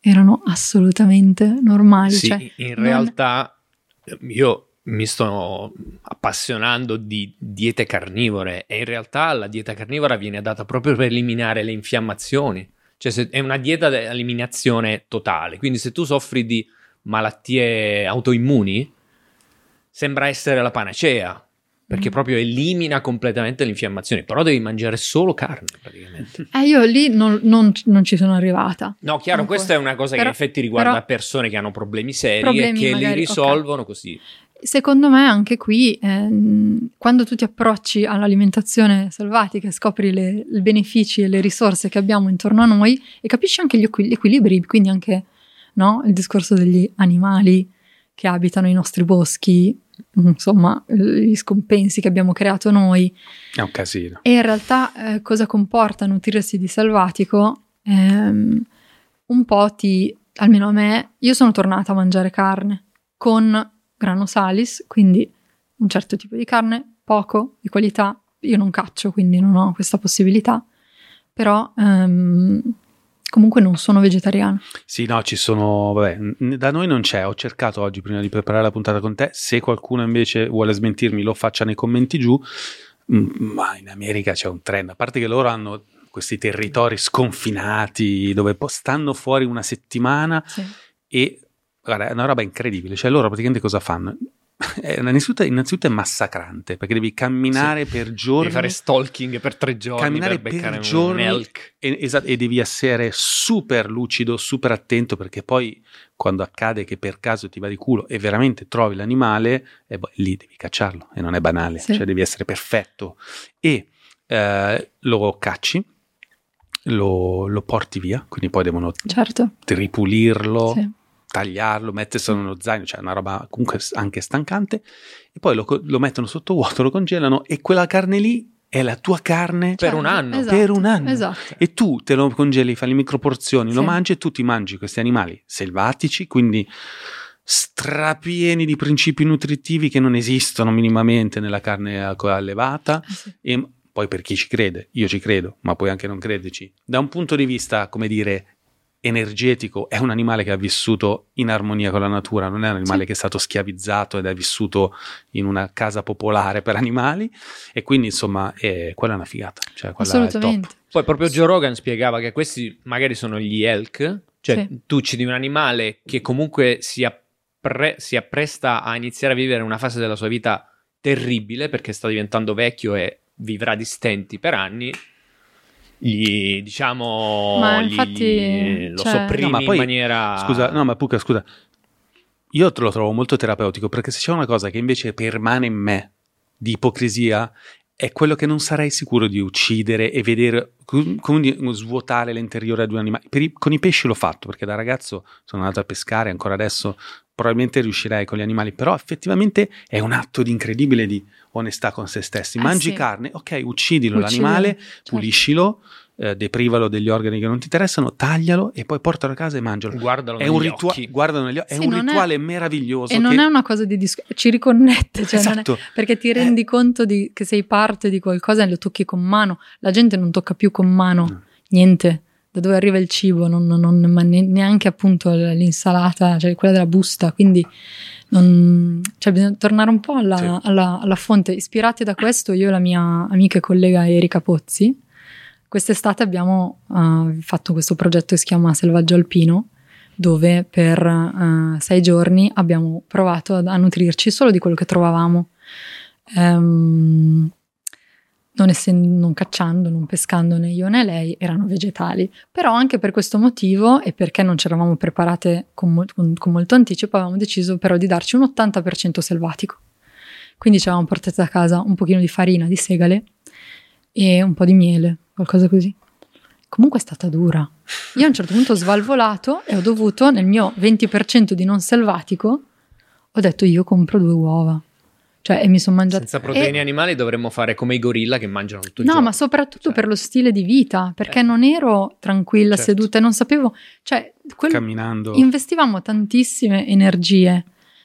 erano assolutamente normali. Sì, cioè, in non- realtà io mi sto appassionando di diete carnivore e in realtà la dieta carnivora viene data proprio per eliminare le infiammazioni. Cioè è una dieta di eliminazione totale, quindi se tu soffri di malattie autoimmuni sembra essere la panacea. Perché Mm. proprio elimina completamente l'infiammazione, però devi mangiare solo carne praticamente. <laughs> Eh, io lì non, non- non ci sono arrivata. No, chiaro, Ancora. questa è una cosa Però- che in effetti riguarda però- persone che hanno problemi seri Problemi e che li magari, risolvono così. Secondo me anche qui, ehm, quando tu ti approcci all'alimentazione selvatica e scopri le- i benefici e le risorse che abbiamo intorno a noi e capisci anche gli, gli equilibri, quindi anche no, il discorso degli animali che abitano i nostri boschi, insomma, gli scompensi che abbiamo creato noi, È un casino. e in realtà eh, cosa comporta nutrirsi di selvatico? Ehm, un po' ti, almeno a me, io sono tornata a mangiare carne con grano salis, quindi un certo tipo di carne, poco, di qualità. Io non caccio, quindi non ho questa possibilità, però ehm, comunque non sono vegetariana. Sì, no, ci sono, vabbè, da noi non c'è, ho cercato oggi prima di preparare la puntata con te, se qualcuno invece vuole smentirmi lo faccia nei commenti giù, ma in America c'è un trend, a parte che loro hanno questi territori sconfinati dove stanno fuori una settimana Sì. e guarda, è una roba incredibile, cioè loro praticamente cosa fanno? <laughs> È, innanzitutto, innanzitutto è massacrante perché devi camminare per giorni Devi fare stalking per tre giorni camminare per per giorni elk. e, esatto, e devi essere super lucido, super attento perché poi quando accade che per caso ti va di culo e veramente trovi l'animale, eh, boh, lì devi cacciarlo e non è banale, Sì. cioè devi essere perfetto e eh, lo cacci, lo, lo porti via, quindi poi devono Certo. ripulirlo, Sì. Tagliarlo, metterselo nello zaino, cioè una roba comunque anche stancante, e poi lo, lo mettono sotto vuoto, lo congelano e quella carne lì è la tua carne Per un anno. Esatto, Per un anno. Esatto. e tu te lo congeli, fai le microporzioni, lo Sì. mangi e tu ti mangi questi animali selvatici, quindi strapieni di principi nutritivi che non esistono minimamente nella carne allevata Eh sì. e poi per chi ci crede, io ci credo, ma puoi anche non crederci. Da un punto di vista, come dire, energetico, è un animale che ha vissuto in armonia con la natura, non è un animale Sì. che è stato schiavizzato ed è vissuto in una casa popolare per animali e quindi insomma è, quella è una figata, cioè Assolutamente. Poi proprio Joe Rogan spiegava che questi magari sono gli elk, cioè Sì. tu uccidi un animale che comunque si, appre- si appresta a iniziare a vivere una fase della sua vita terribile perché sta diventando vecchio e vivrà di stenti per anni. Gli diciamo Ma gli- infatti, gli- lo cioè- sopprimi No, ma poi, in maniera Scusa, no, ma Puca, scusa. io lo trovo molto terapeutico perché se c'è una cosa che invece permane in me di ipocrisia è quello che non sarei sicuro di uccidere e vedere come svuotare l'interiore di un animale. I, con i pesci l'ho fatto perché da ragazzo sono andato a pescare, ancora adesso probabilmente riuscirei con gli animali, però effettivamente è un atto di incredibile di onestà con se stessi. Eh Mangi sì. carne, ok, uccidilo Uccidilo, l'animale, certo. puliscilo, eh, deprivalo degli organi che non ti interessano, taglialo e poi portalo a casa e mangialo. Guardalo È un, negli ritua- occhi. guardalo negli occhi, è Sì, un non è- rituale meraviglioso. E non che- è una cosa di discorso, ci riconnette, cioè non è- esatto. perché ti rendi conto di- che sei parte di qualcosa e lo tocchi con mano. La gente non tocca più con mano No. niente. Da dove arriva il cibo, non, non- non- ma ne- neanche appunto l'insalata, cioè quella della busta. Quindi non- cioè bisogna tornare un po' alla, Sì. alla- alla fonte. Ispirati da questo, io e la mia amica e collega Erika Pozzi, quest'estate abbiamo eh, fatto questo progetto che si chiama Selvaggio Alpino, dove per eh, sei giorni abbiamo provato ad- a nutrirci solo di quello che trovavamo. Ehm, non, essendo, non cacciando, non pescando né io né lei, erano vegetali. Però anche per questo motivo e perché non ci eravamo preparate con, mol- con- con molto anticipo, avevamo deciso però di darci un 80% selvatico. Quindi ci avevamo portato a casa un pochino di farina di segale e un po' di miele, qualcosa così. Comunque è stata dura. Io a un certo punto ho svalvolato e ho dovuto, nel mio 20% di non selvatico, ho detto io compro due uova. Cioè, e mi sono mangiata... Senza proteine e- animali dovremmo fare come i gorilla che mangiano tutto il No, giorno. ma soprattutto Cioè, per lo stile di vita, perché Eh. non ero tranquilla, Certo. seduta e non sapevo... Cioè, quel- camminando. investivamo tantissime energie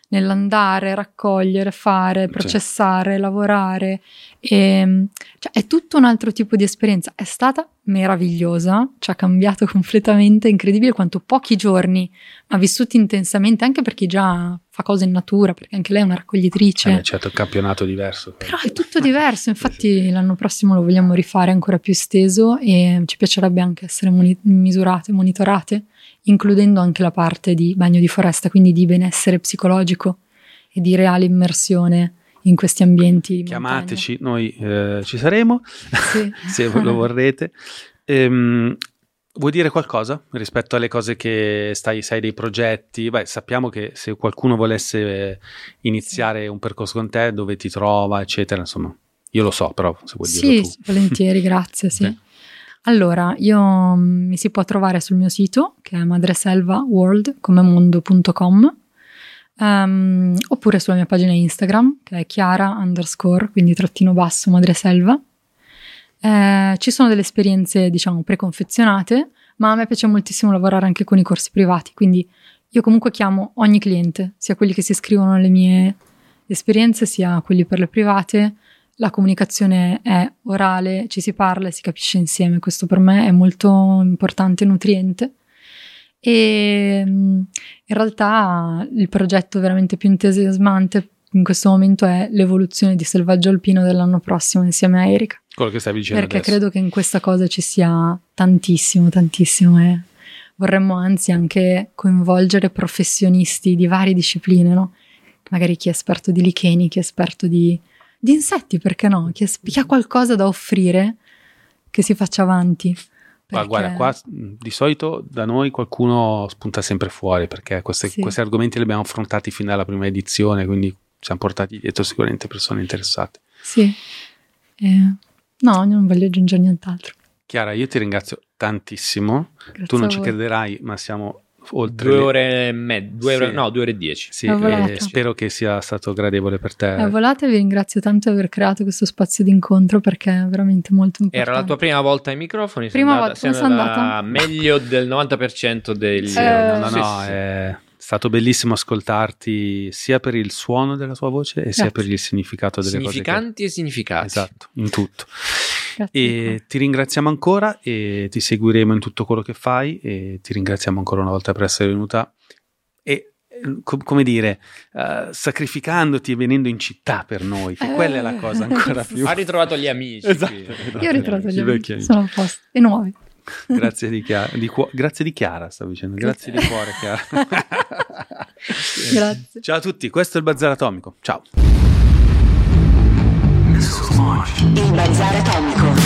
nell'andare, raccogliere, fare, processare, lavorare. E, cioè, è tutto un altro tipo di esperienza. È stata meravigliosa, ci ha cambiato <laughs> completamente, incredibile quanto pochi giorni, ma vissuti intensamente, anche per chi già fa cose in natura, perché anche lei è una raccoglitrice. Eh, certo, un campionato diverso. Però è tutto diverso, infatti l'anno prossimo lo vogliamo rifare ancora più esteso e ci piacerebbe anche essere moni- misurate, monitorate, includendo anche la parte di bagno di foresta, quindi di benessere psicologico e di reale immersione in questi ambienti. Chiamateci, noi eh, ci saremo. Sì. <laughs> se lo vorrete. Ehm, vuoi dire qualcosa rispetto alle cose che stai, sai dei progetti? Beh, sappiamo che se qualcuno volesse eh, iniziare un percorso con te, dove ti trova, eccetera, insomma, io lo so, però se vuoi Sì, dirlo tu. volentieri, grazie. Sì. Ok. Allora, io mm, mi si può trovare sul mio sito che è madreselvaworld come mondo.com ehm, oppure sulla mia pagina Instagram che è chiara underscore quindi trattino basso madreselva. Eh, ci sono delle esperienze diciamo preconfezionate, ma a me piace moltissimo lavorare anche con i corsi privati, quindi io comunque chiamo ogni cliente, sia quelli che si iscrivono alle mie esperienze, sia quelli per le private la comunicazione è orale, ci si parla e si capisce insieme. Questo per me è molto importante e nutriente. E mh, in realtà il progetto veramente più entusiasmante in questo momento è l'evoluzione di Selvaggio Alpino dell'anno prossimo insieme a Erika. Quello che stavi dicendo Perché adesso. credo che in questa cosa ci sia tantissimo, tantissimo e vorremmo anzi anche coinvolgere professionisti di varie discipline, no? Magari chi è esperto di licheni, chi è esperto di, di insetti, perché no? Chi, chi ha qualcosa da offrire che si faccia avanti. Ma Perché- guarda, qua di solito da noi qualcuno spunta sempre fuori perché queste- Sì. questi argomenti li abbiamo affrontati fin dalla prima edizione, quindi ci siamo portati dietro sicuramente persone interessate. Sì. Eh, no, non voglio aggiungere nient'altro. Chiara, io ti ringrazio tantissimo. Grazie tu non ci crederai, ma siamo oltre. Due le- ore e mezza, due Sì. ore, no, due ore e dieci. Sì, È volata. e spero che sia stato gradevole per te. Eh, volate, vi ringrazio tanto di aver creato questo spazio di incontro perché è veramente molto importante. Era la tua prima volta ai microfoni? sei Prima andata- volta, sono andata andata? meglio del 90% degli... Sì, Eh, no, no, Sì, no, sì. è stato bellissimo ascoltarti sia per il suono della tua voce e sia Grazie. per il significato delle cose. Significanti e significati. Che... Esatto, in tutto. Grazie. E ti ringraziamo ancora e ti seguiremo in tutto quello che fai e ti ringraziamo ancora una volta per essere venuta e eh, co- come dire, eh, sacrificandoti e venendo in città per noi, che Eh, quella è la cosa ancora sì, più... Ha ritrovato gli amici. Esatto, qui. Io ho ritrovato gli amici, amici. sono a posto. E nuovi. Grazie di, Chiara, di cuo- grazie di Chiara, stavo dicendo, grazie di cuore Chiara. <laughs> Grazie. Ciao a tutti, questo è il Bazar Atomico, ciao. Il Bazar Atomico.